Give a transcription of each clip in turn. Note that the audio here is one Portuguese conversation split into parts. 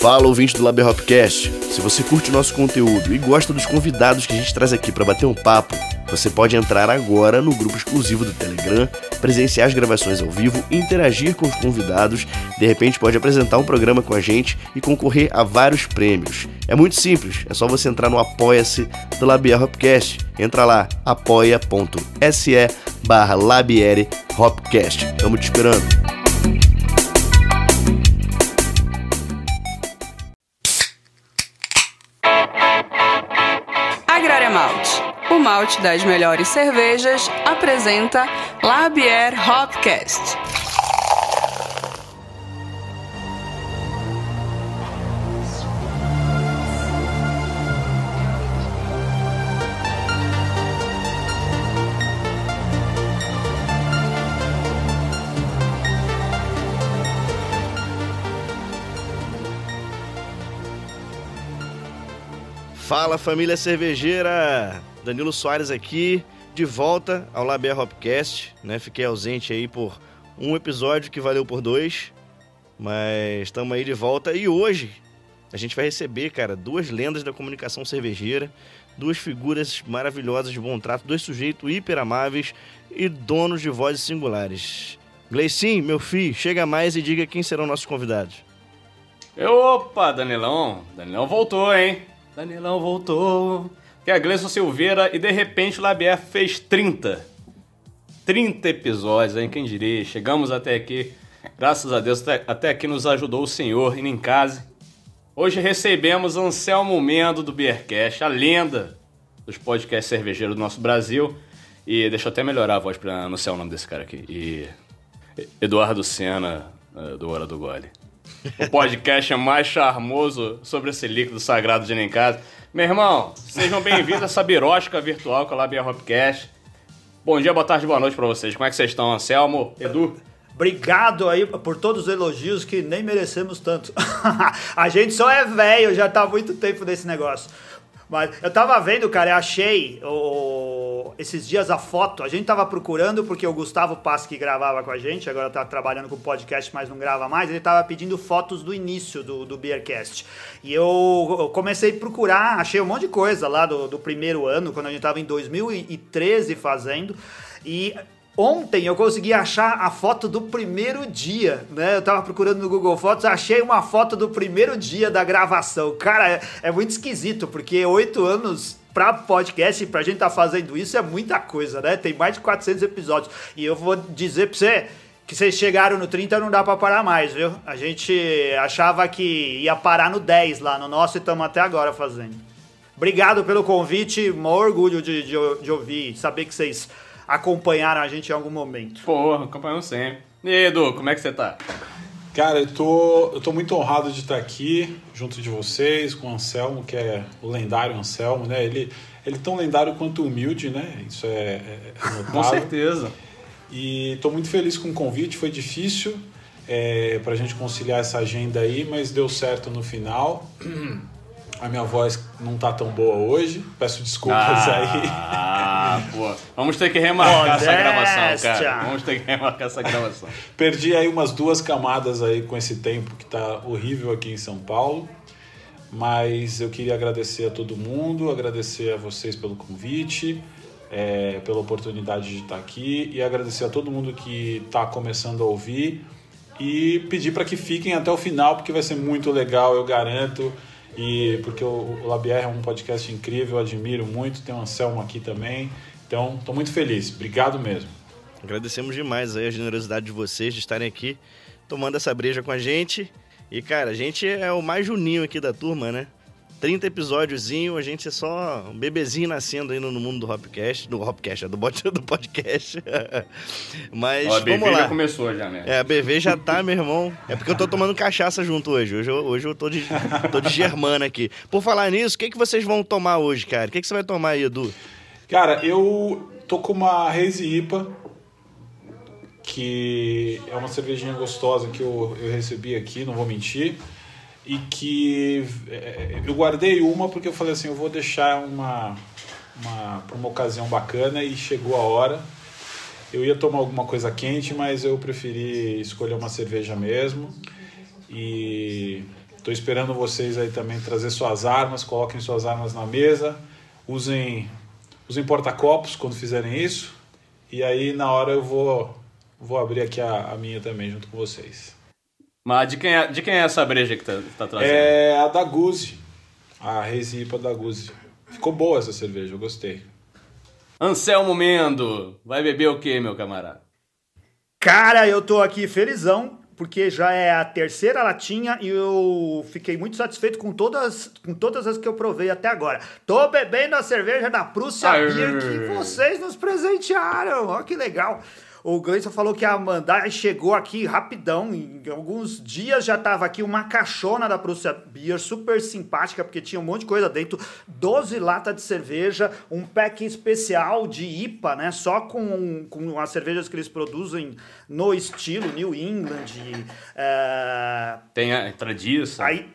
Fala ouvinte do Lab Hopcast. Se você curte nosso conteúdo e gosta dos convidados que a gente traz aqui para bater um papo, você pode entrar agora no grupo exclusivo do Telegram, presenciar as gravações ao vivo, interagir com os convidados, de repente pode apresentar um programa com a gente e concorrer a vários prêmios. É muito simples, é só você entrar no Apoia-se do Labier Hopcast. Entra lá, apoia.se barra Labiere Hopcast. Estamos te esperando. Das melhores cervejas, apresenta Labier Hopcast. Fala família cervejeira! Danilo Soares aqui, de volta ao Labier Hopcast, né? Fiquei ausente aí por um episódio que valeu por dois, mas estamos aí de volta e hoje a gente vai receber, cara, duas lendas da comunicação cervejeira, duas figuras maravilhosas de bom trato, dois sujeitos hiper amáveis e donos de vozes singulares. Gleicin, meu filho, chega mais e diga quem serão nossos convidados. Opa, Danilão. Danilão voltou, hein? Danilão voltou. Que é Gleison Silveira e de repente o Labier fez 30. 30 episódios, hein? Quem diria? Chegamos até aqui. Graças a Deus, até, aqui nos ajudou o Senhor indo em casa. Hoje recebemos Anselmo Mendo do Beercast, a lenda dos podcasts cervejeiros do nosso Brasil. E deixa eu até melhorar a voz pra anunciar o nome desse cara aqui. E Eduardo Senna, eh, do Hora do Gole. O podcast é mais charmoso sobre esse líquido sagrado de nem casa. Meu irmão, sejam bem-vindos a essa birosca virtual com a Labia Hopcast. Bom dia, boa tarde, boa noite pra vocês. Como é que vocês estão, Anselmo? Edu? Obrigado aí por todos os elogios que nem merecemos tanto. a gente só é velho, já tá há muito tempo nesse negócio. Mas eu tava vendo, cara, eu achei o- esses dias a foto. A gente tava procurando porque o Gustavo Pass que gravava com a gente, agora tá trabalhando com podcast, mas não grava mais. Ele tava pedindo fotos do início do, do Beercast. E eu, eu comecei a procurar, achei um monte de coisa lá do, do primeiro ano, quando a gente tava em 2013 fazendo. E Ontem eu consegui achar a foto do primeiro dia, né? Eu tava procurando no Google Fotos, achei uma foto do primeiro dia da gravação. Cara, é, é muito esquisito, porque oito anos pra podcast, pra gente tá fazendo isso, é muita coisa, né? Tem mais de 400 episódios. E eu vou dizer pra você que vocês chegaram no 30, não dá pra parar mais, viu? A gente achava que ia parar no 10 lá no nosso e estamos até agora fazendo. Obrigado pelo convite, maior orgulho de, de, de ouvir, saber que vocês acompanharam a gente em algum momento. Porra, acompanhamos sempre. E aí, Edu, como é que você tá? Cara, eu tô, eu tô muito honrado de estar aqui junto de vocês, com o Anselmo, que é o lendário Anselmo, né? Ele, ele é tão lendário quanto humilde, né? Isso é, é, é notável. Com certeza. E estou muito feliz com o convite, foi difícil é, para a gente conciliar essa agenda aí, mas deu certo no final. A minha voz não tá tão boa hoje, peço desculpas aí. Ah, pô. Vamos ter que remarcar essa gravação, Modéstia. cara. Vamos ter que remarcar essa gravação. Perdi aí umas duas camadas aí com esse tempo que tá horrível aqui em São Paulo. Mas eu queria agradecer a todo mundo, agradecer a vocês pelo convite, é, pela oportunidade de estar aqui e agradecer a todo mundo que está começando a ouvir e pedir para que fiquem até o final porque vai ser muito legal, eu garanto. E porque o, o Labier é um podcast incrível, admiro muito, tem o Anselmo aqui também. Então, estou muito feliz. Obrigado mesmo. Agradecemos demais aí a generosidade de vocês de estarem aqui tomando essa breja com a gente. E, cara, a gente é o mais juninho aqui da turma, né? 30 episódiozinho, a gente é só um bebezinho nascendo aí no mundo do Hopcast, do Hopcast, é do, bot- do podcast. Mas Ó, a BV vamos lá. já começou já, né? É, a BV já tá, meu irmão. É porque eu tô tomando cachaça junto hoje. Hoje eu, hoje eu tô, de, tô de germana aqui. Por falar nisso, o que, que vocês vão tomar hoje, cara? O que, que você vai tomar aí, Edu? Cara, eu tô com uma Hazy IPA, que é uma cervejinha gostosa que eu, eu recebi aqui, não vou mentir. E que é, eu guardei uma porque eu falei assim, eu vou deixar uma, uma, pra uma ocasião bacana e chegou a hora. Eu ia tomar alguma coisa quente, mas eu preferi escolher uma cerveja mesmo. E Tô esperando vocês aí também trazer suas armas, coloquem suas armas na mesa, usem, usem porta-copos quando fizerem isso. E aí na hora eu vou, vou abrir aqui a, a minha também junto com vocês. Mas de quem é, de quem é essa breja que tá, tá trazendo? É a da Guzi, a Reise IPA da Guzi. Ficou boa essa cerveja, eu gostei. Anselmo Mendo, vai beber o que, meu camarada? Cara, eu tô aqui felizão, porque já é a terceira latinha e eu fiquei muito satisfeito com todas, com todas as que eu provei até agora. Tô bebendo a cerveja da Prússia. Beer que vocês nos presentearam. Ó, que legal. O Gleison falou que ia mandar chegou aqui rapidão. Em alguns dias já tava aqui uma caixona da Prússia Beer, super simpática, porque tinha um monte de coisa dentro. 12 latas de cerveja, um pack especial de IPA, né? Só com, com as cervejas que eles produzem no estilo New England. é, Tem a tradiça. Aí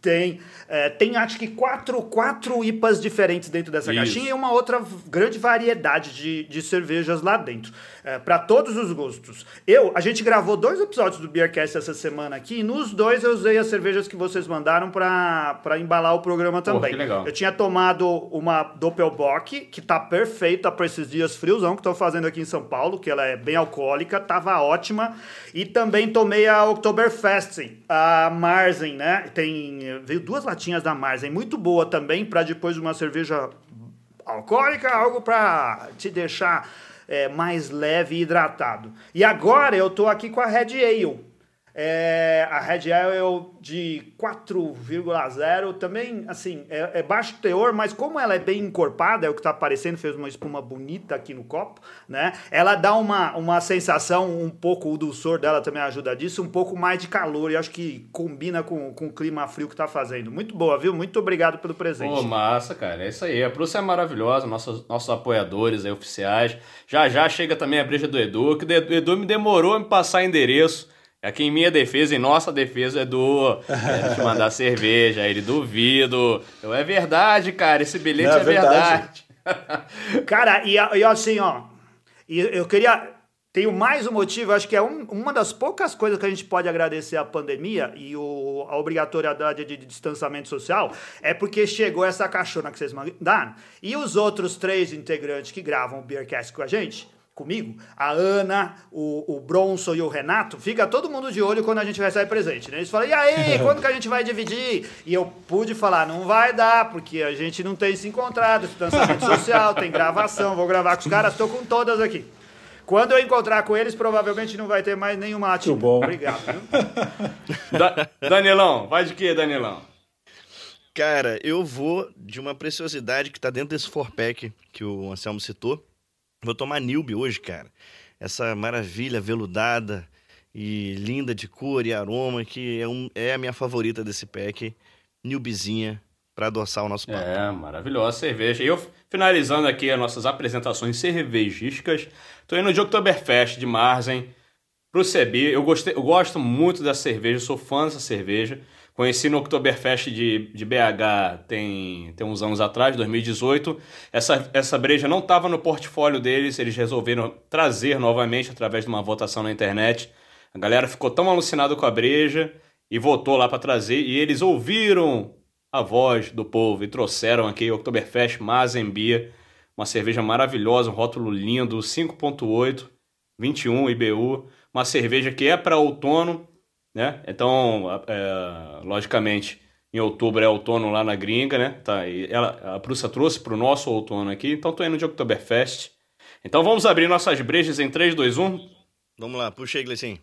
tem, é, tem acho que quatro, quatro IPAs diferentes dentro dessa Isso. caixinha e uma outra grande variedade de, de cervejas lá dentro. É, para todos os gostos. Eu, a gente gravou dois episódios do Beercast essa semana aqui e nos dois eu usei as cervejas que vocês mandaram para embalar o programa também. legal. Eu tinha tomado uma Doppelbock, que tá perfeita para esses dias friozão que estou fazendo aqui em São Paulo, que ela é bem alcoólica, tava ótima. E também tomei a Oktoberfest, a Marzen, né? Tem, veio duas latinhas da Marzen, muito boa também, para depois uma cerveja alcoólica, algo para te deixar é, mais leve e hidratado. E agora eu tô aqui com a Red Ale. É, a Red Ale de 4,0 também, assim, é, é baixo teor, mas como ela é bem encorpada, é o que tá aparecendo, fez uma espuma bonita aqui no copo, né? Ela dá uma, uma sensação, um pouco, o dulçor dela também ajuda disso, um pouco mais de calor, e acho que combina com, com o clima frio que tá fazendo. Muito boa, viu? Muito obrigado pelo presente. Pô, massa, cara. É isso aí. A Prússia é maravilhosa, nossos, nossos apoiadores aí, oficiais. Já já chega também a breja do Edu, que o Edu me demorou a me passar endereço. Aqui em minha defesa, em nossa defesa, Edu, é, te mandar cerveja. Ele duvido. Eu, é verdade, cara, esse bilhete Não, é é verdade. verdade. Cara, e, e assim, ó, e eu queria. Tenho mais um motivo, acho que é um- uma das poucas coisas que a gente pode agradecer à pandemia e o, a obrigatoriedade de, distanciamento social é porque chegou essa caixona que vocês mandaram. E os outros três integrantes que gravam o Beercast com a gente, comigo, a Ana, o, o Bronson e o Renato, fica todo mundo de olho quando a gente recebe presente, né? Eles falam, e aí, quando que a gente vai dividir? E eu pude falar, não vai dar, porque a gente não tem se encontrado, distanciamento social, tem gravação, vou gravar com os caras, tô com todas aqui. Quando eu encontrar com eles, provavelmente não vai ter mais nenhuma latinha. Muito bom. Obrigado. viu? Da- Danilão, vai de quê, Danilão? Cara, eu vou de uma preciosidade que tá dentro desse four-pack que o Anselmo citou. Vou tomar Nilbe hoje, cara. Essa maravilha veludada e linda de cor e aroma, que é, um, é a minha favorita desse pack. Nilbezinha, pra adoçar o nosso papo. É, maravilhosa cerveja. E eu, finalizando aqui as nossas apresentações cervejísticas, tô indo de Oktoberfest de Marzen pro CB. Eu, gostei, eu gosto muito dessa cerveja, sou fã dessa cerveja. Conheci no Oktoberfest de, de BH tem, tem uns anos atrás, 2018. Essa, essa breja não estava no portfólio deles, eles resolveram trazer novamente através de uma votação na internet. A galera ficou tão alucinada com a breja e votou lá para trazer, e eles ouviram a voz do povo e trouxeram aqui o Oktoberfest Mazembier, uma cerveja maravilhosa, um rótulo lindo, 5.8, 21 IBU, uma cerveja que é para outono, né? Então, é, logicamente, em outubro é outono lá na gringa, né? Tá, e ela, a Prússia trouxe para o nosso outono aqui, então tô indo de Oktoberfest. Então vamos abrir nossas brejas em 3, 2, 1. Vamos lá, puxa aí, Gleicinho.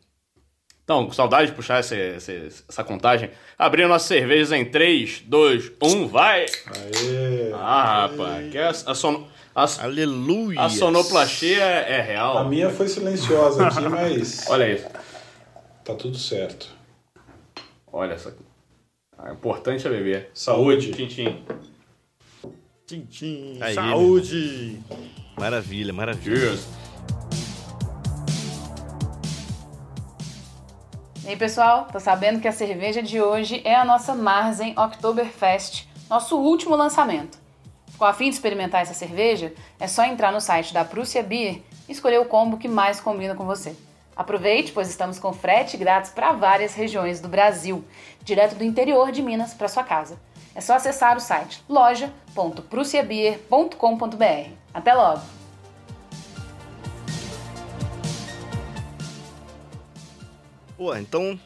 Então, com saudade de puxar essa, essa, essa contagem. Abrindo nossas cervejas em 3, 2, 1, vai! Aê! Ah, rapaz, que a, a, son, a, Aleluia! a sonoplastia é, é A real. minha foi silenciosa aqui, mas Olha isso. Tá tudo certo. Olha essa. O importante é beber. Saúde. Tintim. Tchim, tchim. Aí, Saúde! Maravilha, maravilha. Cheers. E aí, pessoal, tô sabendo que a cerveja de hoje é a nossa Marzen Oktoberfest, nosso último lançamento. Ficou a fim de experimentar essa cerveja? É só entrar no site da Prússia Beer e escolher o combo que mais combina com você. Aproveite, pois estamos com frete grátis para várias regiões do Brasil, direto do interior de Minas para sua casa. É só acessar o site loja.prussiabeer.com.br. Até logo! Pô, então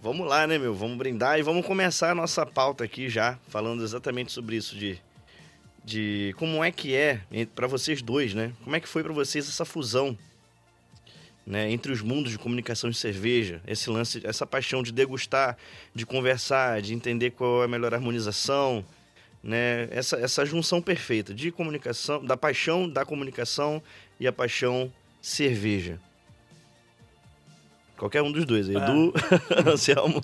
vamos lá, né, meu? Vamos brindar e vamos começar a nossa pauta aqui já, falando exatamente sobre isso de, de como é que é para vocês dois, né? Como é que foi para vocês essa fusão, né, entre os mundos de comunicação e cerveja, esse lance, essa paixão de degustar, de conversar, de entender qual é a melhor harmonização, né? Essa essa junção perfeita de comunicação, da paixão da comunicação e a paixão cerveja. Qualquer um dos dois, Edu, É. Anselmo.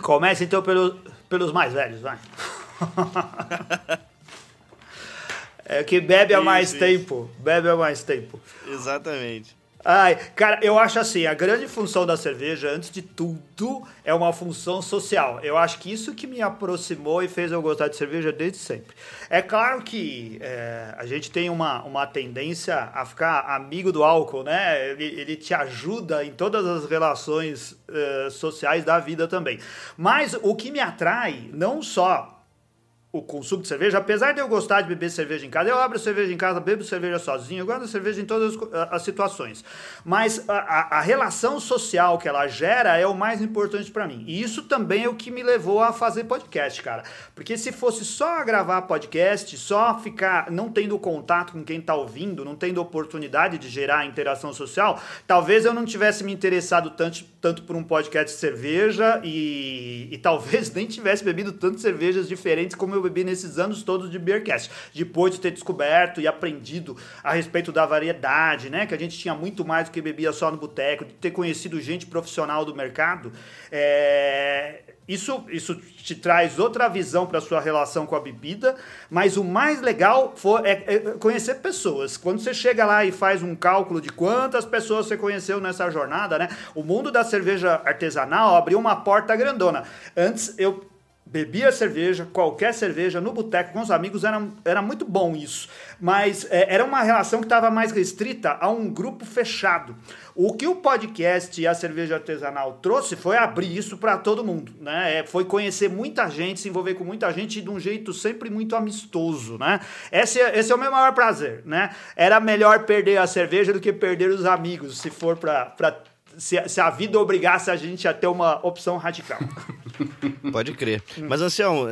Começa então pelo, pelos mais velhos, vai. é que bebe há mais isso. tempo. Bebe há mais tempo. Exatamente. Ai, cara, eu acho assim, a grande função da cerveja, antes de tudo, é uma função social. Eu acho que isso que me aproximou e fez eu gostar de cerveja desde sempre. É claro que é, a gente tem uma, uma tendência a ficar amigo do álcool, né? Ele, ele te ajuda em todas as relações eh, sociais da vida também. Mas o que me atrai, não só o consumo de cerveja, apesar de eu gostar de beber cerveja em casa, eu abro cerveja em casa, bebo cerveja sozinho, eu de cerveja em todas as, situações. Mas a, a- relação social que ela gera é o mais importante pra mim. E isso também é o que me levou a fazer podcast, cara. Porque se fosse só gravar podcast, só ficar não tendo contato com quem tá ouvindo, não tendo oportunidade de gerar interação social, talvez eu não tivesse me interessado tanto, tanto por um podcast de cerveja e, e talvez nem tivesse bebido tantas cervejas diferentes como eu bebi nesses anos todos de Beercast. Depois de ter descoberto e aprendido a respeito da variedade, né? Que a gente tinha muito mais do que bebia só no boteco, de ter conhecido gente profissional do mercado. é, Isso, isso te traz outra visão para sua relação com a bebida, mas o mais legal for, é, é conhecer pessoas. Quando você chega lá e faz um cálculo de quantas pessoas você conheceu nessa jornada, né? O mundo da cerveja artesanal abriu uma porta grandona. Antes eu bebia cerveja, qualquer cerveja, no boteco com os amigos, era, era muito bom isso. Mas é, era uma relação que estava mais restrita a um grupo fechado. O que o podcast e a cerveja artesanal trouxe foi abrir isso para todo mundo, né? É, foi conhecer muita gente, se envolver com muita gente de um jeito sempre muito amistoso, né? Esse, é- esse é o meu maior prazer, né? Era melhor perder a cerveja do que perder os amigos, se for para se, a- se a vida obrigasse a gente a ter uma opção radical. Pode crer. Mas, Anselmo,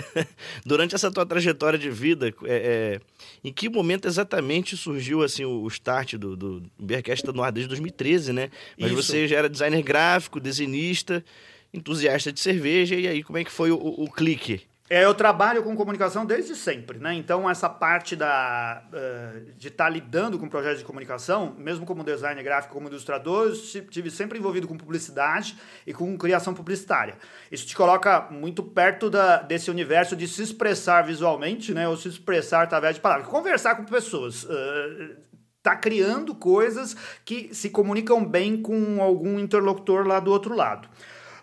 durante essa tua trajetória de vida, é, é, em que momento exatamente surgiu assim, o start do, do Beercast tá no ar desde 2013, né? Mas Isso. você já era designer gráfico, desenhista, entusiasta de cerveja, e aí como é que foi o- o clique? É, eu trabalho com comunicação desde sempre, né? Então, essa parte da, eh, de estar lidando com projetos de comunicação, mesmo como designer gráfico, como ilustrador, estive sempre envolvido com publicidade e com criação publicitária. Isso te coloca muito perto da, desse universo de se expressar visualmente, né? Ou se expressar através de palavras. Conversar com pessoas. eh, tá criando coisas que se comunicam bem com algum interlocutor lá do outro lado.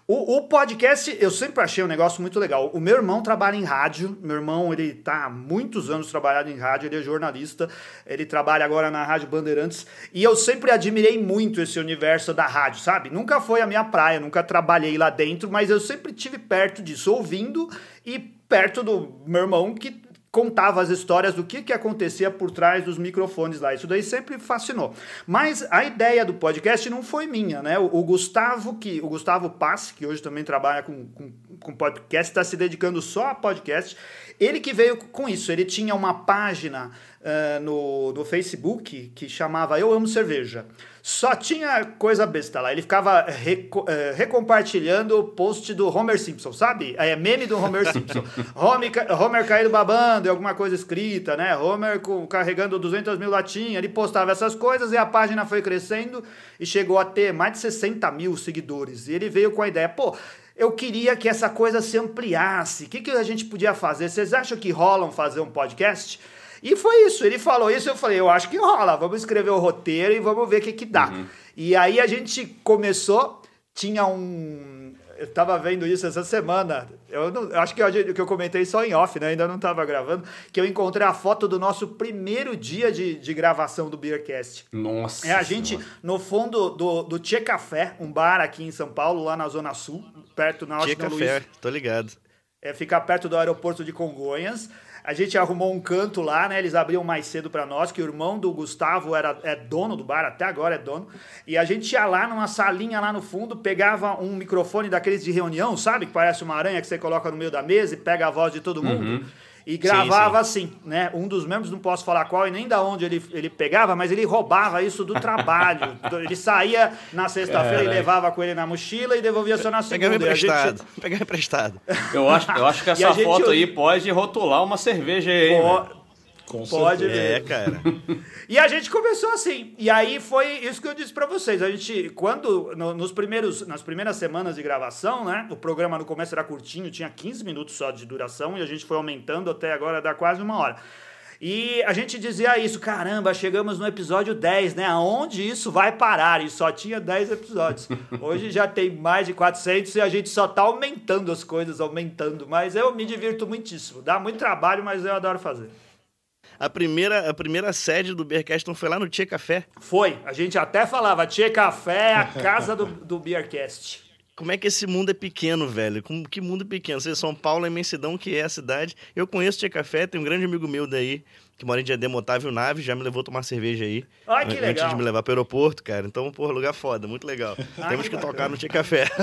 O, o podcast, eu sempre achei um negócio muito legal. O meu irmão trabalha em rádio. Meu irmão, ele tá há muitos anos trabalhando em rádio, ele é jornalista. Ele trabalha agora na Rádio Bandeirantes. E eu sempre admirei muito esse universo da rádio, sabe? Nunca foi a minha praia, nunca trabalhei lá dentro, mas eu sempre tive perto disso, ouvindo e perto do meu irmão que contava as histórias do que, que acontecia por trás dos microfones lá. Isso daí sempre fascinou. Mas a ideia do podcast não foi minha, né? O, o Gustavo, que o Gustavo Pass, que hoje também trabalha com, com, com podcast, está se dedicando só a podcast. Ele que veio com isso. Ele tinha uma página eh, no, no Facebook que chamava Eu Amo Cerveja. Só tinha coisa besta lá. Ele ficava reco- eh, recompartilhando o post do Homer Simpson, sabe? É meme do Homer Simpson. Homer, Homer caído babando, e alguma coisa escrita, né? Homer com- carregando 200 mil latinhas. Ele postava essas coisas e a página foi crescendo e chegou a ter mais de 60 mil seguidores. E ele veio com a ideia, pô, eu queria que essa coisa se ampliasse. O que, que a gente podia fazer? Vocês acham que rolam fazer um podcast? E foi isso, ele falou isso, eu falei, eu acho que rola, vamos escrever o roteiro e vamos ver o que que dá. E aí a gente começou, tinha um. Eu tava vendo isso essa semana. Eu, não, eu acho que eu, que eu comentei só em off, né? Ainda não tava gravando. Que eu encontrei a foto do nosso primeiro dia de, de gravação do Beercast. Nossa. É a gente no fundo do, do Tchê Café, um bar aqui em São Paulo, lá na Zona Sul, perto na Tchê Café, Luiz. tô ligado. É, fica perto do aeroporto de Congonhas. A gente arrumou um canto lá, né? Eles abriam mais cedo para nós, que o irmão do Gustavo era é dono do bar, até agora é dono. E a gente ia lá numa salinha lá no fundo, pegava um microfone daqueles de reunião, sabe? Que parece uma aranha que você coloca no meio da mesa e pega a voz de todo mundo. Uhum. E gravava sim, sim. assim, né? Um dos membros, não posso falar qual e nem da onde ele, ele pegava, mas ele roubava isso do trabalho. ele saía na sexta-feira e levava com ele na mochila e devolvia só na segunda. Pegava emprestado. Gente... Pegava emprestado. Eu acho, eu acho que essa foto aí pode rotular uma cerveja aí. Pô, com Pode É, cara. e a gente começou assim. E aí foi isso que eu disse para vocês. A gente, quando, no, nos primeiros, nas primeiras semanas de gravação, né? O programa no começo era curtinho, tinha 15 minutos só de duração, e a gente foi aumentando até agora, dá quase uma hora. E a gente dizia isso, caramba, chegamos no episódio 10, né? Aonde isso vai parar? E só tinha 10 episódios. Hoje já tem mais de 400 e a gente só tá aumentando as coisas, aumentando. Mas eu me divirto muitíssimo. Dá muito trabalho, mas eu adoro fazer. A primeira, a primeira sede do Beercast não foi lá no Tia Café? Foi. A gente até falava, Tia Café é a casa do, do Beercast. Como é que esse mundo é pequeno, velho? Como, que mundo pequeno? Você, São Paulo é a imensidão que é a cidade. Eu conheço Tia Café, tem um grande amigo meu daí que mora em Diadema, Otávio Nave, já me levou tomar cerveja aí. Ai, que legal. Antes de me levar pro aeroporto, cara. Então, porra, lugar foda, muito legal. Ai, Temos que, que tocar no Tia Café.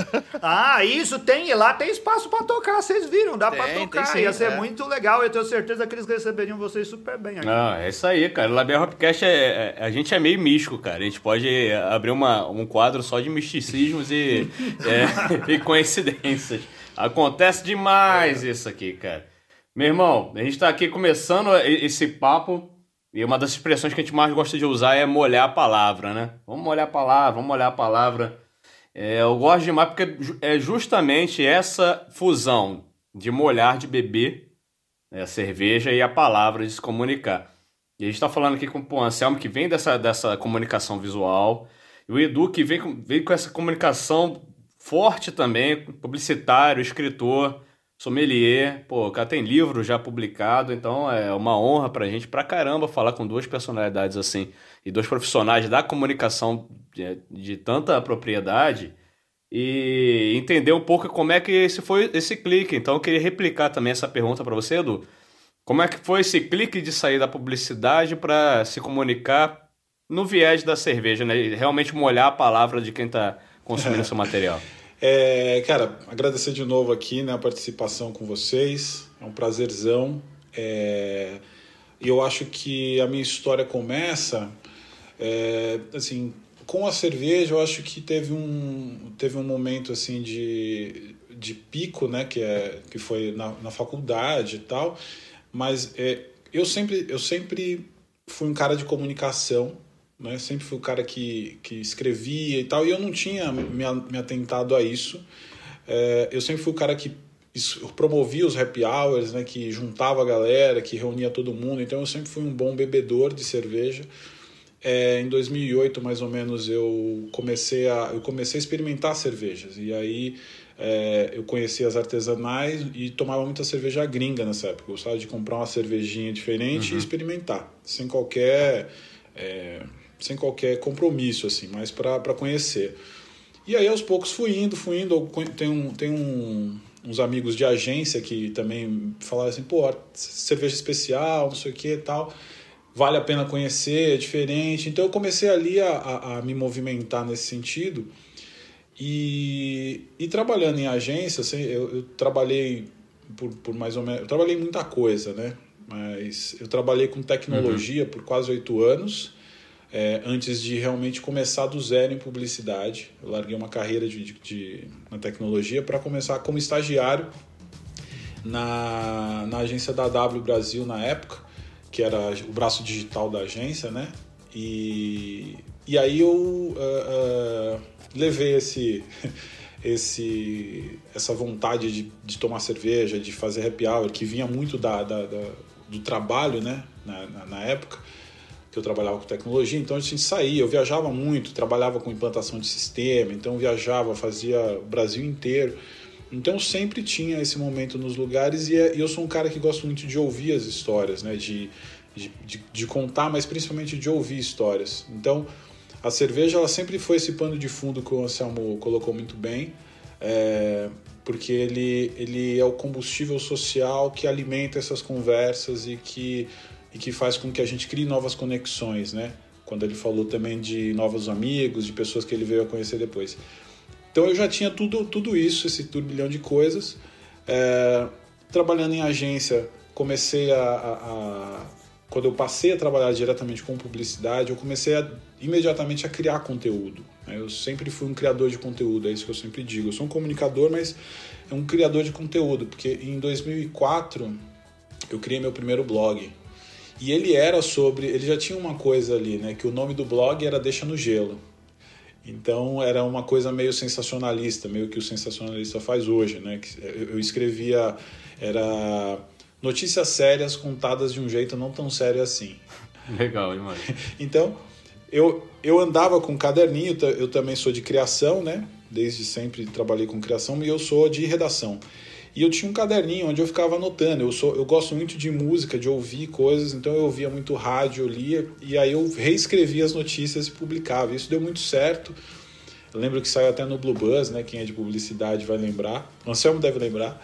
Ah, isso, tem. Lá tem espaço pra tocar, vocês viram, dá tem, pra tocar. Sim, Ia ser é. muito legal. Eu tenho certeza que eles receberiam vocês super bem aqui. Não, é isso aí, cara. O Label Hopcast, é, é, a gente é meio místico, cara. A gente pode abrir uma, um quadro só de misticismos e, é, e coincidências. Acontece demais isso aqui, cara. Meu irmão, a gente está aqui começando esse papo e uma das expressões que a gente mais gosta de usar é molhar a palavra, né? Vamos molhar a palavra, vamos molhar a palavra. É, eu gosto demais porque é justamente essa fusão de molhar, de beber né, a cerveja e a palavra de se comunicar. E a gente está falando aqui com o Anselmo, que vem dessa, dessa comunicação visual, e o Edu, que vem com, vem com essa comunicação forte também, publicitário, escritor sommelier, pô, o cara tem livro já publicado, então é uma honra pra gente pra caramba falar com duas personalidades assim e dois profissionais da comunicação de, de tanta propriedade e entender um pouco como é que esse foi esse clique. Então eu queria replicar também essa pergunta para você, Edu. Como é que foi esse clique de sair da publicidade para se comunicar no viés da cerveja, né? realmente molhar a palavra de quem está consumindo seu material? É, cara, agradecer de novo aqui né, a participação com vocês. É um prazerzão. É, eu acho que a minha história começa é, assim com a cerveja. Eu acho que teve um teve um momento assim de, de pico, né, que é que foi na, na faculdade e tal. Mas é, eu sempre eu sempre fui um cara de comunicação né? Sempre fui o cara que, que escrevia e tal, e eu não tinha me, me atentado a isso. É, eu sempre fui o cara que promovia os happy hours, né? Que juntava a galera, que reunia todo mundo. Então eu sempre fui um bom bebedor de cerveja. É, em 2008, mais ou menos, eu comecei a, eu comecei a experimentar cervejas. E aí é, eu conheci as artesanais e tomava muita cerveja gringa nessa época. Eu gostava de comprar uma cervejinha diferente uhum. e experimentar, sem qualquer... É, sem qualquer compromisso, assim, mas para conhecer. E aí aos poucos fui indo, fui indo. Tem, um, tem um, uns amigos de agência que também falaram assim: pô, cerveja especial, não sei o que e tal, vale a pena conhecer, é diferente. Então eu comecei ali a, a, a me movimentar nesse sentido. E, e trabalhando em agência, assim, eu, eu trabalhei por, por mais ou menos. Eu trabalhei muita coisa, né? Mas eu trabalhei com tecnologia uhum. por quase oito anos é, antes de realmente começar do zero em publicidade. Eu larguei uma carreira de, de, de na tecnologia para começar como estagiário na, na agência da W Brasil na época, que era o braço digital da agência, né? E, e aí eu uh, uh, levei esse, esse, essa vontade de, de tomar cerveja, de fazer happy hour, que vinha muito da, da, da do trabalho, né? na, na, na época que eu trabalhava com tecnologia, então a gente saía, eu viajava muito, trabalhava com implantação de sistema, então viajava, fazia o Brasil inteiro. Então sempre tinha esse momento nos lugares e eu sou um cara que gosto muito de ouvir as histórias, né? De, de, de, de contar, mas principalmente de ouvir histórias. Então a cerveja ela sempre foi esse pano de fundo que o Anselmo colocou muito bem, é, porque ele, ele é o combustível social que alimenta essas conversas e que, e que faz com que a gente crie novas conexões, né? Quando ele falou também de novos amigos, de pessoas que ele veio a conhecer depois. Então eu já tinha tudo, tudo isso, esse turbilhão de coisas. É, trabalhando em agência, comecei a, a, a, Quando eu passei a trabalhar diretamente com publicidade, eu comecei a, imediatamente a criar conteúdo. Né? Eu sempre fui um criador de conteúdo, é isso que eu sempre digo. Eu sou um comunicador, mas é um criador de conteúdo, porque em 2004 eu criei meu primeiro blog. E ele era sobre. Ele já tinha uma coisa ali, né? Que o nome do blog era Deixa no Gelo. Então era uma coisa meio sensacionalista, meio que o sensacionalista faz hoje, né? Eu escrevia era notícias sérias contadas de um jeito não tão sério assim. Legal demais. então eu eu andava com um caderninho, eu também sou de criação, né? Desde sempre trabalhei com criação e eu sou de redação. E eu tinha um caderninho onde eu ficava anotando. Eu, sou, eu gosto muito de música, de ouvir coisas, então eu ouvia muito rádio, lia, e aí eu reescrevia as notícias e publicava. Isso deu muito certo. Eu lembro que saiu até no Blue Buzz, né? Quem é de publicidade vai lembrar. Anselmo deve lembrar.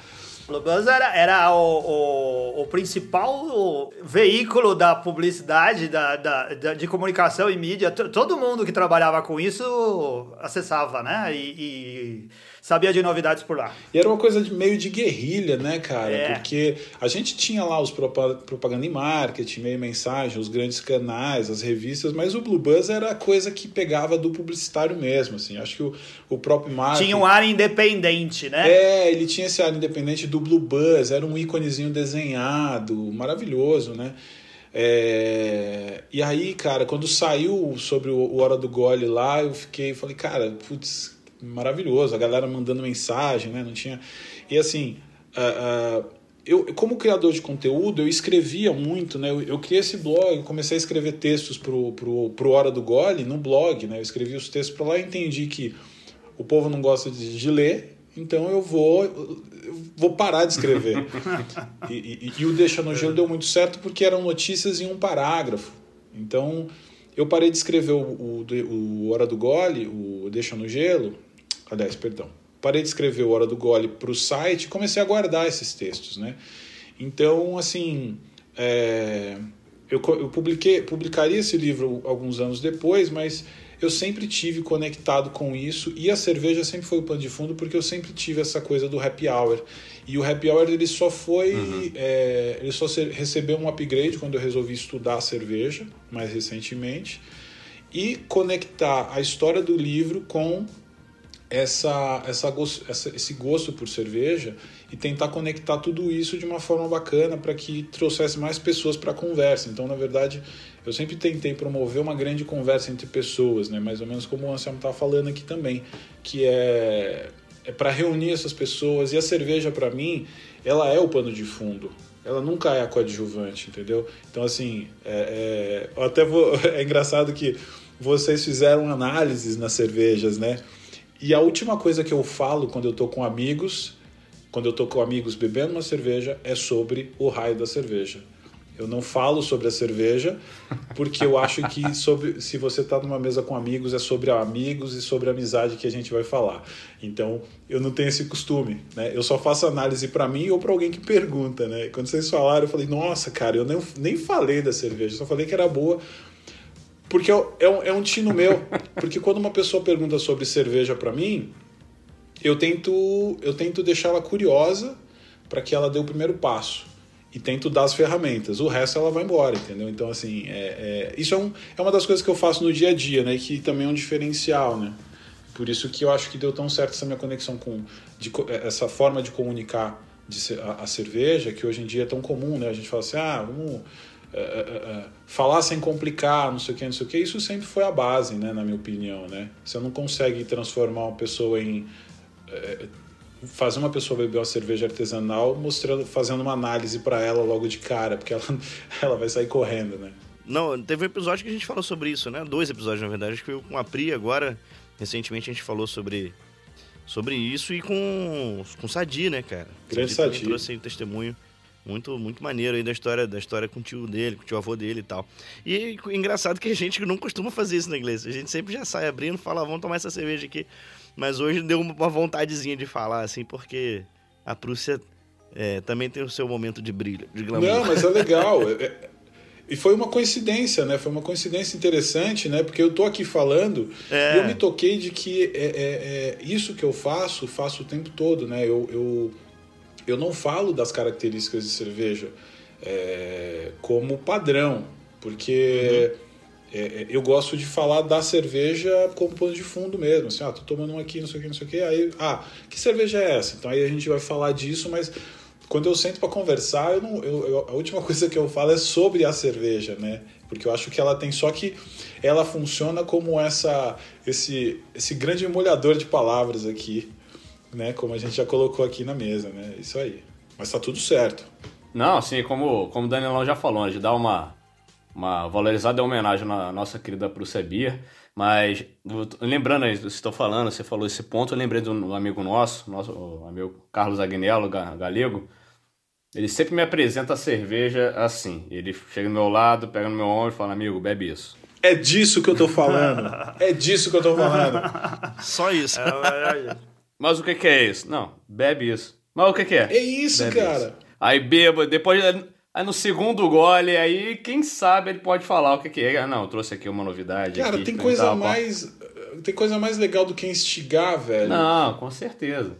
Blue Buzz era, era o, o, o principal veículo da publicidade, da, da, da, de comunicação e mídia. Todo mundo que trabalhava com isso acessava, né? E, e sabia de novidades por lá. E era uma coisa de, meio de guerrilha, né, cara? É. Porque a gente tinha lá os propaganda e marketing, meio mensagem, os grandes canais, as revistas, mas o Blue Buzz era a coisa que pegava do publicitário mesmo, assim. Acho que o, o próprio marketing... Tinha um ar independente, né? É, ele tinha esse ar independente do Blue Buzz, era um íconezinho desenhado, maravilhoso, né? É... E aí, cara, quando saiu sobre o Hora do Gole lá, eu fiquei, falei, cara, putz, maravilhoso, a galera mandando mensagem, né? Não tinha. E assim, uh, uh, eu, como criador de conteúdo, eu escrevia muito, né? Eu, eu criei esse blog, comecei a escrever textos pro, pro, pro Hora do Gole no blog, né? Eu escrevi os textos para lá e entendi que o povo não gosta de, de ler, então eu vou, eu vou parar de escrever. e, e, e, o Deixa no Gelo deu muito certo porque eram notícias em um parágrafo. Então eu parei de escrever o, o, o Hora do Gole, o Deixa no Gelo, aliás, perdão, parei de escrever o Hora do Gole para o site e comecei a guardar esses textos, né? Então, assim, é, eu, eu publiquei, publicaria esse livro alguns anos depois, mas eu sempre tive conectado com isso e a cerveja sempre foi o pano de fundo porque eu sempre tive essa coisa do happy hour e o happy hour ele só foi uhum. é, ele só recebeu um upgrade quando eu resolvi estudar cerveja mais recentemente e conectar a história do livro com essa, essa, essa, esse gosto por cerveja e tentar conectar tudo isso de uma forma bacana para que trouxesse mais pessoas para a conversa. Então, na verdade, eu sempre tentei promover uma grande conversa entre pessoas, né? mais ou menos como o Anselmo está falando aqui também, que é, é para reunir essas pessoas. E a cerveja, para mim, ela é o pano de fundo. Ela nunca é a coadjuvante, entendeu? Então, assim, é, é, até vou, é engraçado que vocês fizeram análises nas cervejas, né? E a última coisa que eu falo quando eu tô com amigos, quando eu tô com amigos bebendo uma cerveja, é sobre o raio da cerveja. Eu não falo sobre a cerveja, porque eu acho que sobre, se você está numa mesa com amigos, é sobre amigos e sobre amizade que a gente vai falar. Então, eu não tenho esse costume, né? Eu só faço análise para mim ou para alguém que pergunta, né? Quando vocês falaram, eu falei, nossa, cara, eu nem, nem falei da cerveja, só falei que era boa porque é, é, um, é um tino meu. Porque quando uma pessoa pergunta sobre cerveja para mim, eu tento, eu tento deixá-la curiosa para que ela dê o primeiro passo. E tento dar as ferramentas. O resto ela vai embora, entendeu? Então, assim, é, é, isso é, um, é uma das coisas que eu faço no dia a dia, né? Que também é um diferencial, né? Por isso que eu acho que deu tão certo essa minha conexão com... De, essa forma de comunicar de, a, a cerveja, que hoje em dia é tão comum, né? A gente fala assim, ah, vamos é, é, é, falar sem complicar, não sei o que, não sei o que, isso sempre foi a base, né, na minha opinião, né? Você não consegue transformar uma pessoa em fazer uma pessoa beber uma cerveja artesanal mostrando, fazendo uma análise para ela logo de cara, porque ela, ela vai sair correndo, né? Não, teve um episódio que a gente falou sobre isso, né? Dois episódios, na verdade. Acho que com a Pri agora. Recentemente a gente falou sobre, sobre isso e com, com o Sadi, né, cara? Grande também Sadi. trouxe um testemunho muito, muito maneiro aí da história, da história com o tio dele, com o tio avô dele e tal. E engraçado que a gente não costuma fazer isso na igreja. A gente sempre já sai abrindo fala, "Ah, vamos tomar essa cerveja aqui. Mas hoje deu uma vontadezinha de falar, assim, porque a Prússia é, também tem o seu momento de brilho, de glamour. Não, mas é legal. É- é- E foi uma coincidência, né? Foi uma coincidência interessante, né? Porque eu tô aqui falando É. e eu me toquei de que é, é- é isso que eu faço, faço o tempo todo, né? Eu, eu, eu não falo das características de cerveja é, como padrão, porque é, é, eu gosto de falar da cerveja como pano de fundo mesmo. Assim, ah, tô tomando um aqui, não sei o que, não sei o que. Aí, ah, que cerveja é essa? Então aí a gente vai falar disso, mas quando eu sento para conversar, eu não, eu, eu- a última coisa que eu falo é sobre a cerveja, né? Porque eu acho que ela tem só que ela funciona como essa esse esse grande molhador de palavras aqui, né? Como a gente já colocou aqui na mesa, né? Isso aí. Mas tá tudo certo. Não, assim, como, como o Danilão já falou, a gente dá uma, uma valorizada e homenagem na nossa querida Beer, mas lembrando estou falando, você falou esse ponto, eu lembrei de um amigo nosso, nosso o amigo Carlos Agnello, ga- galego, ele sempre me apresenta a cerveja assim, ele chega do meu lado, pega no meu ombro e fala, amigo, bebe isso. É disso que eu tô falando. é disso que eu tô falando. Só isso. Mas o que que é isso? Não, bebe isso. Mas o que que é? É isso, Bebe cara. isso. Aí beba, depois aí no segundo gole, aí quem sabe ele pode falar o que que é. Ah, não, eu trouxe aqui uma novidade. Cara, aqui, tem coisa tal. mais tem coisa mais legal do que instigar, velho. Não, com certeza.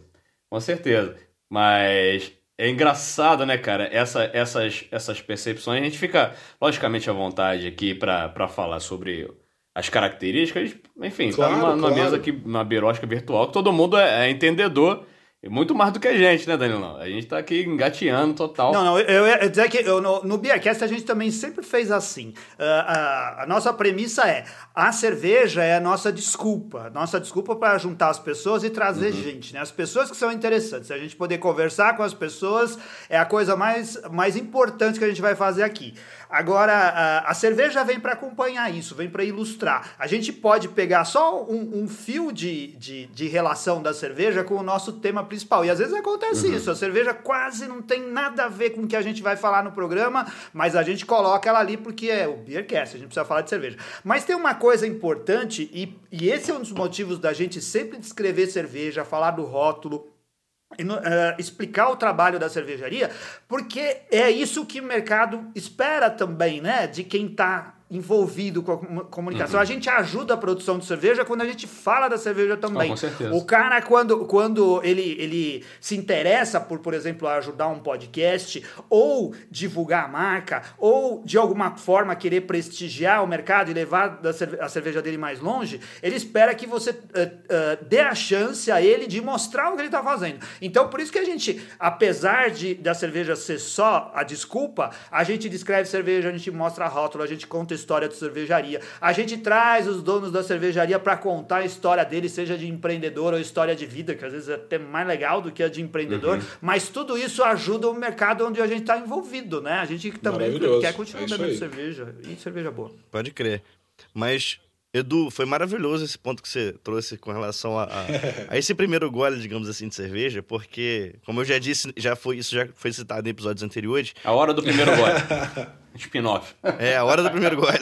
Com certeza. Mas é engraçado, né, cara? Essa, essas, essas percepções. A gente fica, logicamente, à vontade aqui pra falar sobre as características. Enfim, Claro, tá numa, numa claro. mesa aqui, uma birosca virtual, que todo mundo é, é entendedor. E muito mais do que a gente, né, Danilão? A gente tá aqui engateando total. Não, não, eu ia dizer que eu, no, no Beercast a gente também sempre fez assim. Ah, a, a nossa premissa é: a cerveja é a nossa desculpa. Nossa desculpa para juntar as pessoas e trazer gente, né? As pessoas que são interessantes. A gente poder conversar com as pessoas é a coisa mais, mais importante que a gente vai fazer aqui. Agora, a, cerveja vem para acompanhar isso, vem para ilustrar. A gente pode pegar só um, um fio de, de, de relação da cerveja com o nosso tema principal. E às vezes acontece isso. A cerveja quase não tem nada a ver com o que a gente vai falar no programa, mas a gente coloca ela ali porque é o Beercast, a gente precisa falar de cerveja. Mas tem uma coisa importante, e, e esse é um dos motivos da gente sempre descrever cerveja, falar do rótulo, eh, explicar o trabalho da cervejaria, porque é isso que o mercado espera também, né? De quem está envolvido com a comu- comunicação. A gente ajuda a produção de cerveja quando a gente fala da cerveja também. Ah, com certeza. O cara, quando, quando ele, ele se interessa por, por exemplo, ajudar um podcast, ou divulgar a marca, ou de alguma forma querer prestigiar o mercado e levar a cerveja dele mais longe, ele espera que você eh, eh, dê a chance a ele de mostrar o que ele está fazendo. Então, por isso que a gente, apesar de da cerveja ser só a desculpa, a gente descreve cerveja, a gente mostra a rótula, a gente conta história de cervejaria, a gente traz os donos da cervejaria para contar a história dele, seja de empreendedor ou história de vida, que às vezes é até mais legal do que a de empreendedor, Uhum. mas tudo isso ajuda o mercado onde a gente está envolvido, né? A gente também quer continuar É bebendo cerveja e cerveja boa. Pode crer. Mas, Edu, foi maravilhoso esse ponto que você trouxe com relação a, a, a esse primeiro gole, digamos assim, de cerveja, porque, como eu já disse, já foi, isso já foi citado em episódios anteriores, A hora do primeiro gole. Spin-off. É, a hora do primeiro gole.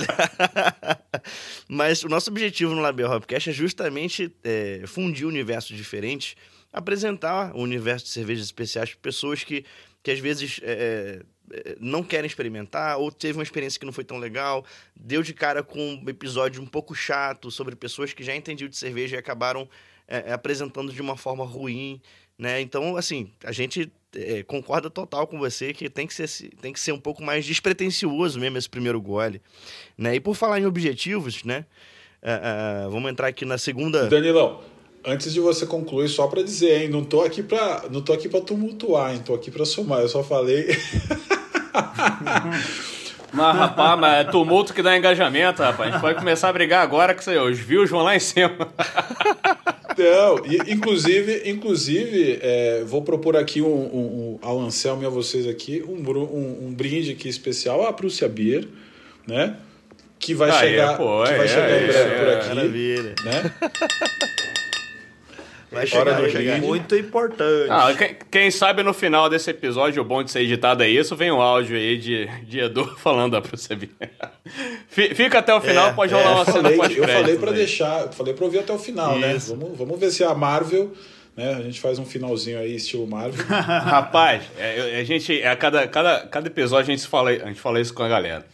Mas o nosso objetivo no Label Hopcast é justamente é, fundir universos diferentes, apresentar o universo de cervejas especiais para pessoas que, que às vezes é, é, não querem experimentar ou teve uma experiência que não foi tão legal, deu de cara com um episódio um pouco chato sobre pessoas que já entendiam de cerveja e acabaram é, apresentando de uma forma ruim, né? Então, assim, a gente é, concorda total com você que tem que, ser, tem que ser um pouco mais despretensioso mesmo esse primeiro gole, né? E por falar em objetivos, né? é, é, vamos entrar aqui na segunda... Danilão, antes de você concluir, só pra dizer, hein, não tô aqui pra, não tô aqui para tumultuar, hein, tô aqui pra somar. Eu só falei Mas, rapaz, mas é tumulto que dá engajamento, rapaz. A gente pode começar a brigar agora que sei, os views vão lá em cima. Não, e, inclusive, inclusive é, vou propor aqui um, um, um, ao Anselmo e a vocês aqui um, um, um brinde aqui especial à Prússia Beer, né? que vai Ah, chegar, é, pô, que vai é, chegar é, em breve é, por aqui. Maravilha. Né? Vai chegar, do vai chegar. Muito importante. Ah, quem, quem sabe no final desse episódio, o bom de ser editado é isso, vem um áudio aí de, de Edu falando pra você ver. Fi- Fica até o final, É, pode é, rolar uma Eu cena pós eu falei para aí. deixar, eu falei para ouvir até o final, né? Isso. Vamos, vamos ver se a Marvel, né? A gente faz um finalzinho aí estilo Marvel. Rapaz, é, a gente, a cada, cada, cada episódio a gente, fala, a gente fala isso com a galera.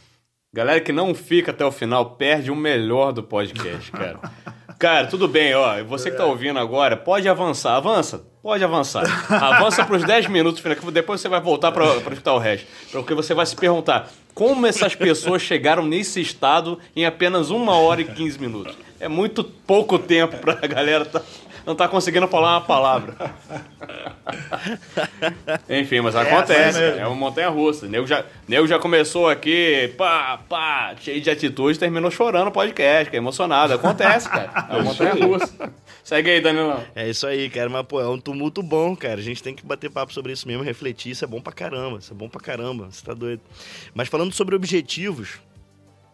Galera que não fica até o final perde o melhor do podcast, cara. Cara, tudo bem, ó. Você que tá ouvindo agora, pode avançar. Avança, pode avançar. Avança pros 10 minutos, depois você vai voltar pra, pra escutar o resto. Porque você vai se perguntar como essas pessoas chegaram nesse estado em apenas uma hora e 15 minutos. É muito pouco tempo pra galera tá, não tá conseguindo falar uma palavra. Enfim, mas acontece, mesmo. cara. É uma montanha russa. Nego já, nego já começou aqui, pá, pá, cheio de atitude, terminou chorando o podcast, que é emocionado. Acontece, cara. É uma montanha russa. Segue aí, Danilão. É isso aí, cara. Mas, pô, é um tumulto bom, cara. A gente tem que bater papo sobre isso mesmo, refletir. Isso é bom pra caramba. Isso é bom pra caramba. Você tá doido. Mas falando sobre objetivos,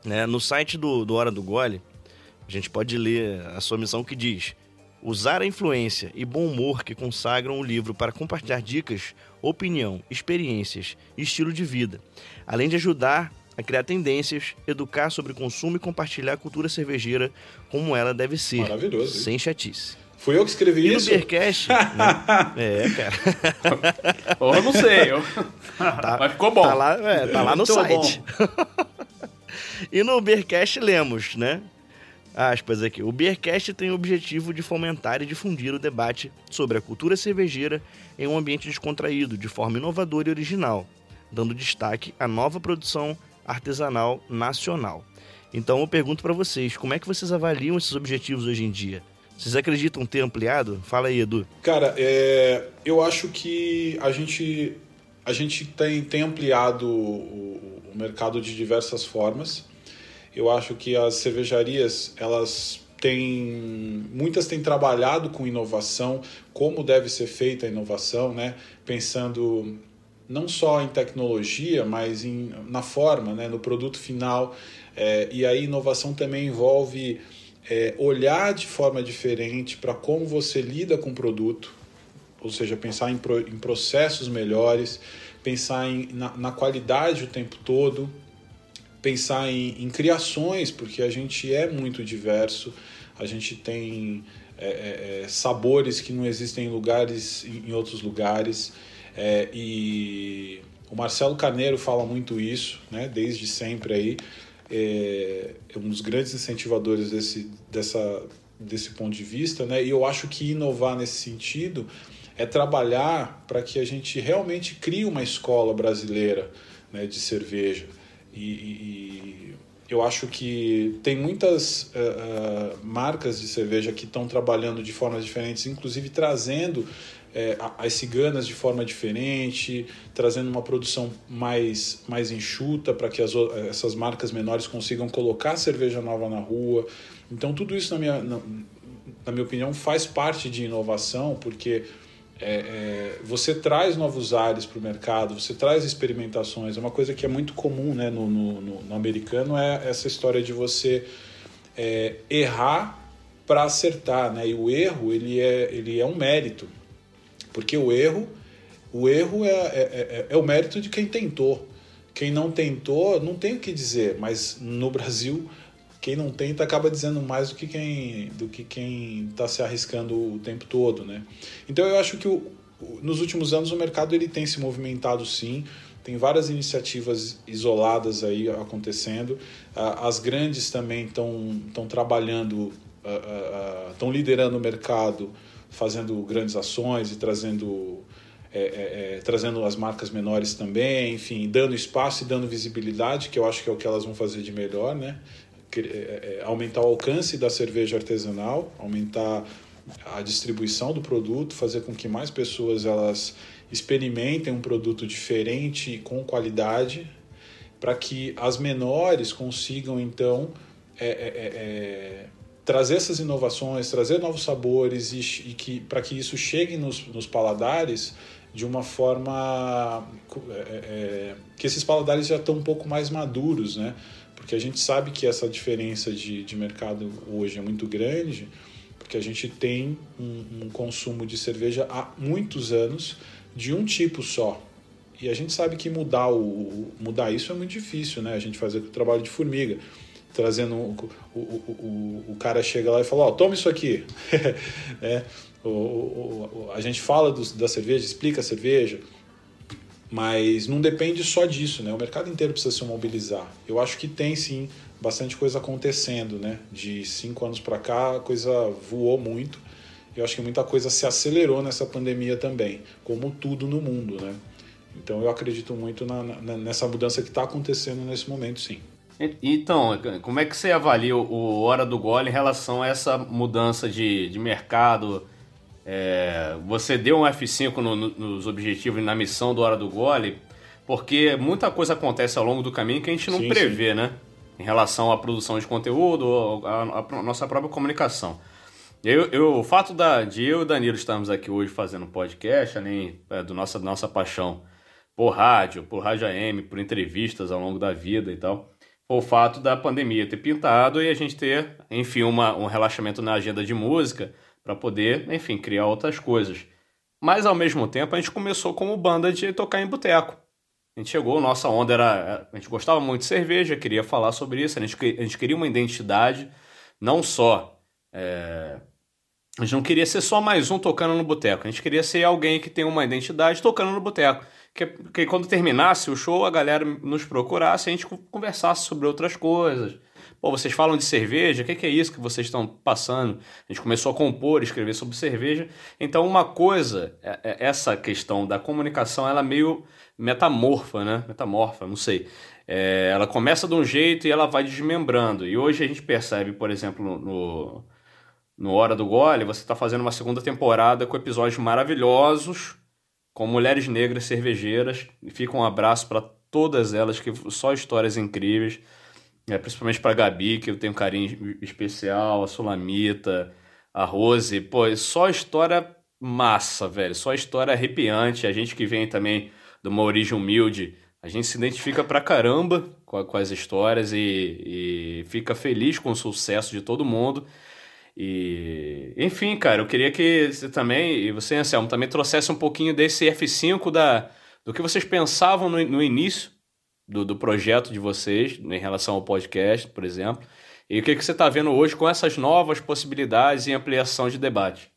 né? No site do, do Hora do Gole, a gente pode ler a sua missão que diz: usar a influência e bom humor que consagram o livro para compartilhar dicas, opinião, experiências e estilo de vida, além de ajudar a criar tendências, educar sobre consumo e compartilhar a cultura cervejeira como ela deve ser, Maravilhoso, hein? sem chatice. Fui eu que escrevi E no isso. Beercast, né? é, cara, Ou eu não sei. Eu... Mas ficou bom. tá lá, é, tá lá no Muito site. e no Beercast lemos, né? Aspas aqui. O Beercast tem o objetivo de fomentar e difundir o debate sobre a cultura cervejeira em um ambiente descontraído, de forma inovadora e original, dando destaque à nova produção artesanal nacional. Então eu pergunto pra vocês, como é que vocês avaliam esses objetivos hoje em dia? Vocês acreditam ter ampliado? Fala aí, Edu. Cara, é, eu acho que a gente, a gente tem, tem ampliado o, o mercado de diversas formas. Eu acho que as cervejarias, elas têm. Muitas têm trabalhado com inovação, como deve ser feita a inovação, né? Pensando não só em tecnologia, mas em, na forma, né? no produto final. É, e aí, inovação também envolve é, olhar de forma diferente para como você lida com o produto, ou seja, pensar em, pro, em processos melhores, pensar em, na, na, qualidade o tempo todo, pensar em, em, criações, porque a gente é muito diverso, a gente tem é, é, sabores que não existem em lugares em, outros lugares, é, e o Marcelo Carneiro fala muito isso, né, desde sempre aí, é, um dos grandes incentivadores desse, dessa, desse ponto de vista, né? E eu acho que inovar nesse sentido é trabalhar para que a gente realmente crie uma escola brasileira né, de cerveja. E, e, eu acho que tem muitas uh, uh, marcas de cerveja que estão trabalhando de formas diferentes, inclusive trazendo é, as ciganas de forma diferente, trazendo uma produção mais, mais enxuta para que as, essas marcas menores consigam colocar cerveja nova na rua. Então, tudo isso, na minha, na, na minha opinião, faz parte de inovação, porque é, é, você traz novos ares para o mercado, você traz experimentações. É uma coisa que é muito comum né, no, no, no, no americano, é essa história de você é, errar para acertar. Né? E o erro ele é, ele é um mérito. Porque o erro, o erro é, é, é, é, o mérito de quem tentou. Quem não tentou, não tem o que dizer, mas no Brasil, quem não tenta acaba dizendo mais do que quem do que quem está se arriscando o tempo todo, né? Então eu acho que o, nos últimos anos o mercado ele tem se movimentado sim, tem várias iniciativas isoladas aí acontecendo, as grandes também estão trabalhando, estão liderando o mercado fazendo grandes ações e trazendo é, é, é, trazendo as marcas menores também, enfim, dando espaço e dando visibilidade, que eu acho que é o que elas vão fazer de melhor, né? Aumentar o alcance da cerveja artesanal, aumentar a distribuição do produto, fazer com que mais pessoas elas experimentem um produto diferente com qualidade, para que as menores consigam então é, trazer essas inovações, trazer novos sabores e, e que para que isso chegue nos, nos, paladares de uma forma é, é, que esses paladares já estão um pouco mais maduros, né? Porque a gente sabe que essa diferença de, de mercado hoje é muito grande, porque a gente tem um, um consumo de cerveja há muitos anos de um tipo só. E a gente sabe que mudar, o, mudar isso é muito difícil, né? A gente fazer o trabalho de formiga. Trazendo o, o, o, o cara chega lá e fala, ó, oh, toma isso aqui. é, o, a gente fala do, da cerveja, explica a cerveja, mas não depende só disso, né? O mercado inteiro precisa se mobilizar. Eu acho que tem sim bastante coisa acontecendo, né? De cinco anos para cá, a coisa voou muito. Eu acho que muita coisa se acelerou nessa pandemia também, como tudo no mundo, né? Então eu acredito muito na, na, nessa mudança que está acontecendo nesse momento, sim. Então, como é que você avalia o Hora do Gole em relação a essa mudança de, de mercado? É, você deu um F5 no, no, nos objetivos e na missão do Hora do Gole, porque muita coisa acontece ao longo do caminho que a gente não sim, prevê, sim. né? Em relação à produção de conteúdo, à nossa própria comunicação. Eu, eu, o fato da, de eu e o Danilo estarmos aqui hoje fazendo podcast, além é, do nossa, nossa paixão por rádio, por rádio AM, por entrevistas ao longo da vida e tal, o fato da pandemia ter pintado e a gente ter, enfim, uma, um relaxamento na agenda de música para poder, enfim, criar outras coisas. Mas ao mesmo tempo a gente começou como banda de tocar em boteco. A gente chegou, nossa onda era. A gente gostava muito de cerveja, queria falar sobre isso, a gente, a gente queria uma identidade, não só. É, a gente não queria ser só mais um tocando no boteco, a gente queria ser alguém que tem uma identidade tocando no boteco que, que quando terminasse o show, a galera nos procurasse e a gente conversasse sobre outras coisas. Pô, vocês falam de cerveja, o que, que, é isso que vocês estão passando? A gente começou a compor, escrever sobre cerveja. Então, uma coisa, é, é, essa questão da comunicação, ela é meio metamorfa, né? Metamorfa, não sei. É, ela começa de um jeito e ela vai desmembrando. E hoje a gente percebe, por exemplo, no, no Hora do Gole, você está fazendo uma segunda temporada com episódios maravilhosos, com mulheres negras cervejeiras. E fica um abraço para todas elas, que só histórias incríveis. É, principalmente para Gabi, que eu tenho um carinho especial, a Sulamita, a Rose. Pô, só história massa, velho. Só história arrepiante. A gente que vem também de uma origem humilde, a gente se identifica pra caramba com, com as histórias e, e fica feliz com o sucesso de todo mundo. E, enfim, cara, eu queria que você também, e você, Anselmo, também trouxesse um pouquinho desse F5 da, do que vocês pensavam no, no início do, do projeto de vocês, em relação ao podcast, por exemplo, e o que, que você está vendo hoje com essas novas possibilidades e ampliação de debate.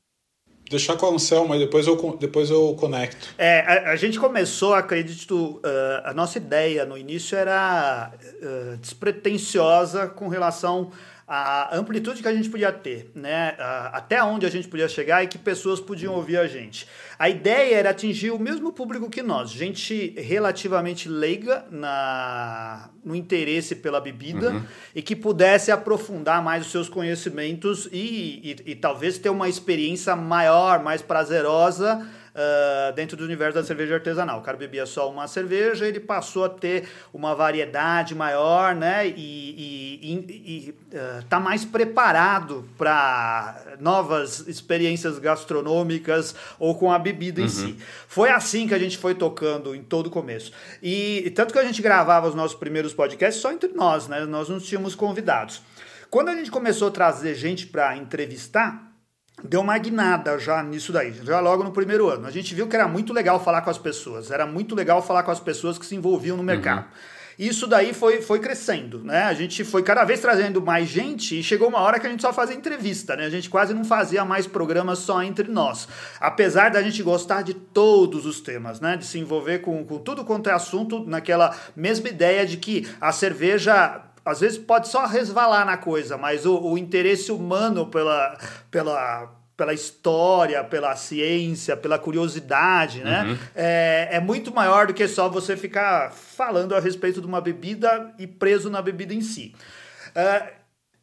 Deixar com o Anselmo, depois eu, depois eu conecto. É, a, a gente começou, acredito, uh, a nossa ideia no início era uh, despretensiosa com relação a amplitude que a gente podia ter, né? até onde a gente podia chegar e que pessoas podiam ouvir a gente. A ideia era atingir o mesmo público que nós, gente relativamente leiga na, no interesse pela bebida uhum. e que pudesse aprofundar mais os seus conhecimentos e, e, e talvez ter uma experiência maior, mais prazerosa uh, dentro do universo da cerveja artesanal. O cara bebia só uma cerveja, ele passou a ter uma variedade maior, né? E, e, e uh, tá mais preparado para novas experiências gastronômicas ou com a bebida uhum. em si. Foi assim que a gente foi tocando em todo o começo. E, e tanto que a gente gravava os nossos primeiros podcasts só entre nós, né? Nós não tínhamos convidados. Quando a gente começou a trazer gente para entrevistar, deu uma guinada já nisso daí, já logo no primeiro ano. A gente viu que era muito legal falar com as pessoas, era muito legal falar com as pessoas que se envolviam no mercado. Uhum. Isso daí foi, foi crescendo, né? A gente foi cada vez trazendo mais gente e chegou uma hora que a gente só fazia entrevista, né? A gente quase não fazia mais programas só entre nós. Apesar da gente gostar de todos os temas, né? De se envolver com, com tudo quanto é assunto naquela mesma ideia de que a cerveja às vezes pode só resvalar na coisa, mas o, o interesse humano pela, pela, pela história, pela ciência, pela curiosidade, né? Uhum. É, é muito maior do que só você ficar falando a respeito de uma bebida e preso na bebida em si. É,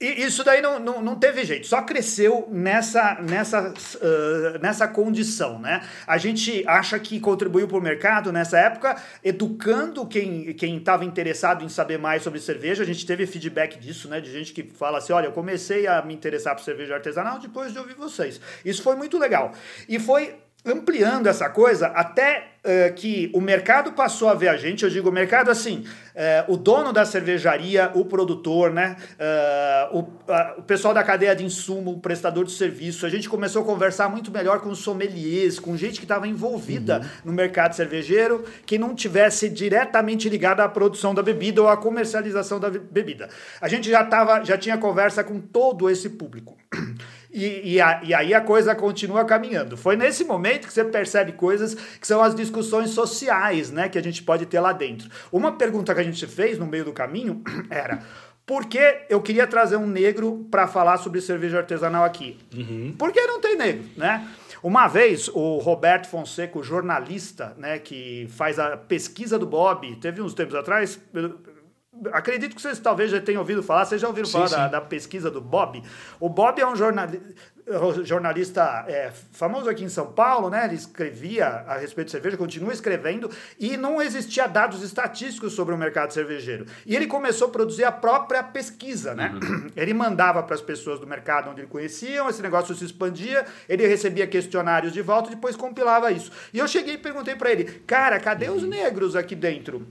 e isso daí não, não, não teve jeito, só cresceu nessa, nessa, uh, nessa condição, né? A gente acha que contribuiu para o mercado nessa época, educando quem estava interessado em saber mais sobre cerveja. A gente teve feedback disso, né? De gente que fala assim: olha, eu comecei a me interessar por cerveja artesanal depois de ouvir vocês. Isso foi muito legal. E foi ampliando essa coisa até uh, que o mercado passou a ver a gente. Eu digo o mercado assim, uh, o dono da cervejaria, o produtor, né, uh, o, o, pessoal da cadeia de insumo, o prestador de serviço. A gente começou a conversar muito melhor com os sommeliers, com gente que estava envolvida uhum. no mercado cervejeiro, que não tivesse diretamente ligada à produção da bebida ou à comercialização da bebida. A gente já tava, já tinha conversa com todo esse público. E, e, a, e, aí a coisa continua caminhando. Foi nesse momento que você percebe coisas que são as discussões sociais, né, que a gente pode ter lá dentro. Uma pergunta que a gente fez no meio do caminho era por que eu queria trazer um negro para falar sobre cerveja artesanal aqui? Uhum. Por que não tem negro, né? Uma vez, o Roberto Fonseca, jornalista, né, que faz a pesquisa do Bob, teve uns tempos atrás, acredito que vocês talvez já tenham ouvido falar, vocês já ouviram sim, falar da, da, pesquisa do Bob. O Bob é um jornalista é, famoso aqui em São Paulo, né? Ele escrevia a respeito de cerveja, continua escrevendo, e não existia dados estatísticos sobre o mercado cervejeiro. E ele começou a produzir a própria pesquisa, né? Uhum. Ele mandava para as pessoas do mercado onde ele conheciam, esse negócio se expandia, ele recebia questionários de volta e depois compilava isso. E eu cheguei e perguntei para ele, cara, cadê os negros aqui dentro?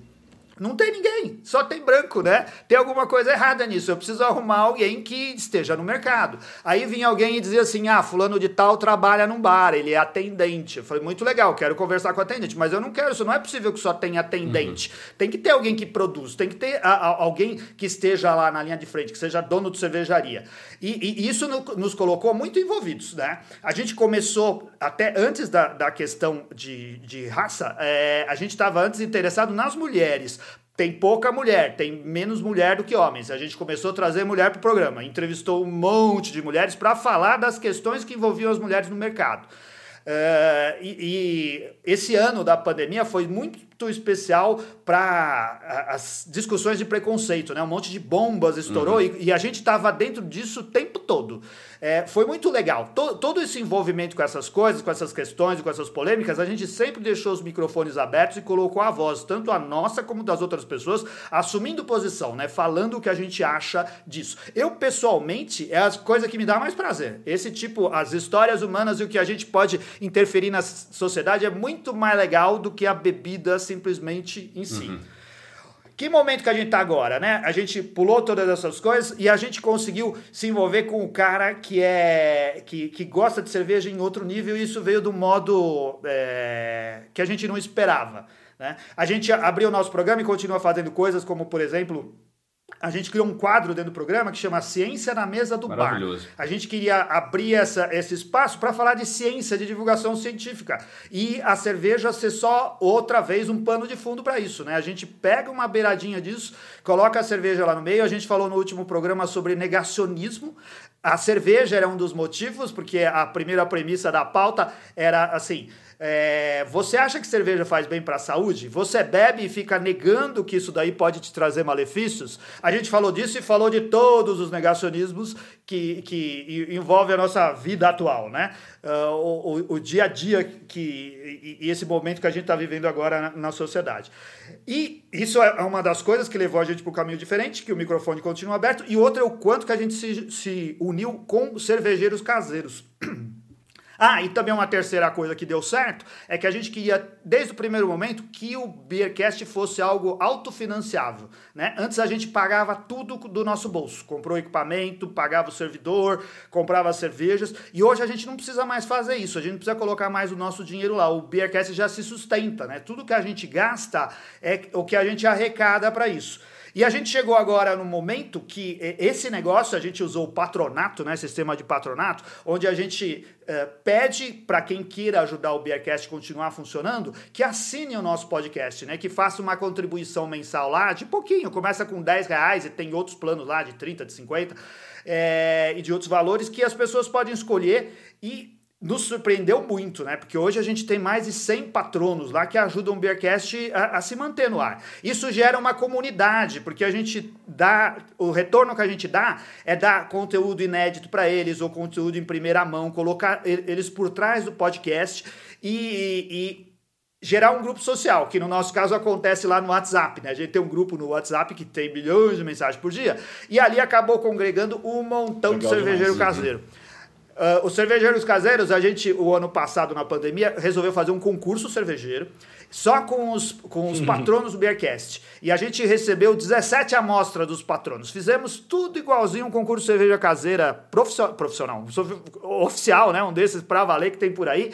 Não tem ninguém, só tem branco, né? Tem alguma coisa errada nisso. Eu preciso arrumar alguém que esteja no mercado. Aí vinha alguém e dizia assim: ah, fulano de tal trabalha num bar, ele é atendente. Eu falei, muito legal, quero conversar com o atendente, mas eu não quero isso. Não é possível que só tenha atendente. Uhum. Tem que ter alguém que produz, tem que ter a, a, alguém que esteja lá na linha de frente, que seja dono de cervejaria. E, e isso no, nos colocou muito envolvidos, né? A gente começou, até antes da, da questão de, de raça, é, a gente estava antes interessado nas mulheres tem pouca mulher, tem menos mulher do que homens. A gente começou a trazer mulher para o programa, entrevistou um monte de mulheres para falar das questões que envolviam as mulheres no mercado. Uh, e, e, esse ano da pandemia foi muito especial para as discussões de preconceito, né? Um monte de bombas estourou uhum. e, e, a gente estava dentro disso o tempo todo. É, foi muito legal. Todo, todo esse envolvimento com essas coisas, com essas questões, com essas polêmicas, a gente sempre deixou os microfones abertos e colocou a voz, tanto a nossa como das outras pessoas, assumindo posição, né? Falando o que a gente acha disso. Eu, pessoalmente, é a coisa que me dá mais prazer. Esse tipo, as histórias humanas e o que a gente pode interferir na sociedade é muito mais legal do que a bebida simplesmente em si. Uhum. Que momento que a gente tá agora, né? A gente pulou todas essas coisas e a gente conseguiu se envolver com o cara que é que, que gosta de cerveja em outro nível e isso veio do modo é, que a gente não esperava. Né? A gente abriu o nosso programa e continua fazendo coisas como, por exemplo, a gente criou um quadro dentro do programa que chama Ciência na Mesa do Bar. A gente queria abrir essa, esse espaço para falar de ciência, de divulgação científica. E a cerveja ser só outra vez um pano de fundo para isso. Né? A gente pega uma beiradinha disso, coloca a cerveja lá no meio. A gente falou no último programa sobre negacionismo. A cerveja era um dos motivos, porque a primeira premissa da pauta era assim é, você acha que cerveja faz bem para a saúde? Você bebe e fica negando que isso daí pode te trazer malefícios? A gente falou disso e falou de todos os negacionismos que, que envolvem a nossa vida atual, né? Uh, o, o, o, dia a dia que, e, e esse momento que a gente está vivendo agora na, na, sociedade. E isso é uma das coisas que levou a gente para um caminho diferente, que o microfone continua aberto, e outra é o quanto que a gente se, se uniu com cervejeiros caseiros. Ah, e também uma terceira coisa que deu certo é que a gente queria, desde o primeiro momento, que o Beercast fosse algo autofinanciável. Né? Antes a gente pagava tudo do nosso bolso. Comprou equipamento, pagava o servidor, comprava as cervejas. E hoje a gente não precisa mais fazer isso. A gente não precisa colocar mais o nosso dinheiro lá. O Beercast já se sustenta. Né? Tudo que a gente gasta é o que a gente arrecada para isso. E a gente chegou agora no momento que esse negócio, a gente usou o patronato, né, sistema de patronato, onde a gente eh, pede para quem queira ajudar o Beercast continuar funcionando, que assine o nosso podcast, né, que faça uma contribuição mensal lá, de pouquinho, começa com 10 reais e tem outros planos lá de 30, de 50, é, e de outros valores que as pessoas podem escolher e nos surpreendeu muito, né? Porque hoje a gente tem mais de 100 patronos lá que ajudam o Beercast a, a, se manter no ar. Isso gera uma comunidade, porque a gente dá, o retorno que a gente dá é dar conteúdo inédito para eles, ou conteúdo em primeira mão, colocar eles por trás do podcast e, e gerar um grupo social, que no nosso caso acontece lá no WhatsApp, né? A gente tem um grupo no WhatsApp que tem milhões de mensagens por dia, e ali acabou congregando um montão Legal de cervejeiro demais, caseiro. Uhum. Uh, os cervejeiros caseiros, a gente, o ano passado, na pandemia, resolveu fazer um concurso cervejeiro só com os, com os patronos do Beercast. E a gente recebeu 17 amostras dos patronos. Fizemos tudo igualzinho um concurso de cerveja caseira profissional, profissional oficial, né? Um desses pra valer que tem por aí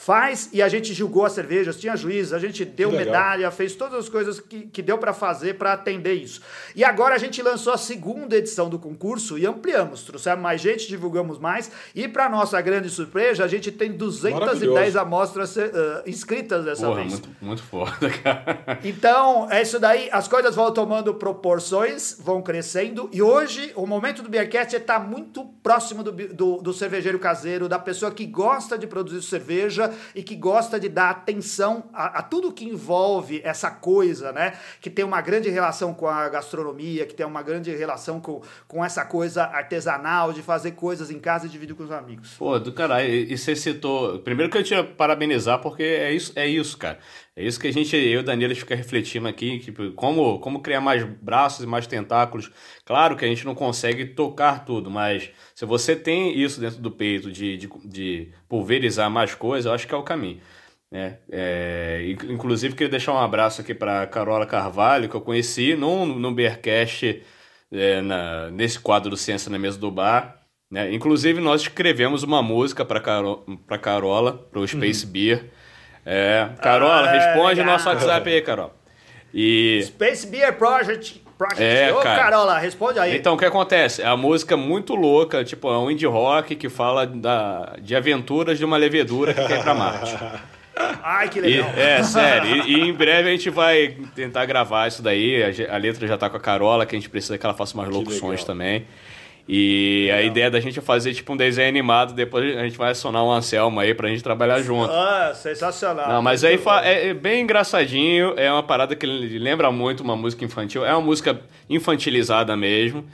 faz e a gente julgou as cervejas, tinha juiz, a gente deu medalha, fez todas as coisas que, que deu para fazer para atender isso. E agora a gente lançou a segunda edição do concurso e ampliamos, trouxemos mais gente, divulgamos mais e para nossa grande surpresa, a gente tem 210 amostras uh, inscritas dessa Porra, vez. Muito, muito foda, cara. Então, é isso daí, as coisas vão tomando proporções, vão crescendo e hoje o momento do Beercast está muito próximo do, do, do cervejeiro caseiro, da pessoa que gosta de produzir cerveja e que gosta de dar atenção a, a, tudo que envolve essa coisa, né? Que tem uma grande relação com a gastronomia, que tem uma grande relação com, com essa coisa artesanal, de fazer coisas em casa e dividir com os amigos. Pô, do caralho, e você citou. Primeiro que eu tinha parabenizar, porque é isso, é isso, cara. É isso que a gente, eu e o Danilo, fica refletindo aqui, tipo, como, como criar mais braços e mais tentáculos. Claro que a gente não consegue tocar tudo, mas se você tem isso dentro do peito de, de, de pulverizar mais coisas, eu acho que é o caminho. Né? É, inclusive, queria deixar um abraço aqui para Carola Carvalho, que eu conheci no, no Bearcast, é, na, nesse quadro do Ciência na Mesa do Bar. Né? Inclusive, nós escrevemos uma música para Caro, Carola, para o Space uhum. Beer. É, Carola, ah, responde o nosso WhatsApp aí, Carol. E... Space Beer Project. Project. É, Ô, cara. Carola, responde aí. Então, o que acontece? É uma música muito louca, tipo, é um indie rock que fala da, de aventuras de uma levedura que quer ir pra Marte. Ai, que legal. E, é, sério. E, e, em breve a gente vai tentar gravar isso daí. A, a, letra já tá com a Carola, que a gente precisa que ela faça umas locuções também. E Legal. a ideia da gente é fazer tipo um desenho animado, depois a gente vai acionar um Anselmo aí pra gente trabalhar junto. Ah, sensacional. Não, mas aí é, é, bem engraçadinho, é uma parada que lembra muito uma música infantil, é uma música infantilizada mesmo.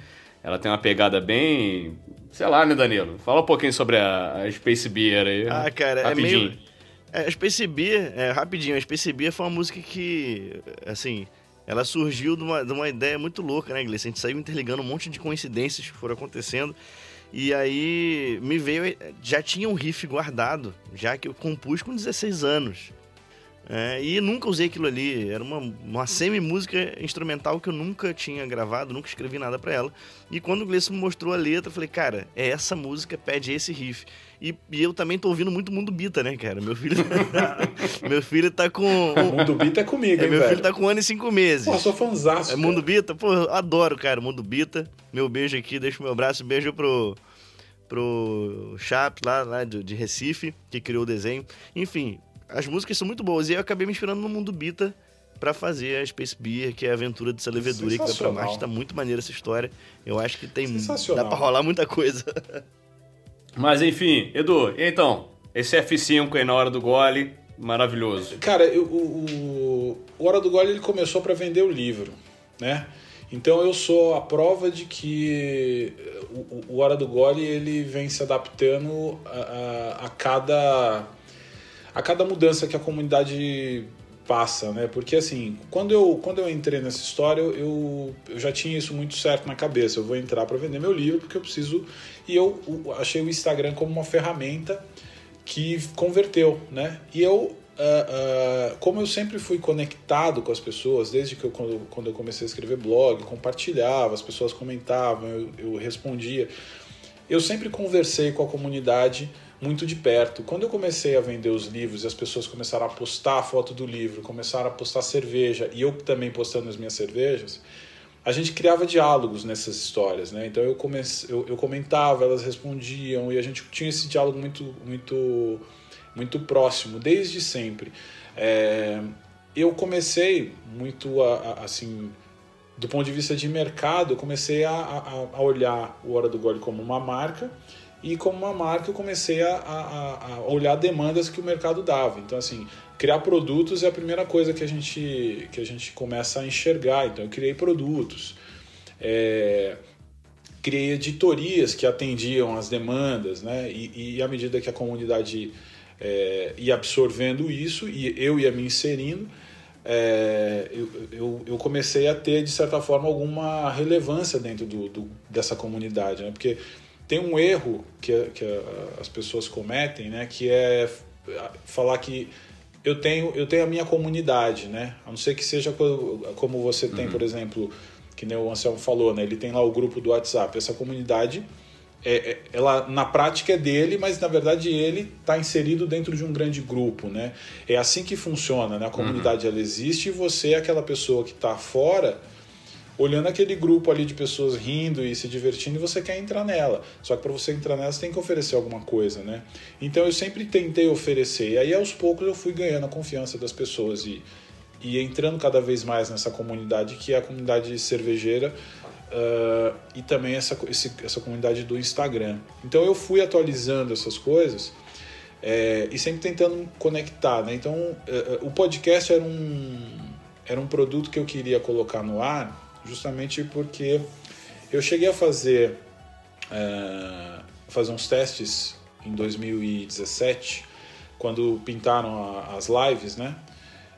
Ela tem uma pegada bem. Sei lá, né, Danilo? Fala um pouquinho sobre a, a Space Beer aí. Ah, cara, rapidinho. é meio. É, a Space Beer, é, rapidinho, a Space Beer foi uma música que, assim, ela surgiu de uma, de uma ideia muito louca, né, Gleice? A gente saiu interligando um monte de coincidências que foram acontecendo. E aí me veio. Já tinha um riff guardado, já que eu compus com 16 anos. É, e nunca usei aquilo ali. Era uma, uma semi-música instrumental que eu nunca tinha gravado, nunca escrevi nada para ela. E quando o Gleison me mostrou a letra, eu falei, cara, é essa música, pede esse riff. E, e, eu também tô ouvindo muito Mundo Bita, né, cara? Meu filho. meu filho tá com. Mundo Bita é comigo, é, hein, Meu velho? filho tá com um ano e cinco meses. Pô, sou fãzaço. É Mundo Bita? Pô, adoro, cara. Mundo Bita. Meu beijo aqui, deixa o meu abraço. Beijo pro. Pro Chap lá, lá de, de Recife, que criou o desenho. Enfim, as músicas são muito boas. E eu acabei me inspirando no Mundo Bita para fazer a Space Beer, que é a aventura dessa levedura que vai pra Marte. Tá muito maneira essa história. Eu acho que tem. Dá pra rolar muita coisa. Mas enfim, Edu, então, esse F5 aí na hora do gole, maravilhoso. Cara, eu, o, o Hora do Gole ele começou para vender o livro, né? Então eu sou a prova de que o, o Hora do Gole ele vem se adaptando a, a, a cada a cada mudança que a comunidade passa, né? Porque assim, quando eu, quando eu entrei nessa história, eu, eu já tinha isso muito certo na cabeça. Eu vou entrar para vender meu livro porque eu preciso. E eu achei o Instagram como uma ferramenta que converteu, né? E eu, uh, uh, como eu sempre fui conectado com as pessoas, desde que eu quando, quando eu comecei a escrever blog, compartilhava, as pessoas comentavam, eu, eu respondia. Eu sempre conversei com a comunidade muito de perto. Quando eu comecei a vender os livros e as pessoas começaram a postar a foto do livro, começaram a postar cerveja e eu também postando as minhas cervejas, a gente criava diálogos nessas histórias, né? Então eu, comece, eu, eu comentava, elas respondiam e a gente tinha esse diálogo muito, muito, muito próximo desde sempre. É, eu comecei muito a, a, assim do ponto de vista de mercado, eu comecei a, a, a olhar o Hora do Gole como uma marca e como uma marca eu comecei a, a, a, olhar demandas que o mercado dava. Então, assim, criar produtos é a primeira coisa que a gente, que a gente começa a enxergar. Então, eu criei produtos, é, criei editorias que atendiam as demandas, né? E, e à medida que a comunidade é, ia absorvendo isso, e eu ia me inserindo, é, eu, eu, eu, comecei a ter, de certa forma, alguma relevância dentro do, do dessa comunidade, né? Porque tem um erro que, que as pessoas cometem, né? Que é falar que eu tenho, eu tenho a minha comunidade, né? A não ser que seja como você tem, uhum. por exemplo, que nem o Anselmo falou, né? Ele tem lá o grupo do WhatsApp. Essa comunidade, é, é ela na prática é dele, mas na verdade ele está inserido dentro de um grande grupo, né? É assim que funciona, né? A comunidade uhum. ela existe e você é aquela pessoa que está fora olhando aquele grupo ali de pessoas rindo e se divertindo você quer entrar nela. Só que para você entrar nela você tem que oferecer alguma coisa, né? Então eu sempre tentei oferecer e aí aos poucos eu fui ganhando a confiança das pessoas e, e entrando cada vez mais nessa comunidade que é a comunidade cervejeira uh, e também essa, esse, essa comunidade do Instagram. Então eu fui atualizando essas coisas é, e sempre tentando conectar, né? Então uh, o podcast era um era um produto que eu queria colocar no ar justamente porque eu cheguei a fazer, é, fazer uns testes em 2017, quando pintaram a, as lives, né?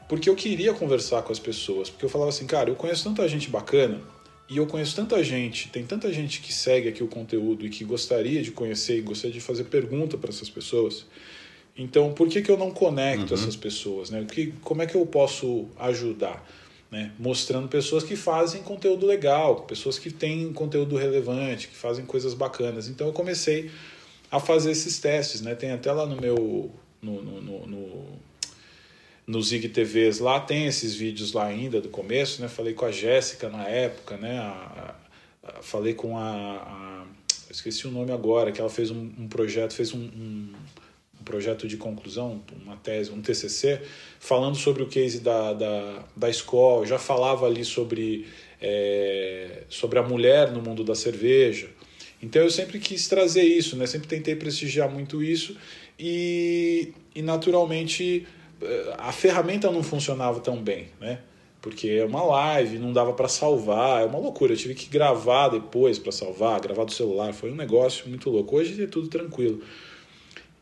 Porque eu queria conversar com as pessoas, porque eu falava assim, cara, eu conheço tanta gente bacana e eu conheço tanta gente, tem tanta gente que segue aqui o conteúdo e que gostaria de conhecer e gostaria de fazer pergunta para essas pessoas. Então, por que, que eu não conecto uhum. essas pessoas? Né? Que, como é que eu posso ajudar? Né? mostrando pessoas que fazem conteúdo legal, pessoas que têm conteúdo relevante, que fazem coisas bacanas. Então eu comecei a fazer esses testes, né? Tem até lá no meu no, no, no, no, no Zig TVs lá tem esses vídeos lá ainda do começo, né? Falei com a Jéssica na época, né? A, a, a, falei com a, esqueci o nome agora, que ela fez um, um projeto, fez um, um projeto de conclusão, uma tese, um TCC, falando sobre o case da, da, da escola, já falava ali sobre, é, sobre a mulher no mundo da cerveja. Então eu sempre quis trazer isso, né? sempre tentei prestigiar muito isso e, e naturalmente é, a ferramenta não funcionava tão bem, né? Porque é uma live, não dava para salvar, é uma loucura. Eu tive que gravar depois para salvar, gravar do celular, foi um negócio muito louco. Hoje é tudo tranquilo.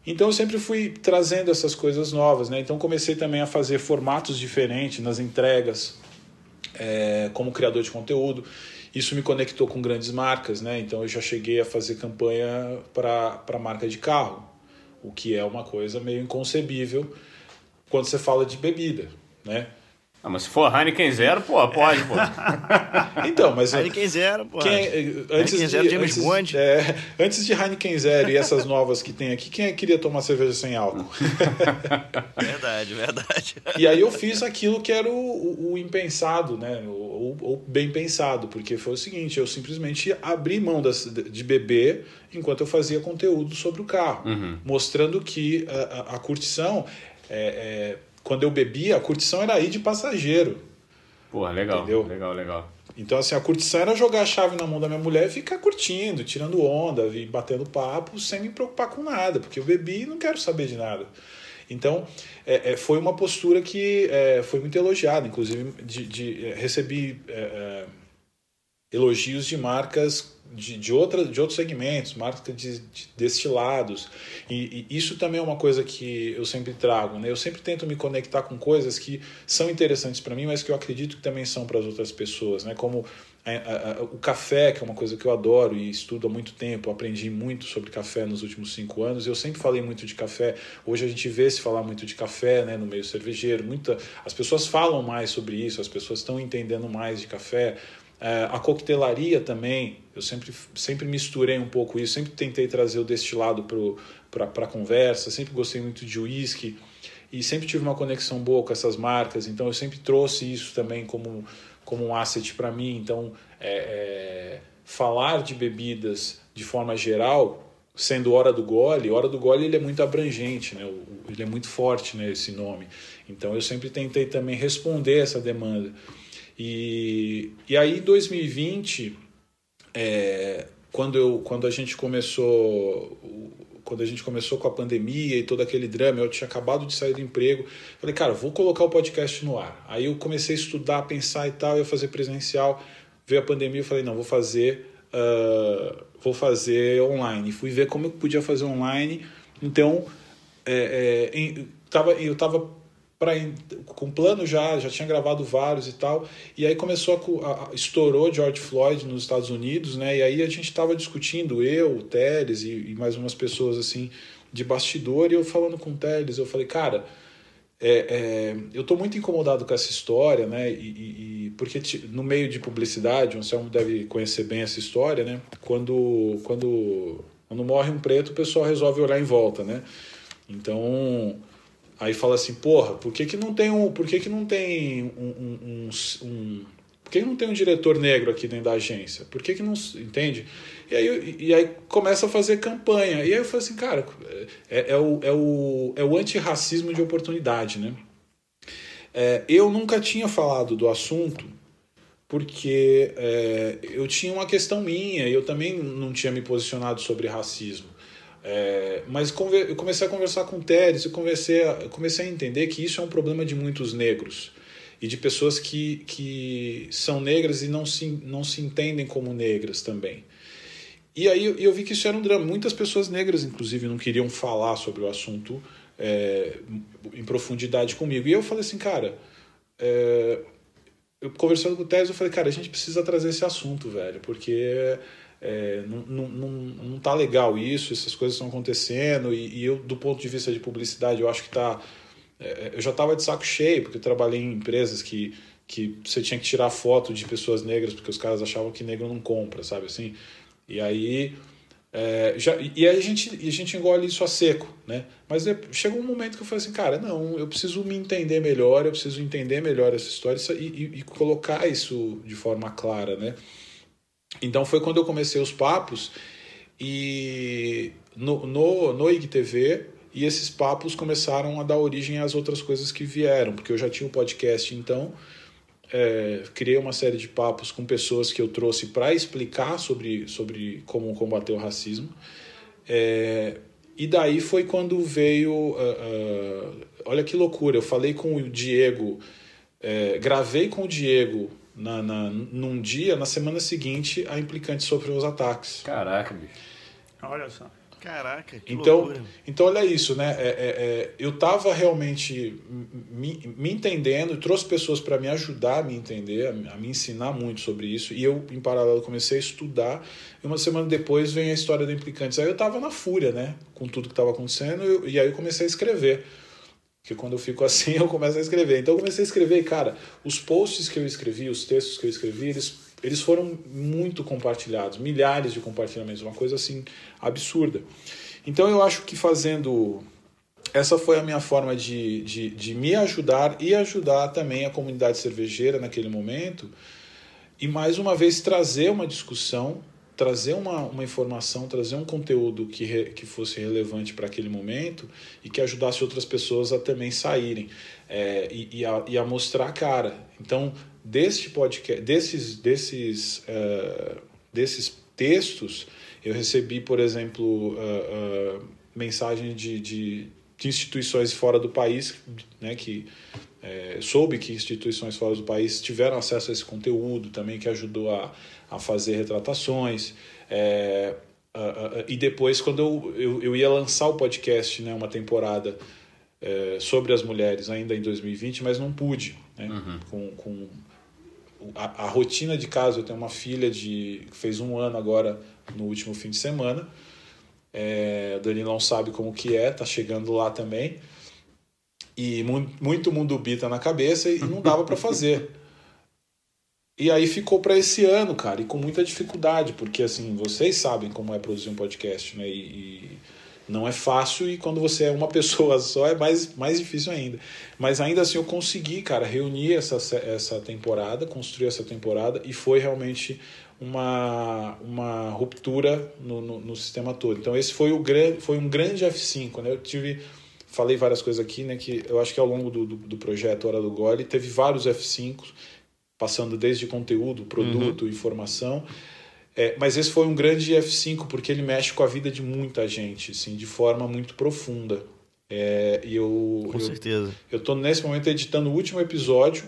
Então eu sempre fui trazendo essas coisas novas, né? Então comecei também a fazer formatos diferentes nas entregas, é, como criador de conteúdo. Isso me conectou com grandes marcas, né? Então eu já cheguei a fazer campanha para marca de carro, o que é uma coisa meio inconcebível quando você fala de bebida, né? Ah, mas se for Heineken Zero, pô, pode, pô. então, mas... Heineken Zero, pô. Quem, antes Heineken de, Zero, James antes, Bond. É, antes de Heineken Zero e essas novas que tem aqui, quem é queria tomar cerveja sem álcool? verdade, verdade. E aí eu fiz aquilo que era o, o, o impensado, né? O, o, bem pensado, porque foi o seguinte, eu simplesmente abri mão das, de beber enquanto eu fazia conteúdo sobre o carro, uhum. mostrando que a, a, a curtição... É, é, quando eu bebia, a curtição era ir de passageiro. Porra, legal. Entendeu? Legal, legal. Então, assim, a curtição era jogar a chave na mão da minha mulher e ficar curtindo, tirando onda, e batendo papo, sem me preocupar com nada, porque eu bebi e não quero saber de nada. Então, é, é, foi uma postura que é, foi muito elogiada, inclusive de, de é, recebi é, é, elogios de marcas de, de, outra, de outros segmentos, marca de, de destilados. E, e, isso também é uma coisa que eu sempre trago. Né? Eu sempre tento me conectar com coisas que são interessantes para mim, mas que eu acredito que também são para as outras pessoas. Né? Como a, a, a, o café, que é uma coisa que eu adoro e estudo há muito tempo, aprendi muito sobre café nos últimos cinco anos. Eu sempre falei muito de café. Hoje a gente vê se falar muito de café né, no meio cervejeiro. Muita, as pessoas falam mais sobre isso, as pessoas estão entendendo mais de café. É, a coquetelaria também, eu sempre, sempre misturei um pouco isso, sempre tentei trazer o destilado para a conversa, sempre gostei muito de uísque e sempre tive uma conexão boa com essas marcas, então eu sempre trouxe isso também como, como um asset para mim. Então, é, é, falar de bebidas de forma geral, sendo Hora do Gole, Hora do Gole ele é muito abrangente, né? ele é muito forte né, esse nome. Então eu sempre tentei também responder essa demanda. E, e aí, em 2020, é, quando, eu, quando a gente começou quando a gente começou com a pandemia e todo aquele drama, eu tinha acabado de sair do emprego. Falei, cara, vou colocar o podcast no ar. Aí eu comecei a estudar, pensar e tal, ia fazer presencial. Veio a pandemia, eu falei, não, vou fazer, uh, vou fazer online. Fui ver como eu podia fazer online. Então, é, é, em, tava, eu estava para com plano já, já tinha gravado vários e tal. E aí começou a, a, estourou George Floyd nos Estados Unidos, né? E aí a gente estava discutindo, eu, o Teles e, e, mais umas pessoas assim de bastidor, e eu falando com o Teles, eu falei, cara, é, é, eu estou muito incomodado com essa história, né? E, e, porque no meio de publicidade, o Anselmo deve conhecer bem essa história, né? Quando, quando, quando morre um preto, o pessoal resolve olhar em volta, né? Então Aí fala assim, porra, por que, que não tem um. Por que, que não tem um, um, um, um por que, não tem um diretor negro aqui dentro da agência? Por que, que não. Entende? E aí, e aí começa a fazer campanha. E aí eu falo assim, cara, é, é o, é o, é o antirracismo de oportunidade, né? É, eu nunca tinha falado do assunto porque é, eu tinha uma questão minha, eu também não tinha me posicionado sobre racismo. É, mas eu comecei a conversar com o Teres, eu comecei a, comecei a entender que isso é um problema de muitos negros e de pessoas que, que são negras e não se, não se entendem como negras também. E aí eu, eu vi que isso era um drama. Muitas pessoas negras, inclusive, não queriam falar sobre o assunto é, em profundidade comigo. E eu falei assim, cara, é, eu conversando com o Teres, eu falei, cara, a gente precisa trazer esse assunto, velho, porque é, não, não, não, não tá legal isso, essas coisas estão acontecendo, e, e, eu, do ponto de vista de publicidade, eu acho que tá. É, eu já estava de saco cheio, porque eu trabalhei em empresas que, que você tinha que tirar foto de pessoas negras, porque os caras achavam que negro não compra, sabe assim? E aí. É, já, e aí a gente, a gente engole isso a seco, né? Mas é, chegou um momento que eu falei assim, cara, não, eu preciso me entender melhor, eu preciso entender melhor essa história e, e, e colocar isso de forma clara, né? Então foi quando eu comecei os papos e no, no, no IGTV e esses papos começaram a dar origem às outras coisas que vieram, porque eu já tinha um podcast então, é, criei uma série de papos com pessoas que eu trouxe para explicar sobre, sobre como combater o racismo. É, e daí foi quando veio. Uh, uh, olha que loucura, eu falei com o Diego, é, gravei com o Diego na, na, num dia, na semana seguinte, a implicante sofreu os ataques. Caraca, bicho. Olha só. Caraca, que então, loucura. Então, olha isso, né? É, é, é, eu estava realmente me, me, entendendo e trouxe pessoas para me ajudar a me entender, a, a, me ensinar muito sobre isso. E eu, em paralelo, comecei a estudar. E uma semana depois vem a história do Implicantes. Aí eu estava na fúria, né? Com tudo que estava acontecendo. Eu, e aí eu comecei a escrever. Porque quando eu fico assim, eu começo a escrever. Então eu comecei a escrever, cara, os posts que eu escrevi, os textos que eu escrevi, eles, eles foram muito compartilhados, milhares de compartilhamentos, uma coisa assim absurda. Então eu acho que fazendo. Essa foi a minha forma de, de, de me ajudar e ajudar também a comunidade cervejeira naquele momento. E mais uma vez trazer uma discussão trazer uma, uma informação, trazer um conteúdo que, re, que fosse relevante para aquele momento e que ajudasse outras pessoas a também saírem é, e, e, a, e, a, mostrar a cara. Então, deste podcast, desses, desses, uh, desses textos, eu recebi, por exemplo, uh, uh, mensagem de, de, de, instituições fora do país, né, que é, soube que instituições fora do país tiveram acesso a esse conteúdo também, que ajudou a a fazer retratações. É, e depois, quando eu, eu, eu, ia lançar o podcast, né, uma temporada é, sobre as mulheres, ainda em 2020, mas não pude. Né, uhum. Com, com a, a, rotina de casa, eu tenho uma filha de que fez um ano agora no último fim de semana. É, o Danilão sabe como que é, tá chegando lá também. E muito, muito mundo bita na cabeça e não dava para fazer. E aí ficou para esse ano, cara, e com muita dificuldade, porque assim, vocês sabem como é produzir um podcast, né? E, e, não é fácil e quando você é uma pessoa só é mais, mais difícil ainda. Mas ainda assim eu consegui, cara, reunir essa, essa temporada, construir essa temporada e foi realmente uma, uma ruptura no, no, no sistema todo. Então esse foi, o foi um grande F5, né? Eu tive falei várias coisas aqui, né? Que eu acho que ao longo do, do, do projeto Hora do Gole teve vários F5s passando desde conteúdo, produto, uhum. informação. É, mas esse foi um grande F5 porque ele mexe com a vida de muita gente, assim, de forma muito profunda. É, e eu, com eu, certeza. Eu estou nesse momento editando o último episódio,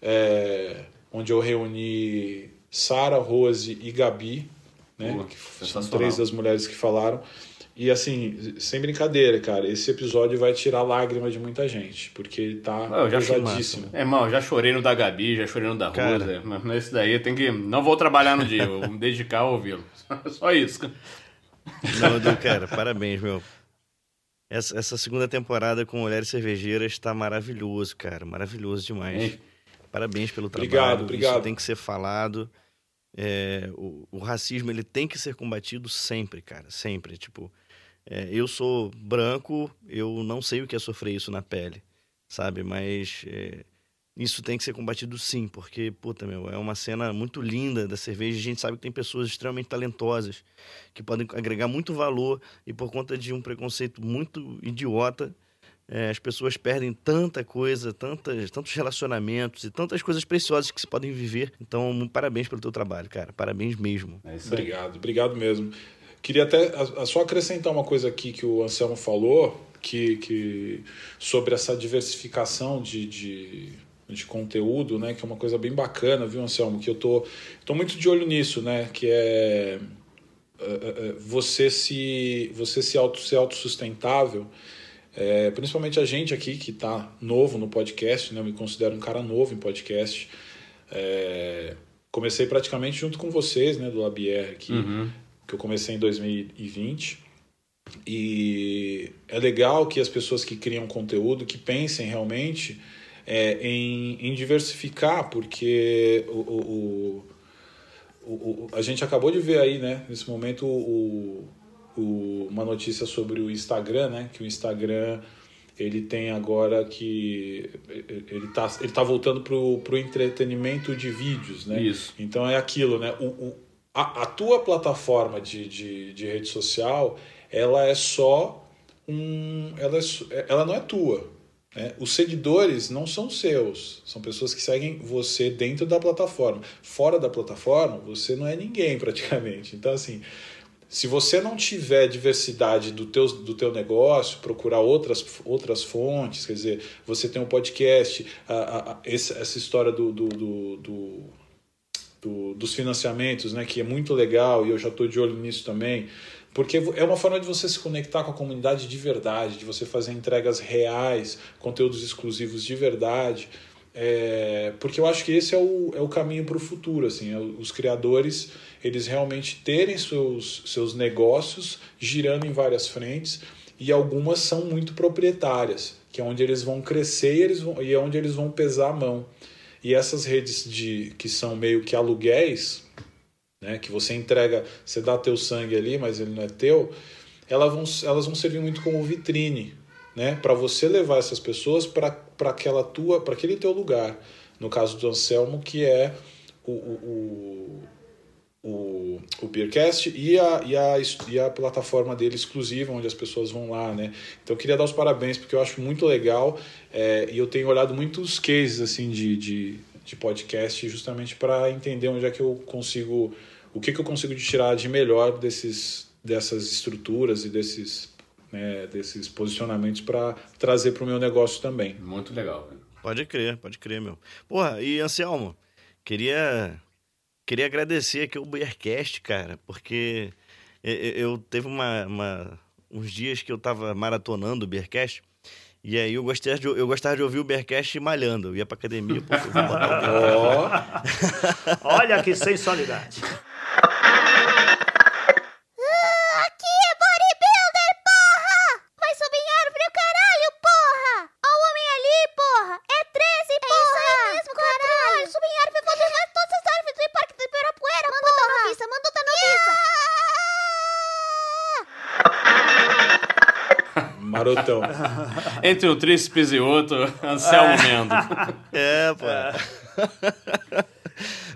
é, onde eu reuni Sara, Rose e Gabi, né, que são três das mulheres que falaram. E assim, sem brincadeira, cara, esse episódio vai tirar lágrima de muita gente, porque ele tá Eu já pesadíssimo. É, irmão, já chorei no da Gabi, já chorei no da Cara. Rosa, mas nesse daí tem que. Não vou trabalhar no dia, vou me dedicar a ouvi-lo. Só isso. Não, Edu, cara, parabéns, meu. Essa, essa segunda temporada com Mulheres Cervejeiras tá maravilhoso, cara. Maravilhoso demais. Hein? Parabéns pelo Obrigado, trabalho. obrigado. Isso tem que ser falado. É, o, o racismo, ele tem que ser combatido sempre, cara. Sempre. Tipo, é, eu sou branco, eu não sei o que é sofrer isso na pele, sabe? Mas é, isso tem que ser combatido sim, porque, puta, meu, é uma cena muito linda da cerveja. A gente sabe que tem pessoas extremamente talentosas que podem agregar muito valor e por conta de um preconceito muito idiota, é, as pessoas perdem tanta coisa, tantas, tantos relacionamentos e tantas coisas preciosas que se podem viver. Então, parabéns pelo teu trabalho, cara. Parabéns mesmo. É. Obrigado, obrigado mesmo. Queria até só acrescentar uma coisa aqui que o Anselmo falou, que, que sobre essa diversificação de, de, de conteúdo, né? Que é uma coisa bem bacana, viu, Anselmo? Que eu tô, tô muito de olho nisso, né? Que é, é, é, você se você se auto ser autossustentável. É, principalmente a gente aqui que está novo no podcast, né? Eu me considero um cara novo em podcast. É, comecei praticamente junto com vocês, né, do Labier aqui, Uhum. Que eu comecei em 2020. E é legal que as pessoas que criam conteúdo, que pensem realmente é, em, em diversificar, porque o, o, o, o- a gente acabou de ver aí, né, nesse momento, o, o, uma notícia sobre o Instagram, né, que o Instagram ele tem agora que ele tá, ele tá voltando pro, pro entretenimento de vídeos, né? Isso. Então é aquilo, né? O, o, a, a tua plataforma de, de, de rede social, ela é só um. Ela, é, só- ela não é tua. Né? Os seguidores não são seus, são pessoas que seguem você dentro da plataforma. Fora da plataforma, você não é ninguém praticamente. Então, assim, se você não tiver diversidade do teu, do teu negócio, procurar outras, outras fontes, quer dizer, você tem um podcast, a, a, a- esse- essa história do, do, do, do- do- dos financiamentos, né, que é muito legal e eu já estou de olho nisso também, porque é uma forma de você se conectar com a comunidade de verdade, de você fazer entregas reais, conteúdos exclusivos de verdade, é, porque eu acho que esse é o, é o caminho para o futuro, assim, é os criadores eles realmente terem seus, seus negócios girando em várias frentes e algumas são muito proprietárias, que é onde eles vão crescer e, eles vão, e é onde eles vão pesar a mão. E essas redes de que são meio que aluguéis, né, que você entrega, você dá teu sangue ali, mas ele não é teu, elas vão, elas vão servir muito como vitrine, né, para você levar essas pessoas para aquela tua, para aquele teu lugar. No caso do Anselmo, que é o, o, o, o, o Beercast e a, e, a, e a plataforma dele exclusiva, onde as pessoas vão lá, né? Então eu queria dar os parabéns, porque eu acho muito legal é, e eu tenho olhado muitos cases assim de, de, de podcast justamente para entender onde é que eu consigo, o que, que eu consigo de tirar de melhor desses, dessas estruturas e desses, né, desses posicionamentos para trazer para o meu negócio também. Muito legal. velho. Pode crer, pode crer, meu. Porra, e Anselmo, queria queria agradecer aqui o Beercast, cara, porque eu, eu teve uma, uma- uns dias que eu tava maratonando o Beercast, e aí eu gostava de, eu gostava de ouvir o Beercast malhando. Eu ia pra academia, pô, eu vou botar o Olha que sensualidade. Marotão. Entre um tríceps e outro, Anselmo Mendo. É, pô.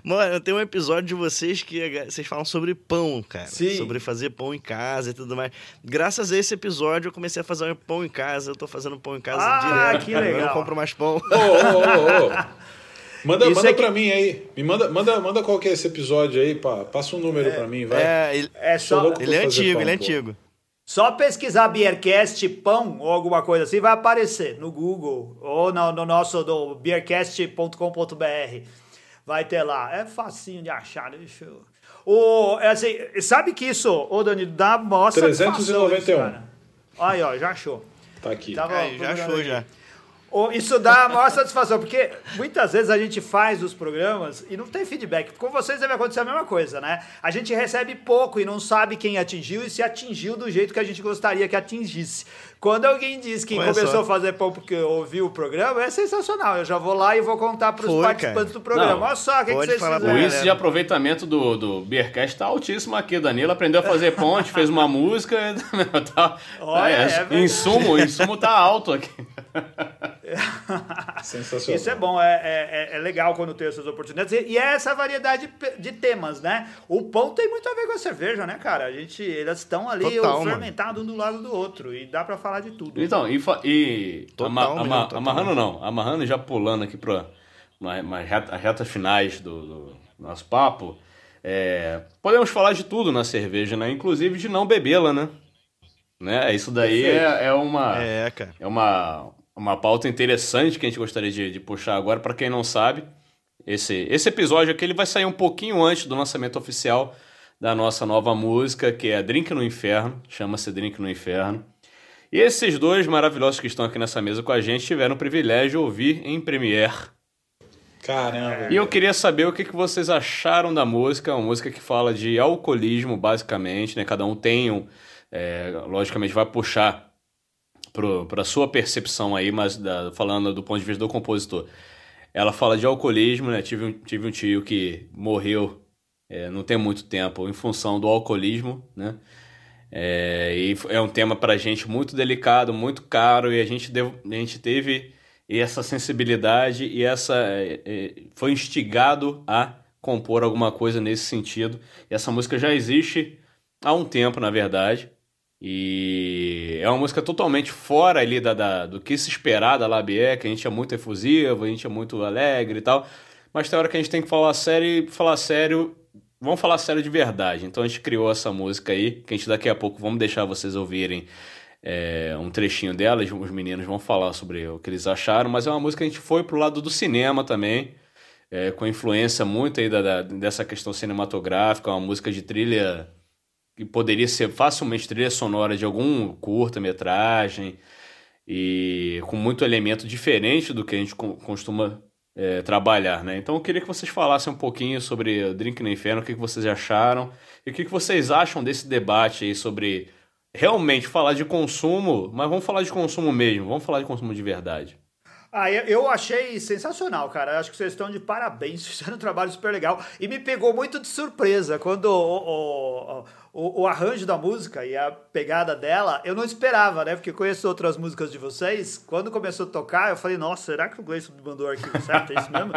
Mano, tem um episódio de vocês que a- vocês falam sobre pão, cara. Sim. Sobre fazer pão em casa e tudo mais. Graças a esse episódio, eu comecei a fazer pão em casa. Eu tô fazendo pão em casa Ah, direto. que cara. Eu legal. não compro mais pão. Ô, ô, ô, ô. Manda, Isso manda é que- pra mim aí. Me manda, manda, manda qual que é esse episódio aí, pá. Passa um número pra mim, vai. É, ele, É só, ele é antigo, pão, ele é pô. antigo. Só pesquisar Beercast pão ou alguma coisa assim, vai aparecer no Google ou no, no nosso do beercast.com.br. Vai ter lá. É facinho de achar, né, bicho. O, é assim, sabe que isso, ô Dani, dá satisfação 391. isso, cara. Aí, ó, já achou. Tá aqui. Tava Aí, já achou aqui. já. Isso dá a maior satisfação, porque muitas vezes a gente faz os programas e não tem feedback. Com vocês deve acontecer a mesma coisa, né? A gente recebe pouco e não sabe quem atingiu e se atingiu do jeito que a gente gostaria que atingisse. Quando alguém diz que começou só. a fazer pão porque ouviu o programa, é sensacional. Eu já vou lá e vou contar para os participantes cara. do programa. Não, Olha só o que, vocês O fizeram. galera. índice de aproveitamento do, do Beercast tá altíssimo aqui. Danilo aprendeu a fazer ponte, fez uma música. tá, Olha, é verdade. insumo, insumo tá alto aqui. Sensacional. Isso é bom, é, é, é legal quando tem essas oportunidades. E e é essa variedade de temas, né? O pão tem muito a ver com a cerveja, né, cara? A gente, elas estão ali Total, o mano. fermentado um do lado do outro. E dá pra falar de tudo. Então, e, e Total ama- mesmo, ama- total. amarrando não, amarrando e já pulando aqui para as reta, retas finais do, do nosso papo, é, podemos falar de tudo na cerveja, né? Inclusive de não bebê-la, né? né? Isso daí é, é uma É, cara. é uma, uma pauta interessante que a gente gostaria de, de puxar agora. Para quem não sabe, esse, esse episódio aqui ele vai sair um pouquinho antes do lançamento oficial da nossa nova música, que é Drink no Inferno, chama-se Drink no Inferno. E esses dois maravilhosos que estão aqui nessa mesa com a gente tiveram o privilégio de ouvir em Premiere. Caramba. E eu queria saber o que, que vocês acharam da música, uma música que fala de alcoolismo, basicamente, né? Cada um tem um, é, logicamente vai puxar para sua percepção aí, mas da- falando do ponto de vista do compositor. Ela fala de alcoolismo, né? Tive um, tive um tio que morreu é, não tem muito tempo em função do alcoolismo, né? É, e é um tema para a gente muito delicado, muito caro, e a gente, deu, a gente teve essa sensibilidade e essa é, é, foi instigado a compor alguma coisa nesse sentido. E essa música já existe há um tempo, na verdade. E é uma música totalmente fora ali da, da- do que se esperar da Labier, que a gente é muito efusivo, a gente é muito alegre e tal. Mas tem hora que a gente tem que falar sério e falar sério. Vamos falar sério de verdade. Então a gente criou essa música aí, que a gente daqui a pouco vamos deixar vocês ouvirem é, um trechinho dela. Os meninos vão falar sobre o que eles acharam, mas é uma música que a gente foi pro lado do cinema também é, com influência muito aí da, da- dessa questão cinematográfica, uma música de trilha que poderia ser facilmente trilha sonora de algum curta-metragem e com muito elemento diferente do que a gente co- costuma é, trabalhar, né? Então eu queria que vocês falassem um pouquinho sobre Drink no Inferno, o que, que vocês acharam e o que, que vocês acham desse debate aí sobre realmente falar de consumo, mas vamos falar de consumo mesmo, vamos falar de consumo de verdade. Ah, eu- achei sensacional, cara. Acho que vocês estão de parabéns, fizeram um trabalho super legal. E me pegou muito de surpresa quando o, o, o arranjo da música e a pegada dela, eu não esperava, né? Porque eu conheço outras músicas de vocês. Quando começou a tocar, eu falei, nossa, será que o Gleison mandou o arquivo certo? É isso mesmo?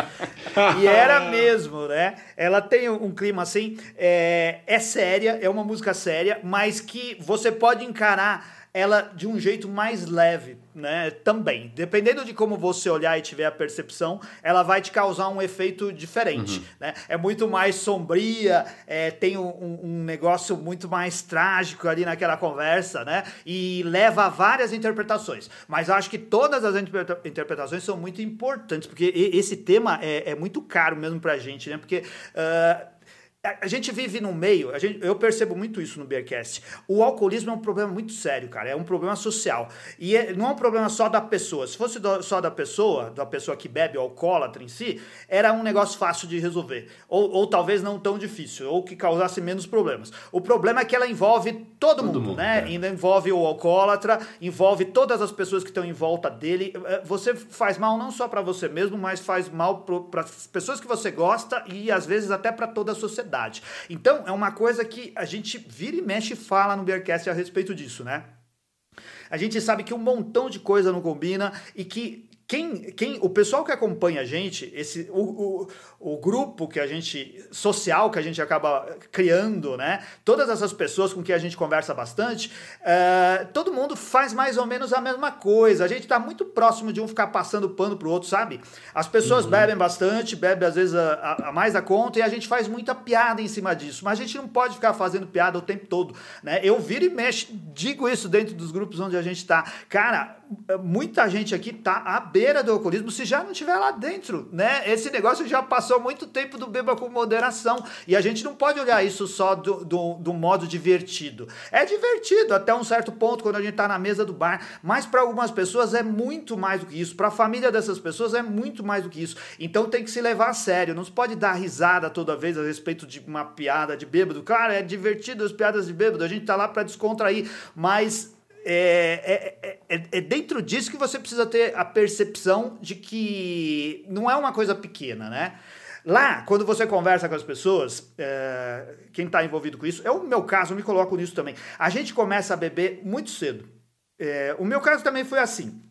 e era mesmo, né? Ela tem um clima assim, é, é séria, é uma música séria, mas que você pode encarar ela de um jeito mais leve, né? Também. Dependendo de como você olhar e tiver a percepção, ela vai te causar um efeito diferente, né? É muito mais sombria, é, tem um, um- negócio muito mais trágico ali naquela conversa, né? E leva a várias interpretações. Mas eu acho que todas as interpreta- interpretações são muito importantes, porque esse tema é, é muito caro mesmo pra gente, né? Porque... ah, a- gente vive num meio, gente, eu percebo muito isso no Beercast. O alcoolismo é um problema muito sério, cara. É um problema social. E é- não é um problema só da pessoa. Se fosse do- só da pessoa, da pessoa que bebe, o alcoólatra em si, era um negócio fácil de resolver. Ou, ou talvez não tão difícil, ou que causasse menos problemas. O problema é que ela envolve todo, mundo, mundo, né? é. Ainda envolve o alcoólatra, envolve todas as pessoas que estão em volta dele. Eh, Você faz mal não só para você mesmo, mas faz mal para as pessoas que você gosta e às vezes até para toda a sociedade. Então, é uma coisa que a gente vira e mexe e fala no Bearcast a respeito disso, né? A gente sabe que um montão de coisa não combina e que quem, quem o pessoal que acompanha a gente, esse o, o, o grupo que a gente social que a gente acaba criando, né? Todas essas pessoas com quem a gente conversa bastante, eh, todo mundo faz mais ou menos a mesma coisa. A gente está muito próximo de um ficar passando pano pro outro, sabe? As pessoas bebem bastante, bebem às vezes a, a- a mais da conta e a gente faz muita piada em cima disso. Mas a gente não pode ficar fazendo piada o tempo todo, né? Eu viro e mexo, digo isso dentro dos grupos onde a gente tá. Cara, muita gente aqui tá à beira do alcoolismo se já não estiver lá dentro, né? Esse negócio já passou muito tempo do beba com moderação e a gente não pode olhar isso só do, do, do modo divertido. É divertido até um certo ponto quando a gente tá na mesa do bar, mas para algumas pessoas é muito mais do que isso. Para a família dessas pessoas é muito mais do que isso. Então tem que se levar a sério. Não se pode dar risada toda vez a respeito de uma piada de bêbado. Cara, é divertido as piadas de bêbado. A gente tá lá para descontrair, mas é, é, é, é, dentro disso que você precisa ter a percepção de que não é uma coisa pequena, né? Lá, quando você conversa com as pessoas, é, quem está envolvido com isso, é o meu caso, eu me coloco nisso também. A gente começa a beber muito cedo. É, o meu caso também foi assim.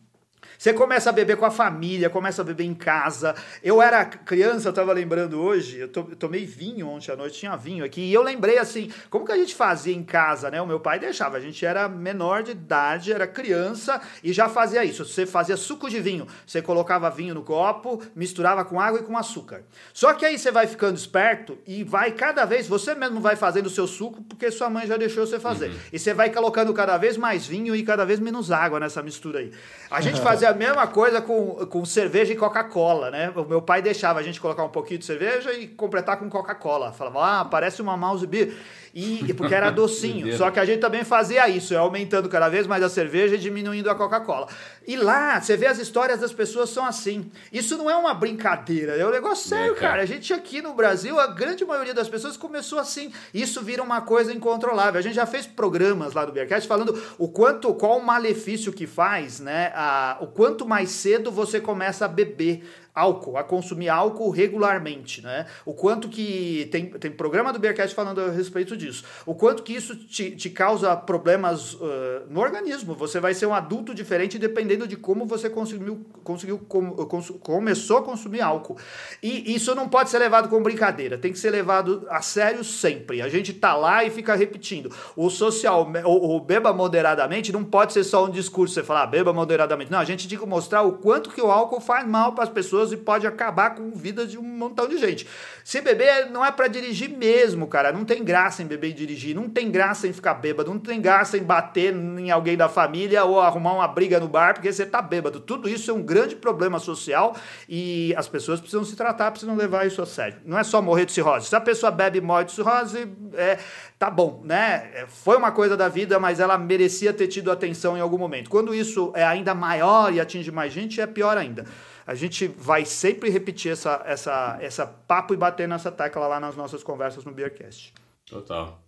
Você começa a beber com a família, começa a beber em casa. Eu era criança, eu tava lembrando hoje, eu, tomei vinho ontem à noite, tinha vinho aqui, e eu lembrei assim, como que a gente fazia em casa, né? O meu pai deixava, a gente era menor de idade, era criança e já fazia isso. Você fazia suco de vinho, você colocava vinho no copo, misturava com água e com açúcar. Só que aí você vai ficando esperto e vai cada vez, você mesmo vai fazendo o seu suco porque sua mãe já deixou você fazer. Uhum. E você vai colocando cada vez mais vinho e cada vez menos água nessa mistura aí. A gente fazia fazia a mesma coisa com, com cerveja e Coca-Cola, né? O meu pai deixava a gente colocar um pouquinho de cerveja e completar com Coca-Cola. Falava, ah, parece uma mouse beer. E, porque era docinho. Só que a gente também fazia isso, aumentando cada vez mais a cerveja e diminuindo a Coca-Cola. E lá, você vê as histórias das pessoas são assim. Isso não é uma brincadeira, é um negócio sério, é, cara. cara. A gente aqui no Brasil, a grande maioria das pessoas começou assim. Isso vira uma coisa incontrolável. A gente já fez programas lá do Beercast falando o quanto, qual o malefício que faz, né? A, o quanto mais cedo você começa a beber álcool, a consumir álcool regularmente, né? O quanto que tem, tem programa do Beercast falando a respeito disso. O quanto que isso te, te causa problemas uh, no organismo. Você vai ser um adulto diferente dependendo de como você consumiu, conseguiu com, cons, começou a consumir álcool. E isso não pode ser levado como brincadeira. Tem que ser levado a sério sempre. A gente tá lá e fica repetindo. O social, o, o beba moderadamente não pode ser só um discurso. Você falar ah, beba moderadamente. Não, a gente tem que mostrar o quanto que o álcool faz mal para as pessoas pessoas e pode acabar com vida de um montão de gente. Se beber não é para dirigir mesmo, cara. Não tem graça em beber e dirigir. Não tem graça em ficar bêbado. Não tem graça em bater em alguém da família ou arrumar uma briga no bar porque você tá bêbado. Tudo isso é um grande problema social e as pessoas precisam se tratar, precisam levar isso a sério. Não é só morrer de cirrose. Se a pessoa bebe e morre de cirrose, é, tá bom, né? É, foi uma coisa da vida, mas ela merecia ter tido atenção em algum momento. Quando isso é ainda maior e atinge mais gente, é pior ainda a gente vai sempre repetir essa, essa, essa papo e bater nessa tecla lá nas nossas conversas no Beercast. Total.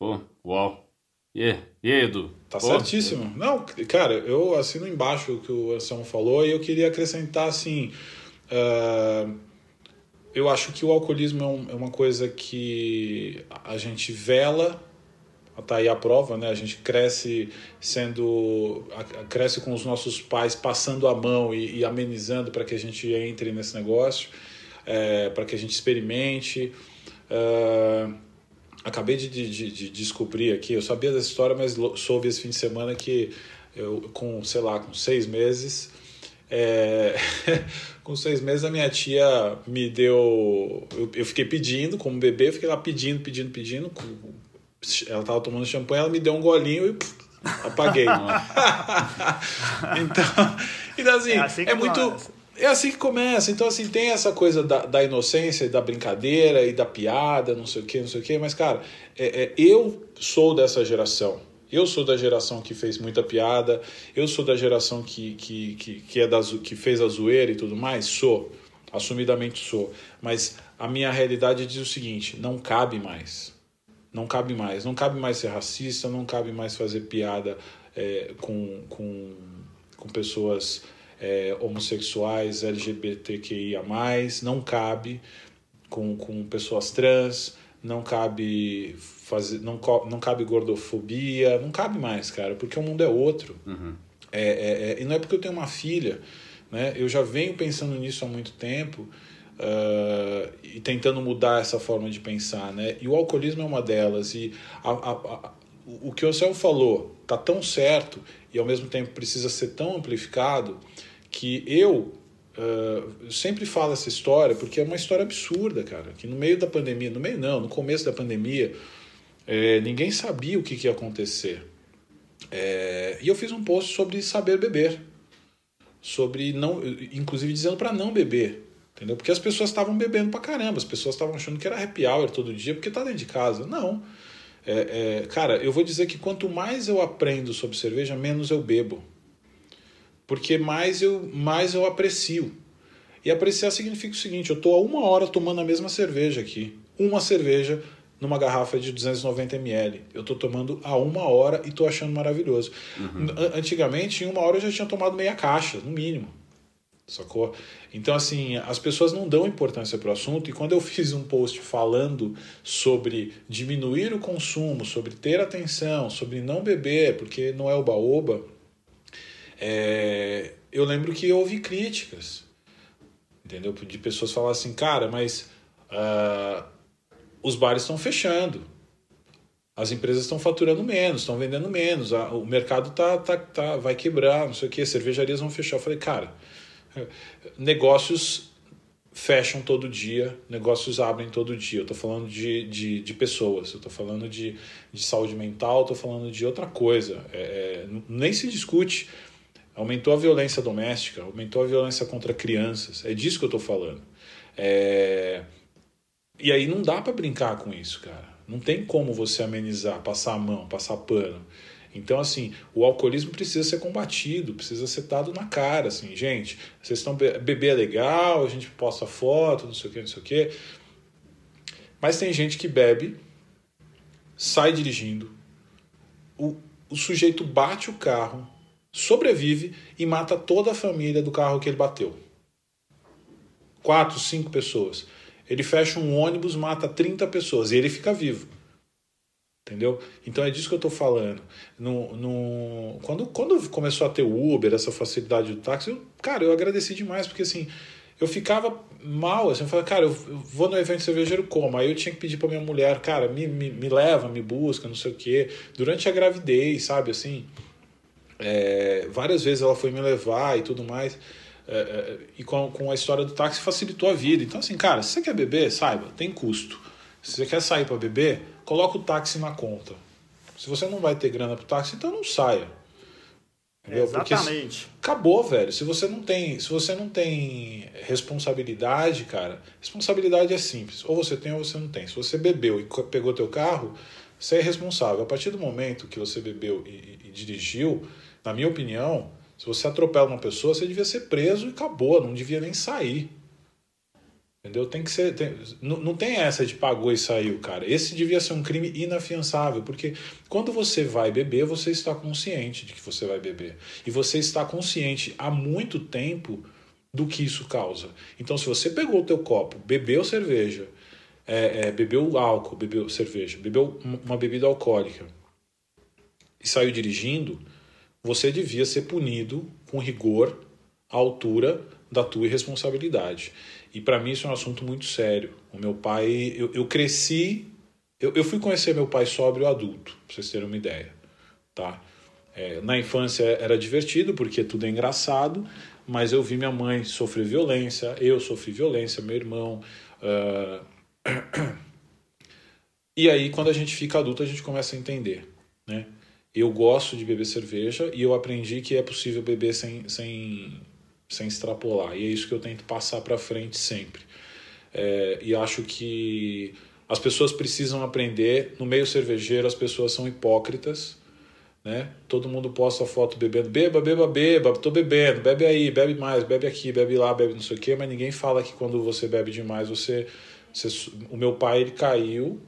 Pô, uau. E yeah. yeah, Edu? Tá Pô, certíssimo. Não, cara, eu assino embaixo o que o Anselmo falou e eu queria acrescentar assim. Uh, eu acho que o alcoolismo é, um, é uma coisa que a gente vela tá aí a prova, né? A gente cresce sendo cresce com os nossos pais passando a mão e, e amenizando para que a gente entre nesse negócio, é, para que a gente experimente. Uh, acabei de, de, de, descobrir aqui, eu sabia dessa história, mas soube esse fim de semana que eu com sei lá com seis meses é, com seis meses a minha tia me deu. Eu, eu, fiquei pedindo, como bebê, fiquei lá pedindo, pedindo, pedindo, ela tava tomando champanhe, ela me deu um golinho e pff, apaguei. então, então, assim, é, assim é muito. Começa. É assim que começa. Então, assim, tem essa coisa da, da inocência, da brincadeira e da piada, não sei o que, não sei o que. Mas, cara, é, é, eu sou dessa geração. Eu sou da geração que fez muita piada. Eu sou da geração que, que, que, que, é da, que fez a zoeira e tudo mais. Sou. Assumidamente sou. Mas a minha realidade diz o seguinte: não cabe mais não cabe mais. Não cabe mais ser racista, não cabe mais fazer piada é, com, com, com pessoas é, homossexuais, LGBTQIA, não cabe com, com pessoas trans, não cabe fazer. Não, não cabe gordofobia, não cabe mais, cara, porque o mundo é outro. Uhum. É, é, é, e não é porque eu tenho uma filha, né? Eu já venho pensando nisso há muito tempo uh, e tentando mudar essa forma de pensar, né? E o alcoolismo é uma delas. E a, a, a, o que o Céu falou tá tão certo e ao mesmo tempo precisa ser tão amplificado que eu uh, sempre falo essa história porque é uma história absurda, cara. Que no meio da pandemia, no meio não, no começo da pandemia, é, ninguém sabia o que, que ia acontecer. É, e eu fiz um post sobre saber beber. Sobre não. Inclusive dizendo para não beber. Entendeu? Porque as pessoas estavam bebendo pra caramba, as pessoas estavam achando que era happy hour todo dia porque tá dentro de casa. Não. É, é, cara, eu vou dizer que quanto mais eu aprendo sobre cerveja, menos eu bebo. Porque mais eu, mais eu aprecio. E apreciar significa o seguinte: eu tô há uma hora tomando a mesma cerveja aqui. Uma cerveja numa garrafa de 290 ml. Eu tô tomando há uma hora e tô achando maravilhoso. Uhum. Antigamente, em uma hora eu já tinha tomado meia caixa, no mínimo. Sacou? Então, assim, as pessoas não dão importância para o assunto, e quando eu fiz um post falando sobre diminuir o consumo, sobre ter atenção, sobre não beber, porque não é oba-oba, é... eu lembro que houve críticas, entendeu? De pessoas falar assim, cara, mas uh, os bares estão fechando, as empresas estão faturando menos, estão vendendo menos, a, o mercado tá, tá, tá, vai quebrar, não sei o que, cervejarias vão fechar. Eu falei, cara negócios fecham todo dia, negócios abrem todo dia. Eu estou falando de, de, de, pessoas, eu estou falando de, de saúde mental, estou falando de outra coisa. É, é, nem se discute. Aumentou a violência doméstica, aumentou a violência contra crianças. É disso que eu estou falando. É... E aí não dá para brincar com isso, cara. Não tem como você amenizar, passar a mão, passar pano. Então, assim, o alcoolismo precisa ser combatido, precisa ser dado na cara, assim, gente, vocês estão beber é legal, a gente posta foto, não sei o que, não sei o que. Mas tem gente que bebe, sai dirigindo, o, o sujeito bate o carro, sobrevive e mata toda a família do carro que ele bateu. Quatro, cinco pessoas. Ele fecha um ônibus, mata 30 pessoas e ele fica vivo. Entendeu? Então é disso que eu estou falando. No, no, quando, quando começou a ter o Uber, essa facilidade do táxi, eu, cara, eu agradeci demais, porque assim, eu ficava mal, assim, eu falava, cara, eu, vou no evento cervejeiro como? Aí eu tinha que pedir para minha mulher, cara, me, me, me leva, me busca, não sei o quê. Durante a gravidez, sabe, assim, é, várias vezes ela foi me levar e tudo mais. É, é, e com, com a história do táxi facilitou a vida. Então, assim, cara, se você quer beber, saiba, tem custo. Se você quer sair para beber, coloca o táxi na conta. Se você não vai ter grana pro táxi, então não saia. Entendeu? Exatamente. Porque acabou, velho. Se você não tem, se você não tem responsabilidade, cara, responsabilidade é simples. Ou você tem ou você não tem. Se você bebeu e pegou teu carro, você é responsável. A partir do momento que você bebeu e, e, e dirigiu, na minha opinião, se você atropela uma pessoa, você devia ser preso e acabou, não devia nem sair. Entendeu? Tem que ser. Tem, não, não tem essa de pagou e saiu, cara. Esse devia ser um crime inafiançável, porque quando você vai beber, você está consciente de que você vai beber. E você está consciente há muito tempo do que isso causa. Então, se você pegou o teu copo, bebeu cerveja, é, é, bebeu álcool, bebeu cerveja, bebeu uma bebida alcoólica e saiu dirigindo, você devia ser punido com rigor à altura da tua irresponsabilidade. E para mim isso é um assunto muito sério. O meu pai, eu, eu cresci, eu, eu fui conhecer meu pai sóbrio adulto, pra vocês terem uma ideia, tá? É, na infância era divertido porque tudo é engraçado, mas eu vi minha mãe sofrer violência, eu sofri violência, meu irmão. Uh... E aí, quando a gente fica adulto, a gente começa a entender, né? Eu gosto de beber cerveja e eu aprendi que é possível beber sem, sem sem extrapolar. E é isso que eu tento passar para frente sempre. É, e acho que as pessoas precisam aprender. No meio cervejeiro, as pessoas são hipócritas. Né? Todo mundo posta foto bebendo, beba, beba, beba, tô bebendo, bebe aí, bebe mais, bebe aqui, bebe lá, bebe não sei o quê, mas ninguém fala que quando você bebe demais, você, você o meu pai ele caiu,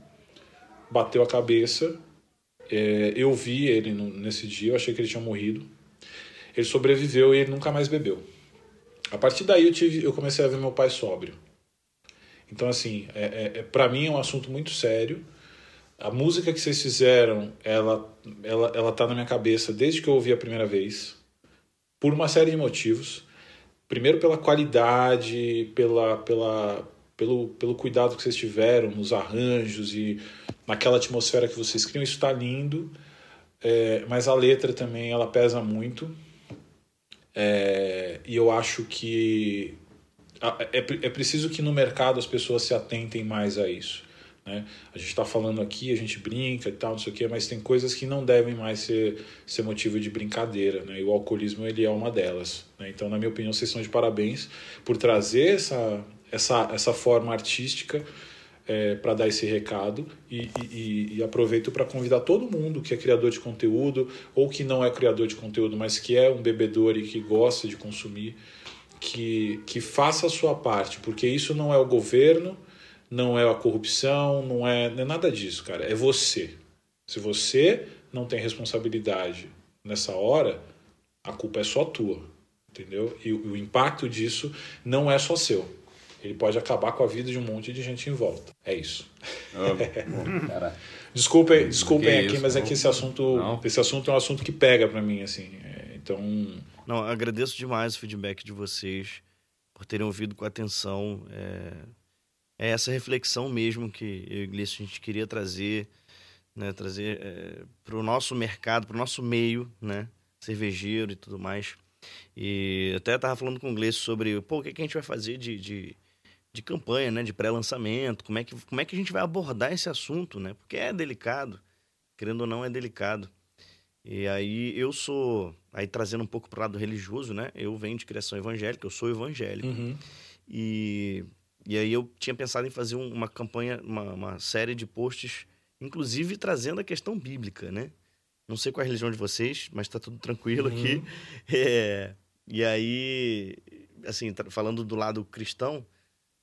bateu a cabeça, é, eu vi ele nesse dia, eu achei que ele tinha morrido, ele sobreviveu e ele nunca mais bebeu. A partir daí eu, tive, eu comecei a ver meu pai sóbrio. Então, assim, é, é, é para mim é um assunto muito sério. A música que vocês fizeram, ela, ela, ela tá na minha cabeça desde que eu ouvi a primeira vez, por uma série de motivos. Primeiro pela qualidade, pela, pela, pelo, pelo cuidado que vocês tiveram nos arranjos e naquela atmosfera que vocês criam, isso está lindo. É, mas a letra também, ela pesa muito. É, e eu acho que é, é preciso que no mercado as pessoas se atentem mais a isso. Né? A gente está falando aqui, a gente brinca e tal, não sei o quê, mas tem coisas que não devem mais ser, ser motivo de brincadeira. Né? E o alcoolismo ele é uma delas. Né? Então, na minha opinião, vocês são de parabéns por trazer essa, essa, essa forma artística é, para dar esse recado e, e, e aproveito para convidar todo mundo que é criador de conteúdo ou que não é criador de conteúdo, mas que é um bebedor e que gosta de consumir, que, que faça a sua parte, porque isso não é o governo, não é a corrupção, não é, não é nada disso, cara. É você. Se você não tem responsabilidade nessa hora, a culpa é só tua, entendeu? E o, o impacto disso não é só seu. Ele pode acabar com a vida de um monte de gente em volta. É isso. Oh. Desculpem, desculpem Que aqui, isso, mas é que esse assunto, Não. esse assunto é um assunto que pega para mim, assim. É, então, Não, agradeço demais o feedback de vocês por terem ouvido com atenção. É, é essa reflexão mesmo que eu e o Iglesias a gente queria trazer, né? Trazer para o nosso mercado, para o nosso meio, né? Cervejeiro e tudo mais. E até estava falando com o Iglesias sobre pô, o que, que a gente vai fazer de, de, de campanha, né? De pré-lançamento, como, é que, como é que a gente vai abordar esse assunto, né? Porque é delicado, querendo ou não, é delicado. E aí eu sou, aí trazendo um pouco pro lado religioso, né? Eu venho de criação evangélica, eu sou evangélico. E, e aí eu tinha pensado em fazer um- uma campanha, uma, uma série de posts, inclusive trazendo a questão bíblica, né? Não sei qual é a religião de vocês, mas tá tudo tranquilo aqui. É, e aí, assim, falando do lado cristão,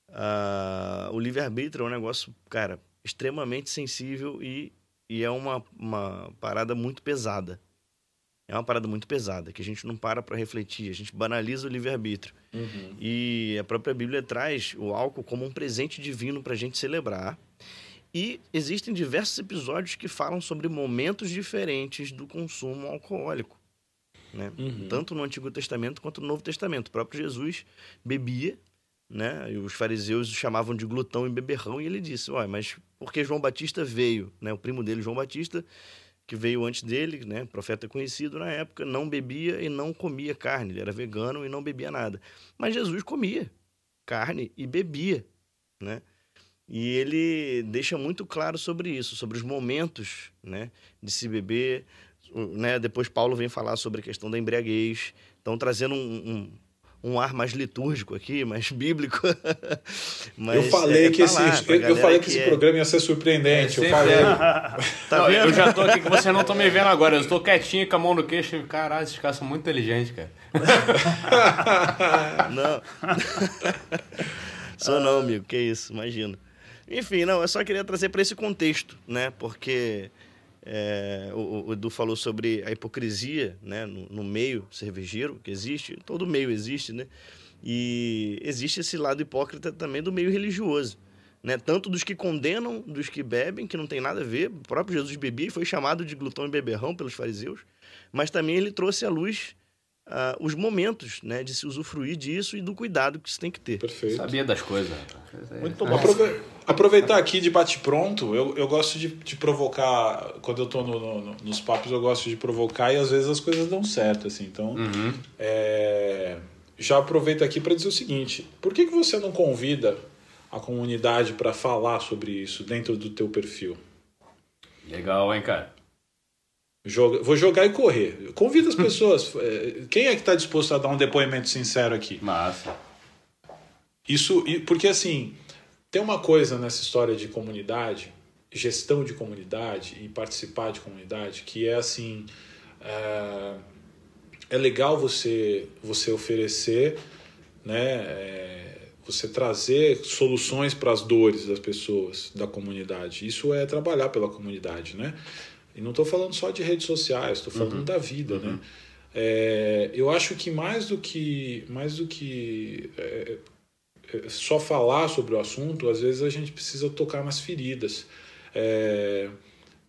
ah, o livre-arbítrio é um negócio, cara, extremamente sensível e, e é uma, uma parada muito pesada. É uma parada muito pesada, que a gente não para para refletir, a gente banaliza o livre-arbítrio. E a própria Bíblia traz o álcool como um presente divino para a gente celebrar. E existem diversos episódios que falam sobre momentos diferentes do consumo alcoólico. Né? Tanto no Antigo Testamento quanto no Novo Testamento. O próprio Jesus bebia, né? E os fariseus o chamavam de glutão e beberrão, e ele disse: Olha, mas porque João Batista veio, né? O primo dele, João Batista, que veio antes dele, né? Profeta conhecido na época, não bebia e não comia carne. Ele era vegano e não bebia nada. Mas Jesus comia carne e bebia, né? E ele deixa muito claro sobre isso, sobre os momentos, né, de se beber, né? Depois Paulo vem falar sobre a questão da embriaguez, então trazendo um, um, um ar mais litúrgico aqui, mais bíblico. Mas, eu falei é, que tá esse, eu, eu falei que esse é- programa ia ser surpreendente. É, eu falei. Tá Não, vendo? eu já tô aqui que vocês não estão me vendo agora. Eu estou quietinho com a mão no queixo. Caralho, esses caras são muito inteligentes, cara. Não. Sou não, amigo. Que isso, imagina. Enfim, não, eu só queria trazer para esse contexto, né? Porque é, o, o Edu falou sobre a hipocrisia, né? No, no meio cervejeiro, que existe, todo meio existe, né? E existe esse lado hipócrita também do meio religioso. Né? Tanto dos que condenam, dos que bebem, que não tem nada a ver. O próprio Jesus bebia e foi chamado de glutão e beberrão pelos fariseus. Mas também ele trouxe à luz ah, os momentos né, de se usufruir disso e do cuidado que se tem que ter. Perfeito. Sabia das coisas. rapaz. É. Muito bom. Aprove- Aproveitar aqui de bate-pronto, eu, eu gosto de, de provocar, quando eu tô no- no- nos papos, eu gosto de provocar e às vezes as coisas dão certo, assim. Então, Uhum. é, já aproveito aqui para dizer o seguinte: por que, que você não convida a comunidade para falar sobre isso dentro do teu perfil? Legal, hein, cara? Joga- vou jogar e correr. Convida as pessoas. é, Quem é que está disposto a dar um depoimento sincero aqui? Massa. Isso, porque assim, tem uma coisa nessa história de comunidade, gestão de comunidade e participar de comunidade, que é assim, é, é legal você você oferecer, né, é, você trazer soluções para as dores das pessoas da comunidade. Isso é trabalhar pela comunidade, né? E não estou falando só de redes sociais, estou falando da vida, né? É, eu acho que mais do que mais do que é, é, só falar sobre o assunto, às vezes a gente precisa tocar nas feridas. É,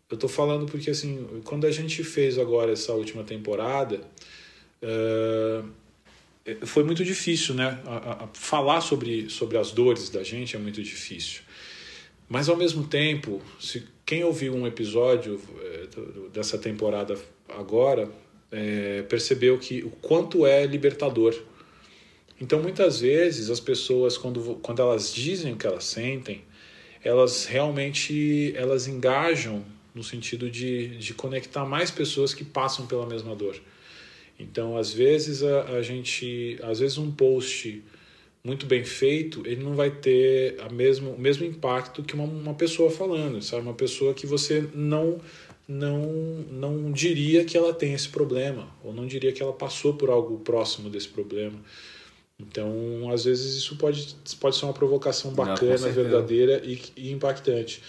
eu estou falando porque assim, quando a gente fez agora essa última temporada, é, foi muito difícil, né? A- a falar sobre, sobre as dores da gente é muito difícil. Mas ao mesmo tempo, se quem ouviu um episódio do- dessa temporada agora é, percebeu que o quanto é libertador. Então muitas vezes as pessoas quando, quando elas dizem o que elas sentem, elas realmente elas engajam no sentido de, de conectar mais pessoas que passam pela mesma dor. Então, às vezes a, a gente, às vezes um post muito bem feito, ele não vai ter a mesmo, o mesmo impacto que uma, uma pessoa falando, sabe? Uma pessoa que você não não não diria que ela tem esse problema ou não diria que ela passou por algo próximo desse problema. Então, às vezes isso pode pode ser uma provocação bacana, não, verdadeira e, e impactante.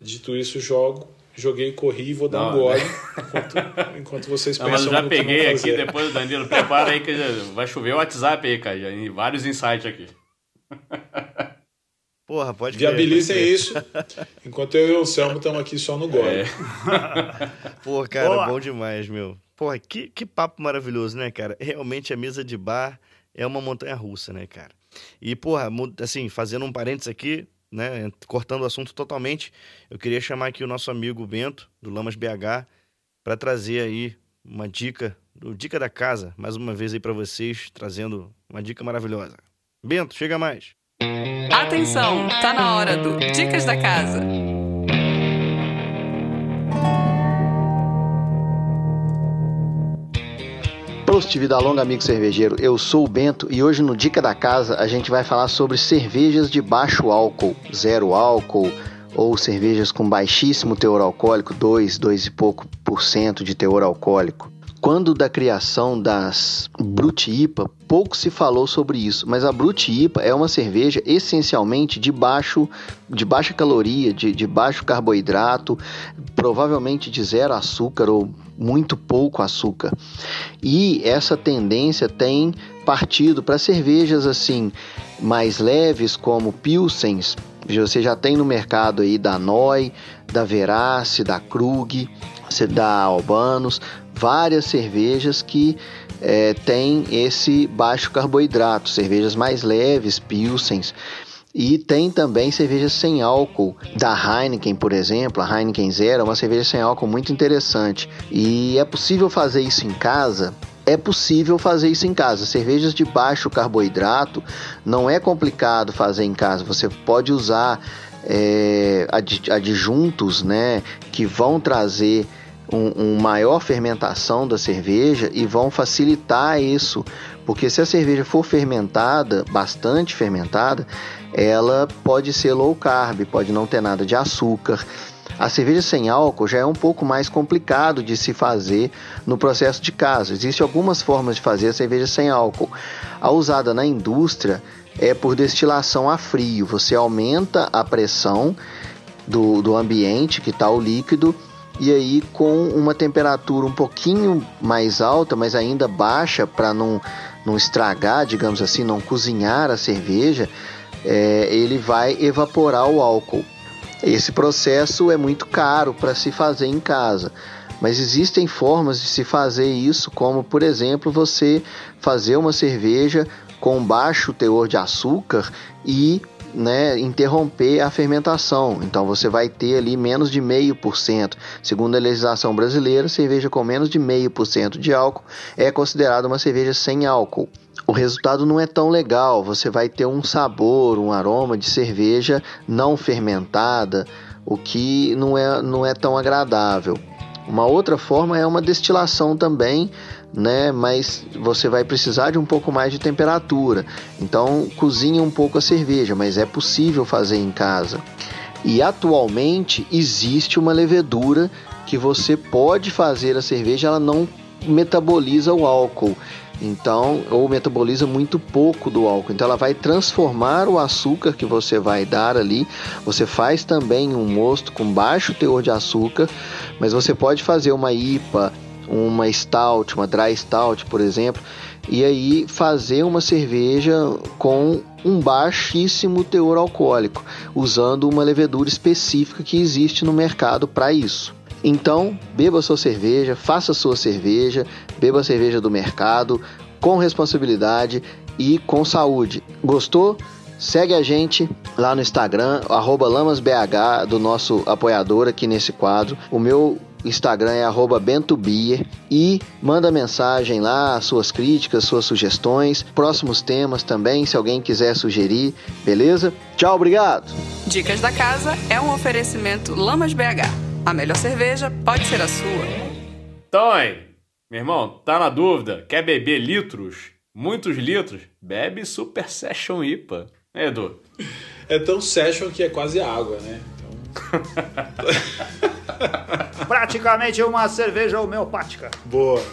Dito isso, jogo joguei, corri e vou dar não, um gole enquanto, enquanto vocês não, pensam mas eu já peguei aqui depois, Danilo, prepara aí que vai chover o WhatsApp aí, cara, já, vários insights aqui. Porra, pode Viabilizem isso, enquanto eu e o Selmo estamos aqui só no gole. É. Pô, cara, Boa. bom demais, meu. Porra, que, que papo maravilhoso, né, cara? Realmente a mesa de bar é uma montanha russa, né, cara? E, porra, assim, fazendo um parênteses aqui, né, cortando o assunto totalmente, eu queria chamar aqui o nosso amigo Bento, do Lamas BH, para trazer aí uma dica, Dica da Casa, mais uma vez aí para vocês, trazendo uma dica maravilhosa. Bento, chega mais. Atenção, tá na hora do Dicas da Casa. Post de longa, amigo cervejeiro. Eu sou o Bento e hoje no Dica da Casa a gente vai falar sobre cervejas de baixo álcool, zero álcool ou cervejas com baixíssimo teor alcoólico, 2, 2 e pouco por cento de teor alcoólico. Quando da criação das Brut IPA, pouco se falou sobre isso, mas a Brut IPA é uma cerveja essencialmente de baixo, de baixa caloria, de, de baixo carboidrato, provavelmente de zero açúcar ou muito pouco açúcar. E essa tendência tem partido para cervejas assim mais leves como Pilsens. Você já tem no mercado aí da Noi, da Verace, da Krug, da Albanos, várias cervejas que é, têm esse baixo carboidrato, cervejas mais leves, pilsens. E tem também cervejas sem álcool, da Heineken, por exemplo, a Heineken Zero, é uma cerveja sem álcool muito interessante. E é possível fazer isso em casa? É possível fazer isso em casa. Cervejas de baixo carboidrato não é complicado fazer em casa. Você pode usar é, adjuntos né, que vão trazer um, um maior fermentação da cerveja e vão facilitar isso, porque se a cerveja for fermentada, bastante fermentada, ela pode ser low carb, pode não ter nada de açúcar. A cerveja sem álcool já é um pouco mais complicado de se fazer no processo de casa. Existem algumas formas de fazer a cerveja sem álcool. A usada na indústria é por destilação a frio. Você aumenta a pressão do, do ambiente que está o líquido e aí com uma temperatura um pouquinho mais alta, mas ainda baixa para não, não estragar, digamos assim, não cozinhar a cerveja, é, ele vai evaporar o álcool. Esse processo é muito caro para se fazer em casa, mas existem formas de se fazer isso, como por exemplo você fazer uma cerveja com baixo teor de açúcar e né, interromper a fermentação. Então você vai ter ali menos de meio por cento. Segundo a legislação brasileira, cerveja com menos de meio por cento de álcool é considerada uma cerveja sem álcool. O resultado não é tão legal. Você vai ter um sabor, um aroma de cerveja não fermentada, o que não é, não é tão agradável. Uma outra forma é uma destilação também, né? Mas você vai precisar de um pouco mais de temperatura. Então cozinha um pouco a cerveja, mas é possível fazer em casa. E atualmente existe uma levedura que você pode fazer a cerveja, ela não metaboliza o álcool. Então, ou metaboliza muito pouco do álcool. Então, ela vai transformar o açúcar que você vai dar ali. Você faz também um mosto com baixo teor de açúcar, mas você pode fazer uma IPA uma stout, uma dry stout, por exemplo, e aí fazer uma cerveja com um baixíssimo teor alcoólico, usando uma levedura específica que existe no mercado para isso. Então, beba sua cerveja, faça sua cerveja, beba a cerveja do mercado com responsabilidade e com saúde. Gostou? Segue a gente lá no Instagram, lamasbh, do nosso apoiador aqui nesse quadro. O meu Instagram é arroba bentobier e manda mensagem lá, suas críticas, suas sugestões, próximos temas também, se alguém quiser sugerir, beleza? Tchau, obrigado! Dicas da Casa é um oferecimento Lamas BH. A melhor cerveja pode ser a sua. Então, hein, meu irmão, tá na dúvida? Quer beber litros? Muitos litros? Bebe Super Session IPA. É, Edu? É tão session que é quase água, né? Praticamente uma cerveja homeopática. Boa.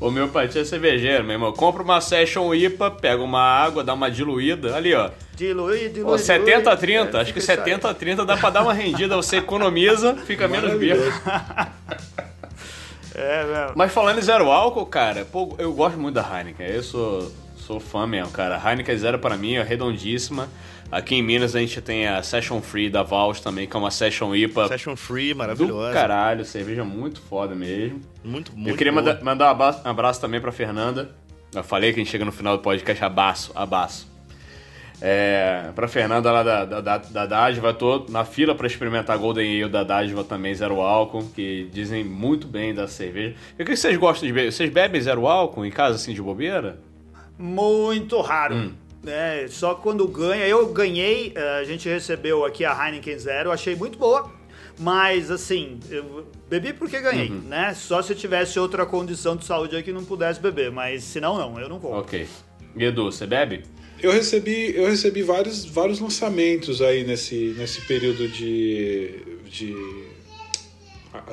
Homeopatia cervejeira, meu irmão. Compra uma Session IPA, pega uma água, dá uma diluída. Ali, ó. Diluir, diluir. Ó, 70 a dilui. 30. É, Acho que fica isso aí. 70 a 30 dá pra dar uma rendida. Você economiza, fica menos bêbado. É, mesmo. Mas falando em zero álcool, cara, pô, eu gosto muito da Heineken. Eu sou, sou fã mesmo, cara. Heineken Zero pra mim é redondíssima. Aqui em Minas a gente tem a Session Free da Vals também, que é uma Session IPA Session Free, do maravilhosa. caralho. Cerveja muito foda mesmo. Muito, muito eu queria boa. mandar, mandar um abraço, um abraço também pra Fernanda. Eu falei que a gente chega no final do podcast, abaço, abaço. É, pra Fernanda lá da, da, da, da Dádiva, tô na fila pra experimentar a Golden Ale da Dádiva também, zero álcool, que dizem muito bem da cerveja. E o que vocês gostam de beber? Vocês bebem zero álcool em casa, assim, de bobeira? Muito raro. Hum. né? só quando ganha. Eu ganhei, eh, a gente recebeu aqui a Heineken Zero, achei muito boa. Mas assim, eu bebi porque ganhei, Uhum. né? Só se eu tivesse outra condição de saúde aí que não pudesse beber. Mas se não, não, eu não compro. Ok. E Edu, você bebe? Eu recebi, eu recebi vários, vários lançamentos aí nesse, nesse período de, de.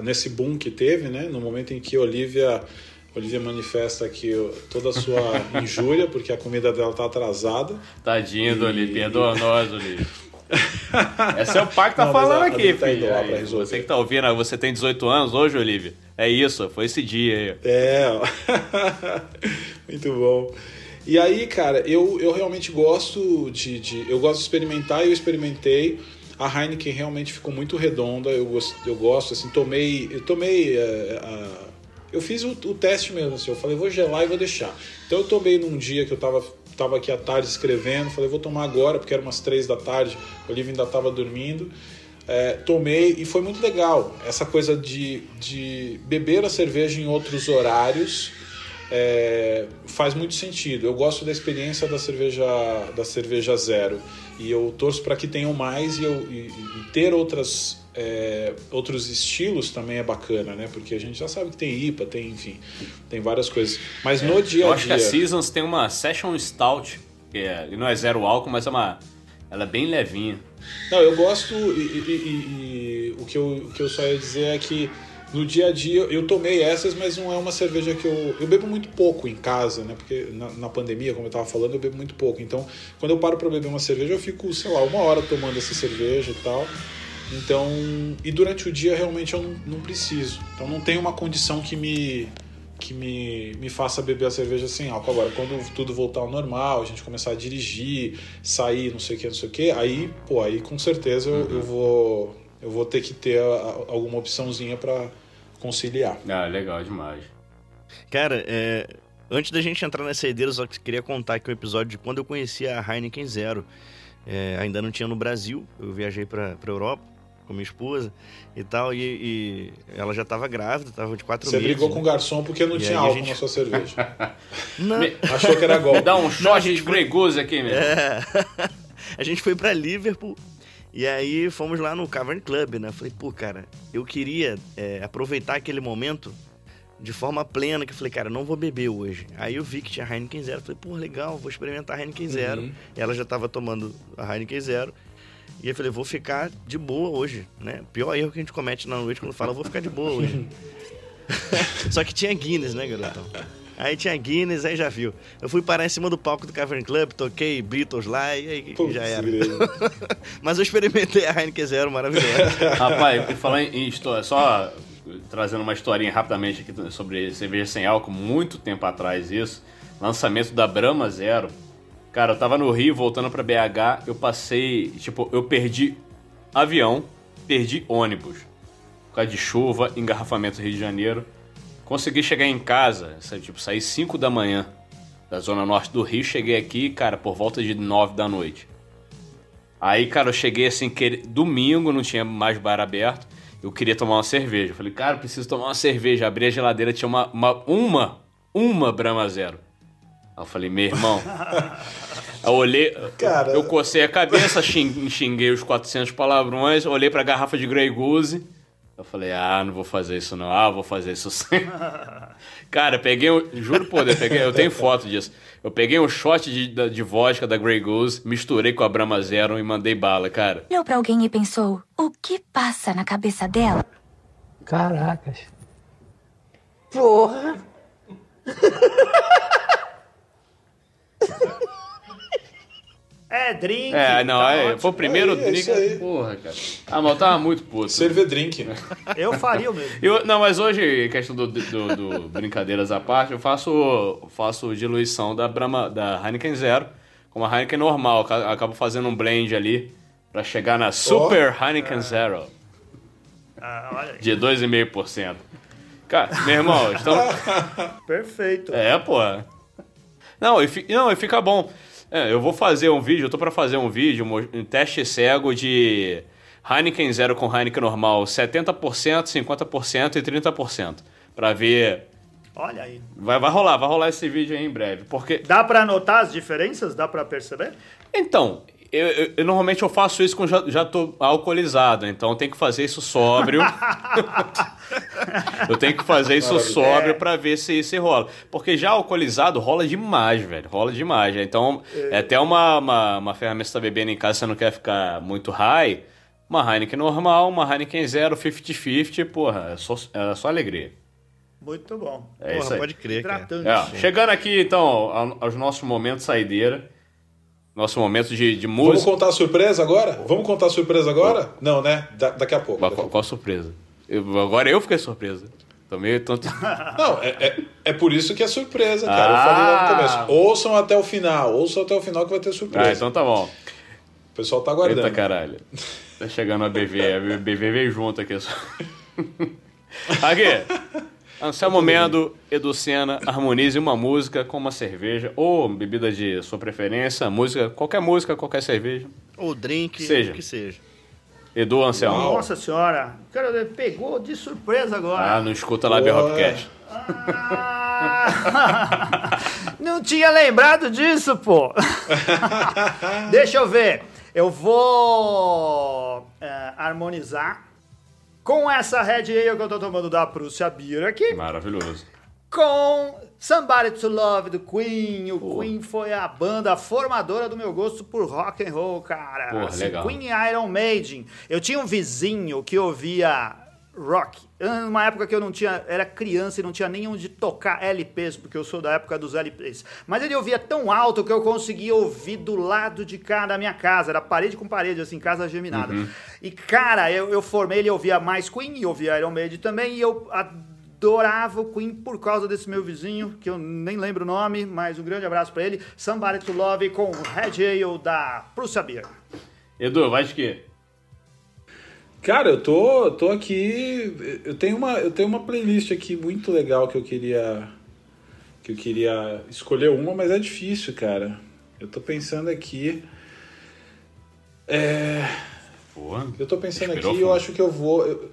nesse boom que teve, né? No momento em que a Olivia, Olivia manifesta aqui toda a sua injúria, porque a comida dela tá atrasada. Tadinho do E- Oli, perdoa nós, Oli. Esse é o pai que tá Não, falando a- a aqui, Oli tá filho. Aí, resolver. você que tá ouvindo, você tem 18 anos hoje, Olivia? É isso, foi esse dia aí. É, muito bom. E aí, cara, eu, eu realmente gosto de, de- Eu gosto de experimentar e eu experimentei. A Heineken realmente ficou muito redonda. Eu, gosto, eu gosto, assim, tomei. Eu tomei. é, a- eu fiz o, o teste mesmo, assim, eu falei, vou gelar e vou deixar. Então eu tomei num dia que eu tava, tava aqui à tarde escrevendo, falei, vou tomar agora, porque era umas três da tarde, o Olivia ainda tava dormindo. É, tomei e foi muito legal. Essa coisa de, de beber a cerveja em outros horários é, faz muito sentido. Eu gosto da experiência da cerveja da cerveja zero e eu torço para que tenham mais e, eu, e- e ter outras é, outros estilos também é bacana, né? Porque a gente já sabe que tem IPA, tem enfim, tem várias coisas. Mas no dia Eu a acho que a dia Seasons tem uma Session Stout, que é, não é zero álcool, mas é uma. Ela é bem levinha. Não, eu gosto e, e- e- e o, que eu, o que eu só ia dizer é que no dia a dia eu tomei essas, mas não é uma cerveja que eu. Eu bebo muito pouco em casa, né? Porque na, na pandemia, como eu tava falando, eu bebo muito pouco. Então, quando eu paro pra beber uma cerveja, eu fico, sei lá, uma hora tomando essa cerveja e tal. Então. E durante o dia realmente eu não, não preciso. Então não tem uma condição que me. Que me, me faça beber a cerveja sem álcool. Agora, quando tudo voltar ao normal, a gente começar a dirigir, sair, não sei o que, não sei o que, aí, pô, aí com certeza eu, eu vou eu vou ter que ter a- a- alguma opçãozinha pra conciliar. Ah, legal demais. Cara, é, antes da gente entrar nessa ideia, eu só queria contar aqui o episódio de quando eu conheci a Heineken Zero. É, ainda não tinha no Brasil, eu viajei pra Europa com minha esposa e tal, e, e ela já tava grávida, tava de quatro Você meses. brigou com o né? garçom porque não E tinha álcool gente- na sua cerveja. Não, Achou que era golpe. dá um shot de Grey Goose aqui, meu. É. a gente foi pra Liverpool e aí fomos lá no Cavern Club, né? Falei, pô, cara, eu queria é, aproveitar aquele momento de forma plena, que eu falei, cara, não vou beber hoje. Aí eu vi que tinha Heineken Zero, falei, pô, legal, vou experimentar Heineken Zero. Uhum. Ela já tava tomando a Heineken Zero. E eu falei, vou ficar de boa hoje, né? Pior erro que a gente comete na noite quando fala, vou ficar de boa hoje. Só que tinha Guinness, né, garotão? Aí tinha Guinness, aí já viu. Eu fui parar em cima do palco do Cavern Club, toquei Beatles lá e aí Putz, já era. Mas eu experimentei a Heineken Zero maravilhosa. Rapaz, falar em história, só trazendo uma historinha rapidamente aqui sobre cerveja sem álcool, muito tempo atrás isso, lançamento da Brahma Zero. Cara, eu tava no Rio voltando pra BH, eu passei, tipo, eu perdi avião, perdi ônibus. Por causa de chuva, engarrafamento Rio de Janeiro. Consegui chegar em casa, tipo, saí 5 da manhã da zona norte do Rio, cheguei aqui, cara, por volta de 9 da noite. Aí, cara, eu cheguei assim, que... domingo, não tinha mais bar aberto. eu queria tomar uma cerveja. Falei, cara, preciso tomar uma cerveja. Abri a geladeira, tinha uma, uma, uma, uma Brahma Zero. Aí eu falei, meu irmão. eu olhei, Cara. eu cocei a cabeça, xing- xinguei os 400 palavrões, olhei pra garrafa de Grey Goose. Eu falei, ah, não vou fazer isso não. Ah, vou fazer isso sim. Cara, eu peguei, um- juro por Deus, eu, peguei, eu tenho foto disso. Eu peguei um shot de, de vodka da Grey Goose, misturei com a Brahma Zero e mandei bala, cara. Olhou pra alguém e pensou: o que passa na cabeça dela? Caracas. Porra! É, drink. É, não, tá é, foi o primeiro Aí, é drink. isso aí. Porra, cara. Ah, mas eu tava muito puto. Cervedrink. Eu faria o mesmo. Eu, não, mas hoje, questão do, do- do brincadeiras à parte, eu faço, faço diluição da Brahma, da Heineken Zero com uma Heineken normal. Ca- Acabo fazendo um blend ali pra chegar na Super Heineken Zero Ah, olha aí. de 2,5%. Cara, meu irmão, estamos... Perfeito. É, pô. Não, e, fi- não, e fica bom. É, eu vou fazer um vídeo, eu tô pra fazer um vídeo, um teste cego de Heineken Zero com Heineken normal, 70%, 50% e 30%. Pra ver. Olha aí. Vai, vai rolar, vai rolar esse vídeo aí em breve. Porque. Dá pra notar as diferenças? Dá pra perceber? Então, eu, eu- eu normalmente eu faço isso quando já, já tô alcoolizado, então eu tenho que fazer isso sóbrio. eu tenho que fazer isso Maravilha. sóbrio É. pra ver se se rola. Porque já alcoolizado rola demais, velho. Rola demais. Então, é até uma, uma, uma ferramenta que você tá bebendo em casa, você não quer ficar muito high. Uma Heineken normal, uma Heineken zero, 50-50, porra, é só, é só alegria. Muito bom. É isso Porra, aí. pode crer, cara. É, chegando aqui, então, ao- aos nossos momentos saideira. Nosso momento de, de Vamos música. contar a surpresa agora? Vamos contar a surpresa agora? Não, né? Da- daqui a pouco. Mas daqui qual, qual surpresa? Eu- agora eu fiquei surpresa. Tomei tanto. Não, é, é, é por isso que é surpresa, cara. Eu Ah. falei lá no começo. Ouçam até o final. Ouçam até o final que vai ter surpresa. ah, então tá bom. O pessoal tá aguardando. Eita caralho. Tá chegando a BV. A BV veio junto aqui. só. Aqui. Anselmo Mendo, Edu Sena, harmonize uma música com uma cerveja ou bebida de sua preferência, música, qualquer música, qualquer cerveja. Ou drink, Seja. o que seja. Edu, Anselmo. Nossa senhora. Cara, ele pegou de surpresa Ah, agora. não escuta lá. Hopcast. Ah, não tinha lembrado disso, pô. Deixa eu ver. Eu vou é, harmonizar com essa Red Ale que eu tô tomando da Prússia Beer aqui. Maravilhoso. com Somebody to Love do Queen. O Queen foi a banda formadora do meu gosto por rock and roll, cara. Porra, Assim, legal. Queen e Iron Maiden. Eu tinha um vizinho que ouvia rock. Numa época que eu não tinha, era criança e não tinha nem onde tocar LPs, porque eu sou da época dos LPs. Mas ele ouvia tão alto que eu conseguia ouvir do lado de cá da minha casa. Era parede com parede, assim, casa geminada. E, cara, eu, eu formei, ele ouvia mais Queen e ouvia Iron Maiden também, e eu adorava o Queen por causa desse meu vizinho, que eu nem lembro o nome, mas um grande abraço pra ele. Somebody to Love com Red Ale da Prússia Beer. Edu, vai de quê? Cara, eu tô, tô aqui. Eu tenho, uma, eu tenho uma playlist aqui muito legal que eu queria. Que eu queria escolher uma, mas é difícil, cara. Eu tô pensando aqui. É. Porra. Eu tô pensando Esperou, aqui, eu acho que eu vou. Eu,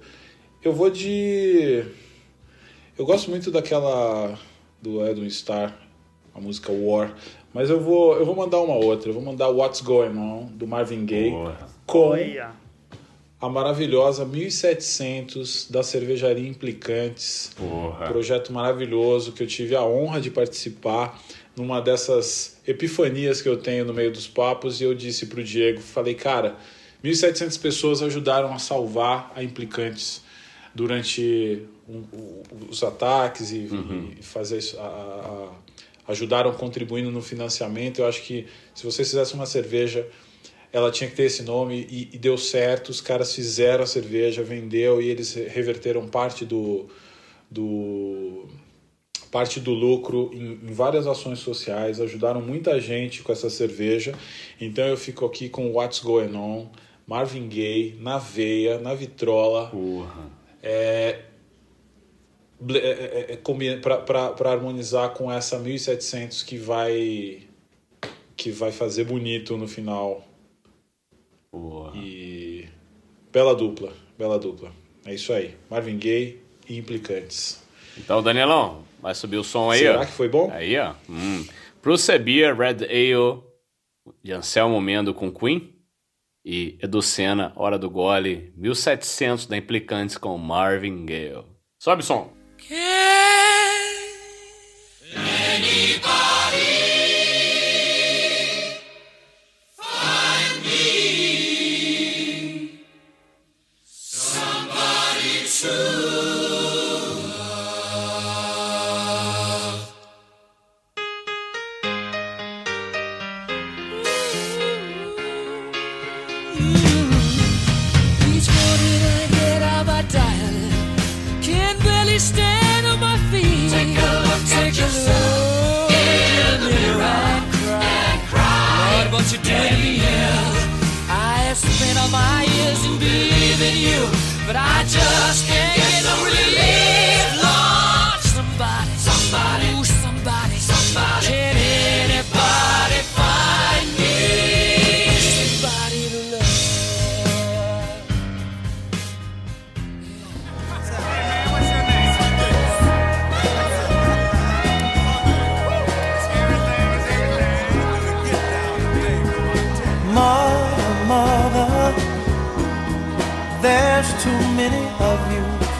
eu vou de. Eu gosto muito daquela. Do Edwin Starr, a música War. Mas eu vou, eu vou mandar uma outra. Eu vou mandar What's Going On, do Marvin Gaye. Porra. Com. A maravilhosa 1700 da cervejaria Implicantes. Porra. Projeto maravilhoso que eu tive a honra de participar numa dessas epifanias que eu tenho no meio dos papos e eu disse pro Diego, falei, cara, 1700 pessoas ajudaram a salvar a Implicantes durante um- o- os ataques e, e fazer isso, a- a- a- ajudaram contribuindo no financiamento. Eu acho que se vocês fizessem uma cerveja ela tinha que ter esse nome e, e deu certo. Os caras fizeram a cerveja, vendeu e eles reverteram parte do, do parte do lucro em, em várias ações sociais, ajudaram muita gente com essa cerveja. Então eu fico aqui com What's Going On, Marvin Gaye, na veia, na vitrola, Porra. é, é, é, é, pra harmonizar com essa 1700 que vai que vai fazer bonito no final Porra. e bela dupla, bela dupla. É isso aí. Marvin Gaye e Implicantes. Então, Danielão, vai subir o som aí, Será ó. que foi bom? Aí, ó. Hum. Prosebia, Red Ale, de Anselmo Mendo com Queen. E Edu Senna, Hora do Gole, 1700 da Implicantes com Marvin Gaye. Sobe o som. But I just can't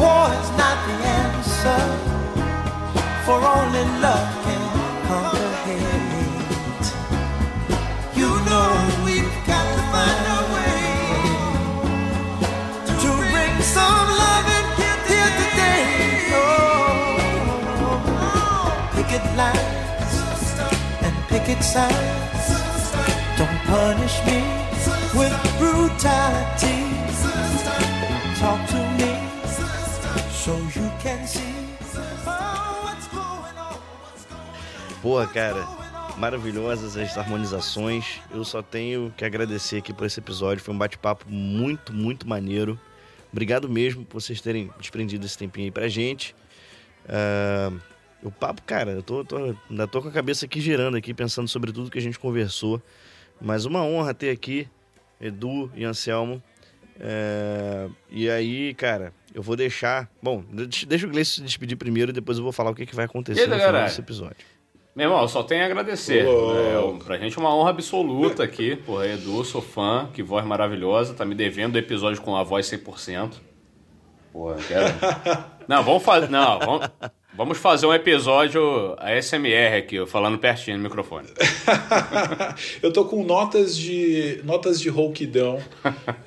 War is not the answer, for only love can conquer hate. You know we've got to find a way to bring some loving here today. Oh, picket lines and picket signs. Don't punish me with brutality. Porra, cara, maravilhosas as harmonizações. Eu só tenho que agradecer aqui por esse episódio. Foi um bate-papo muito, muito maneiro. Obrigado mesmo por vocês terem desprendido esse tempinho aí pra gente. Ah, o papo, cara, eu tô, tô- ainda tô com a cabeça aqui girando aqui, pensando sobre tudo que a gente conversou. Mas uma honra ter aqui Edu e Anselmo. É, e aí, cara, eu vou deixar. Bom, deixa o Gleice se despedir primeiro e depois eu vou falar o que, que vai acontecer aí, no final desse episódio. Meu irmão, só tenho a agradecer. Ô. É, um- pra gente é uma honra absoluta aqui. Porra, Edu, sou fã, que voz maravilhosa. Tá me devendo o episódio com a voz 100%. Porra, quero. Não, vamos fazer. Não, vamos, vamos fazer um episódio ASMR aqui, falando pertinho no microfone. Eu tô com notas de notas de rouquidão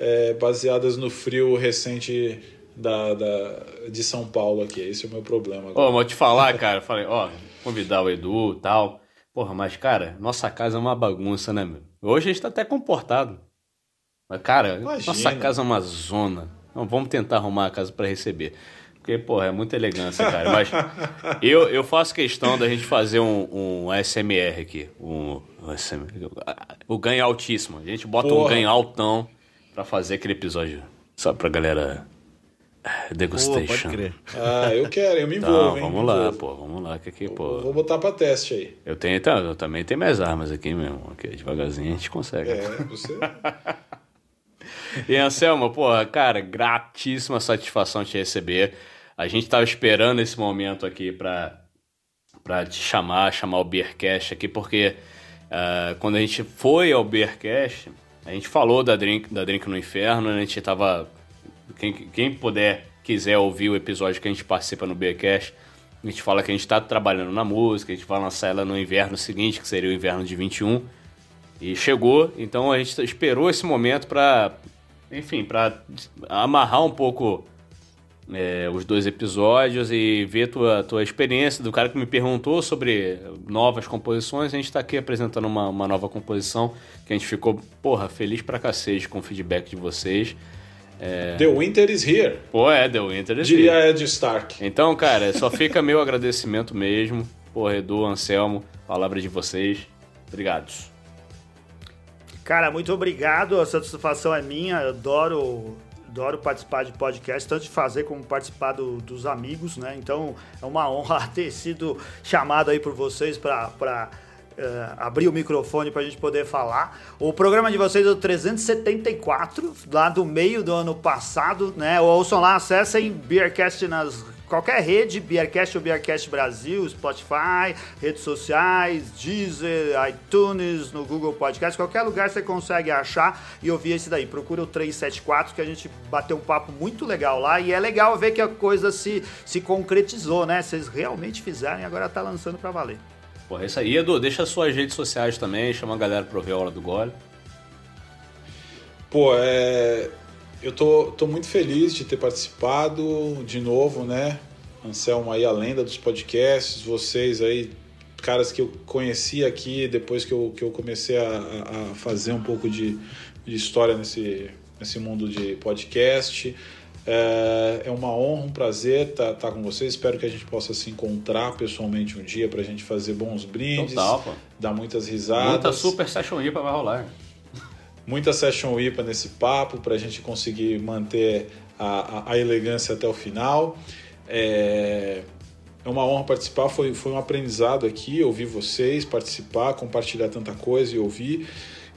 é, baseadas no frio recente da, da- de São Paulo aqui. Esse é o meu problema. Ô, Agora. mas vou te falar, cara. Falei, ó, convidar o Edu e tal. Porra, mas, cara, nossa casa é uma bagunça, né, meu? Hoje a gente tá até comportado. Mas, cara, Imagina. nossa casa é uma zona. Não, vamos tentar arrumar a casa pra receber. Porque, porra, é muita elegância, cara. Mas eu, eu faço questão da gente fazer um, um ASMR aqui. Um, um ASMR, o ganho altíssimo. A gente bota um Porra. ganho altão pra fazer aquele episódio. Só pra galera. Eh, Pô, Degustation. pode crer. Ah, eu quero, eu me Então, envolvo, hein? vamos lá, pô, vamos lá, que aqui, pô. Vou botar pra teste aí. Eu tenho, então, eu também tenho minhas armas aqui mesmo, aqui, devagarzinho a gente consegue. É, você. E Anselmo, porra, cara, gratíssima satisfação te receber. A gente tava esperando esse momento aqui pra, pra te chamar, chamar o Beercast aqui, porque ah, quando a gente foi ao Beercast, a gente falou da Drink, da Drink no Inferno, a gente tava. Quem, quem puder, quiser ouvir o episódio que a gente participa no Beercast, a gente fala que a gente tá trabalhando na música, a gente vai lançar ela no inverno seguinte, que seria o inverno de 21. E chegou, então a gente esperou esse momento pra, enfim, pra amarrar um pouco é, os dois episódios e ver tua, tua experiência do cara que me perguntou sobre novas composições. A gente tá aqui apresentando uma, uma nova composição que a gente ficou, porra, feliz pra cacete com o feedback de vocês. É... The Winter is here. Pô, é, The Winter is Diria here. Ed Stark. Então, cara, só fica meu agradecimento mesmo. Porra, Edu, Anselmo, palavra de vocês. Obrigados. Cara, muito obrigado. A satisfação é minha. Eu adoro, adoro participar de podcast, tanto de fazer como participar do- dos amigos, né? Então é uma honra ter sido chamado aí por vocês para abrir o microfone para a gente poder falar. O programa de vocês é o 374, lá do meio do ano passado, né? Ouçam lá, acessem Beercast nas qualquer rede, Beercast ou Beercast Brasil, Spotify, redes sociais, Deezer, iTunes, no Google Podcast, qualquer lugar você consegue achar e ouvir esse daí. Procura o 374 que a gente bateu um papo muito legal lá e é legal ver que a coisa se, se concretizou, né? Vocês realmente fizeram e agora tá lançando pra valer. Porra, é isso aí. Edu, deixa suas redes sociais também, chama a galera pra ouvir a hora do gole. Pô, é... eu tô, tô muito feliz de ter participado de novo, né? Anselmo aí, a lenda dos podcasts, vocês aí, caras que eu conheci aqui depois que eu, que eu comecei a, a- a fazer um pouco de, de história nesse, nesse mundo de podcast. É, é uma honra, um prazer estar com vocês. Espero que a gente possa se encontrar pessoalmente um dia pra gente fazer bons brindes, Total, dar muitas risadas. Muita Super Session IPA vai rolar. Muita session IPA nesse papo para a gente conseguir manter a, a, a elegância até o final. É, é uma honra participar, foi, foi um aprendizado aqui, ouvir vocês, participar, compartilhar tanta coisa e ouvir.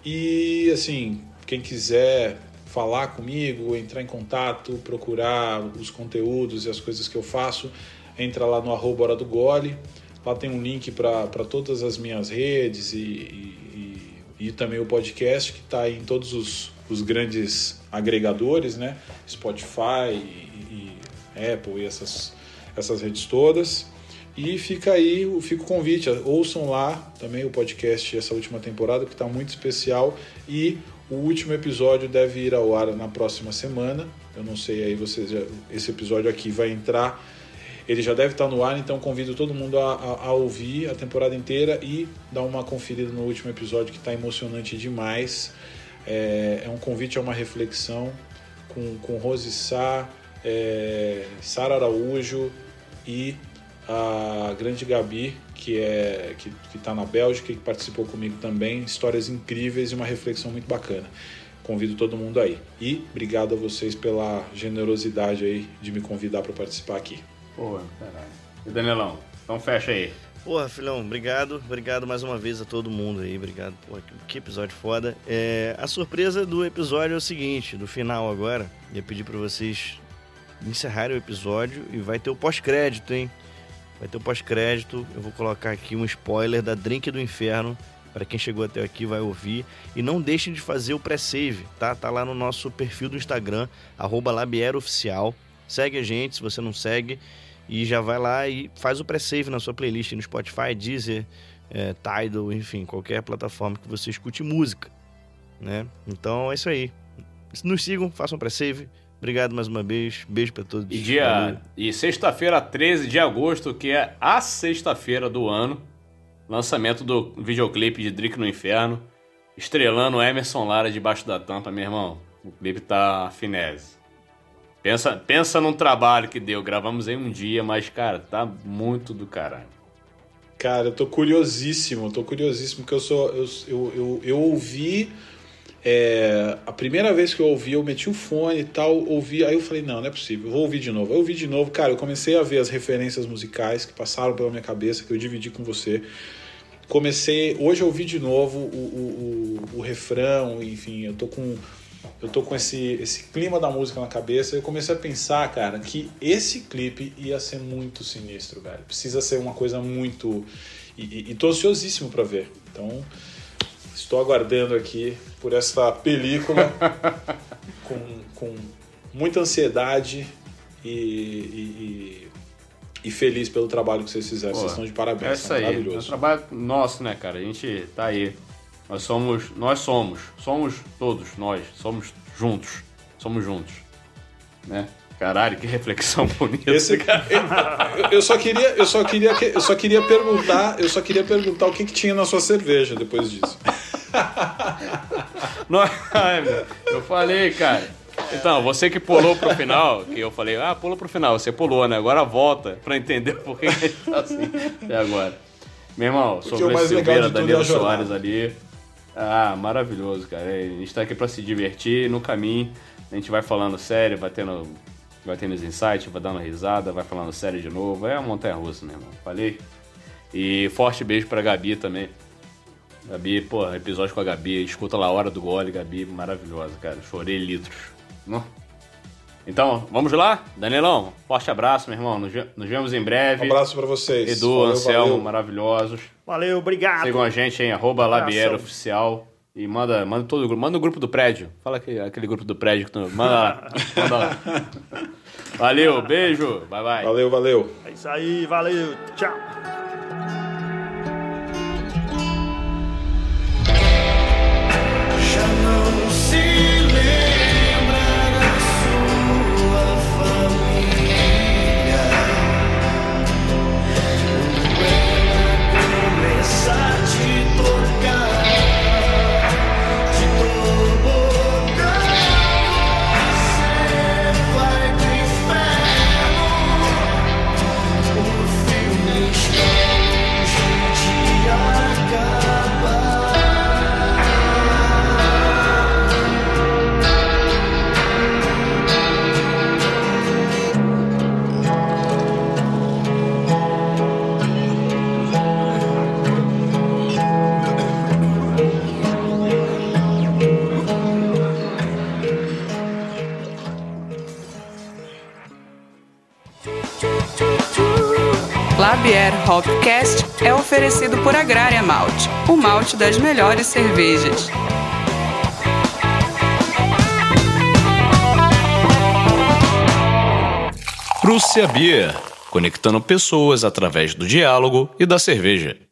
E assim, quem quiser falar comigo, entrar em contato, procurar os conteúdos e as coisas que eu faço, entra lá no arroba Hora do Gole. Lá tem um link para todas as minhas redes e, e, e- também o podcast que está em todos os, os grandes agregadores, né? Spotify e, e Apple e essas, essas redes todas. E fica aí, fica o convite, ouçam lá também o podcast essa última temporada, que está muito especial. E o último episódio deve ir ao ar na próxima semana. Eu não sei aí, vocês já, esse episódio aqui vai entrar. Ele já deve estar no ar, então convido todo mundo a, a- a ouvir a temporada inteira e dar uma conferida no último episódio que está emocionante demais. É, é um convite a uma reflexão com, com Rose Sá, é, Sara Araújo e a grande Gabi, que é que está na Bélgica e que participou comigo também. Histórias incríveis e uma reflexão muito bacana. Convido todo mundo aí. E obrigado a vocês pela generosidade aí de me convidar para participar aqui. Pô, caralho. E Danilão, então fecha aí. Porra, filhão, obrigado. Obrigado mais uma vez a todo mundo aí. Obrigado. Porra, que, que episódio foda. É, a surpresa do episódio é o seguinte, do final agora. Ia pedir pra vocês encerrarem o episódio e vai ter o pós-crédito, hein? Vai ter o pós-crédito. Eu vou colocar aqui um spoiler da Drink do Inferno. Pra quem chegou até aqui vai ouvir. E não deixem de fazer o pré-save, tá? Tá lá no nosso perfil do Instagram, labieroficial. Segue a gente, se você não segue. E já vai lá e faz o pré-save na sua playlist no Spotify, Deezer, é, Tidal, enfim, qualquer plataforma que você escute música, né? Então é isso aí. Nos sigam, façam pré-save. Obrigado mais uma vez. Beijo pra todos. E dia Valeu. e sexta-feira, 13 de agosto, que é a sexta-feira do ano, lançamento do videoclipe de Drink no Inferno, estrelando Emerson Lara debaixo da tampa, meu irmão. O clipe tá finese. Pensa, pensa num trabalho que deu. Gravamos aí um dia, mas, cara, tá muito do caralho. Cara, eu tô curiosíssimo, tô curiosíssimo, porque eu sou. Eu, eu, eu, eu ouvi. É, a primeira vez que eu ouvi, eu meti o fone e tal, ouvi, aí eu falei, não, não é possível, vou ouvir de novo. Eu ouvi de novo, cara, eu comecei a ver as referências musicais que passaram pela minha cabeça, que eu dividi com você. Comecei, hoje eu ouvi de novo o, o, o, o refrão, enfim, eu tô com. Eu tô com esse, esse clima da música na cabeça. Eu comecei a pensar, cara, que esse clipe ia ser muito sinistro, velho. Precisa ser uma coisa muito. E, e, e tô ansiosíssimo pra ver. Então, estou aguardando aqui por essa película com, com muita ansiedade e, e, e- feliz pelo trabalho que vocês fizeram. Pô, vocês estão de parabéns. É isso aí. É um trabalho nosso, né, cara? A gente tá aí. Nós somos, nós somos, somos todos nós, somos juntos, somos juntos, né? Caralho, que reflexão bonita. Esse, eu, eu só queria, eu só queria, que- eu só queria perguntar, eu só queria perguntar o que, que tinha na sua cerveja depois disso. Não, meu, eu falei, cara. Então, você que pulou pro final, que eu falei, ah, pula pro final, você pulou, né? Agora volta pra entender por que a gente tá assim até agora. Meu irmão, sobre o Silveira, é Danilo jornada. Soares ali. Ah, maravilhoso, cara. A gente tá aqui pra se divertir no caminho. A gente vai falando sério, vai tendo, vai tendo os insights, vai dando risada, vai falando sério de novo. É uma montanha russa, meu irmão. Falei. E forte beijo pra Gabi também. Gabi, pô, episódio com a Gabi, escuta lá a hora do gole, Gabi, maravilhosa, cara. Chorei litros. Não? Então, vamos lá? Danilão, forte abraço, meu irmão. Nos, ve- nos vemos em breve. Um abraço pra vocês. Edu, Valeu, Anselmo, valeu. maravilhosos. Valeu, obrigado. Sigam a gente em arroba Oficial. E manda, manda todo o grupo. Manda o grupo do prédio. Fala aquele, aquele grupo do prédio que tu. Manda lá. Manda lá. Valeu, beijo. Bye bye. Valeu, valeu. É isso aí, valeu. Tchau. Labier Hopcast é oferecido por Agrária Malte, o malte das melhores cervejas. Prússia Beer, conectando pessoas através do diálogo e da cerveja.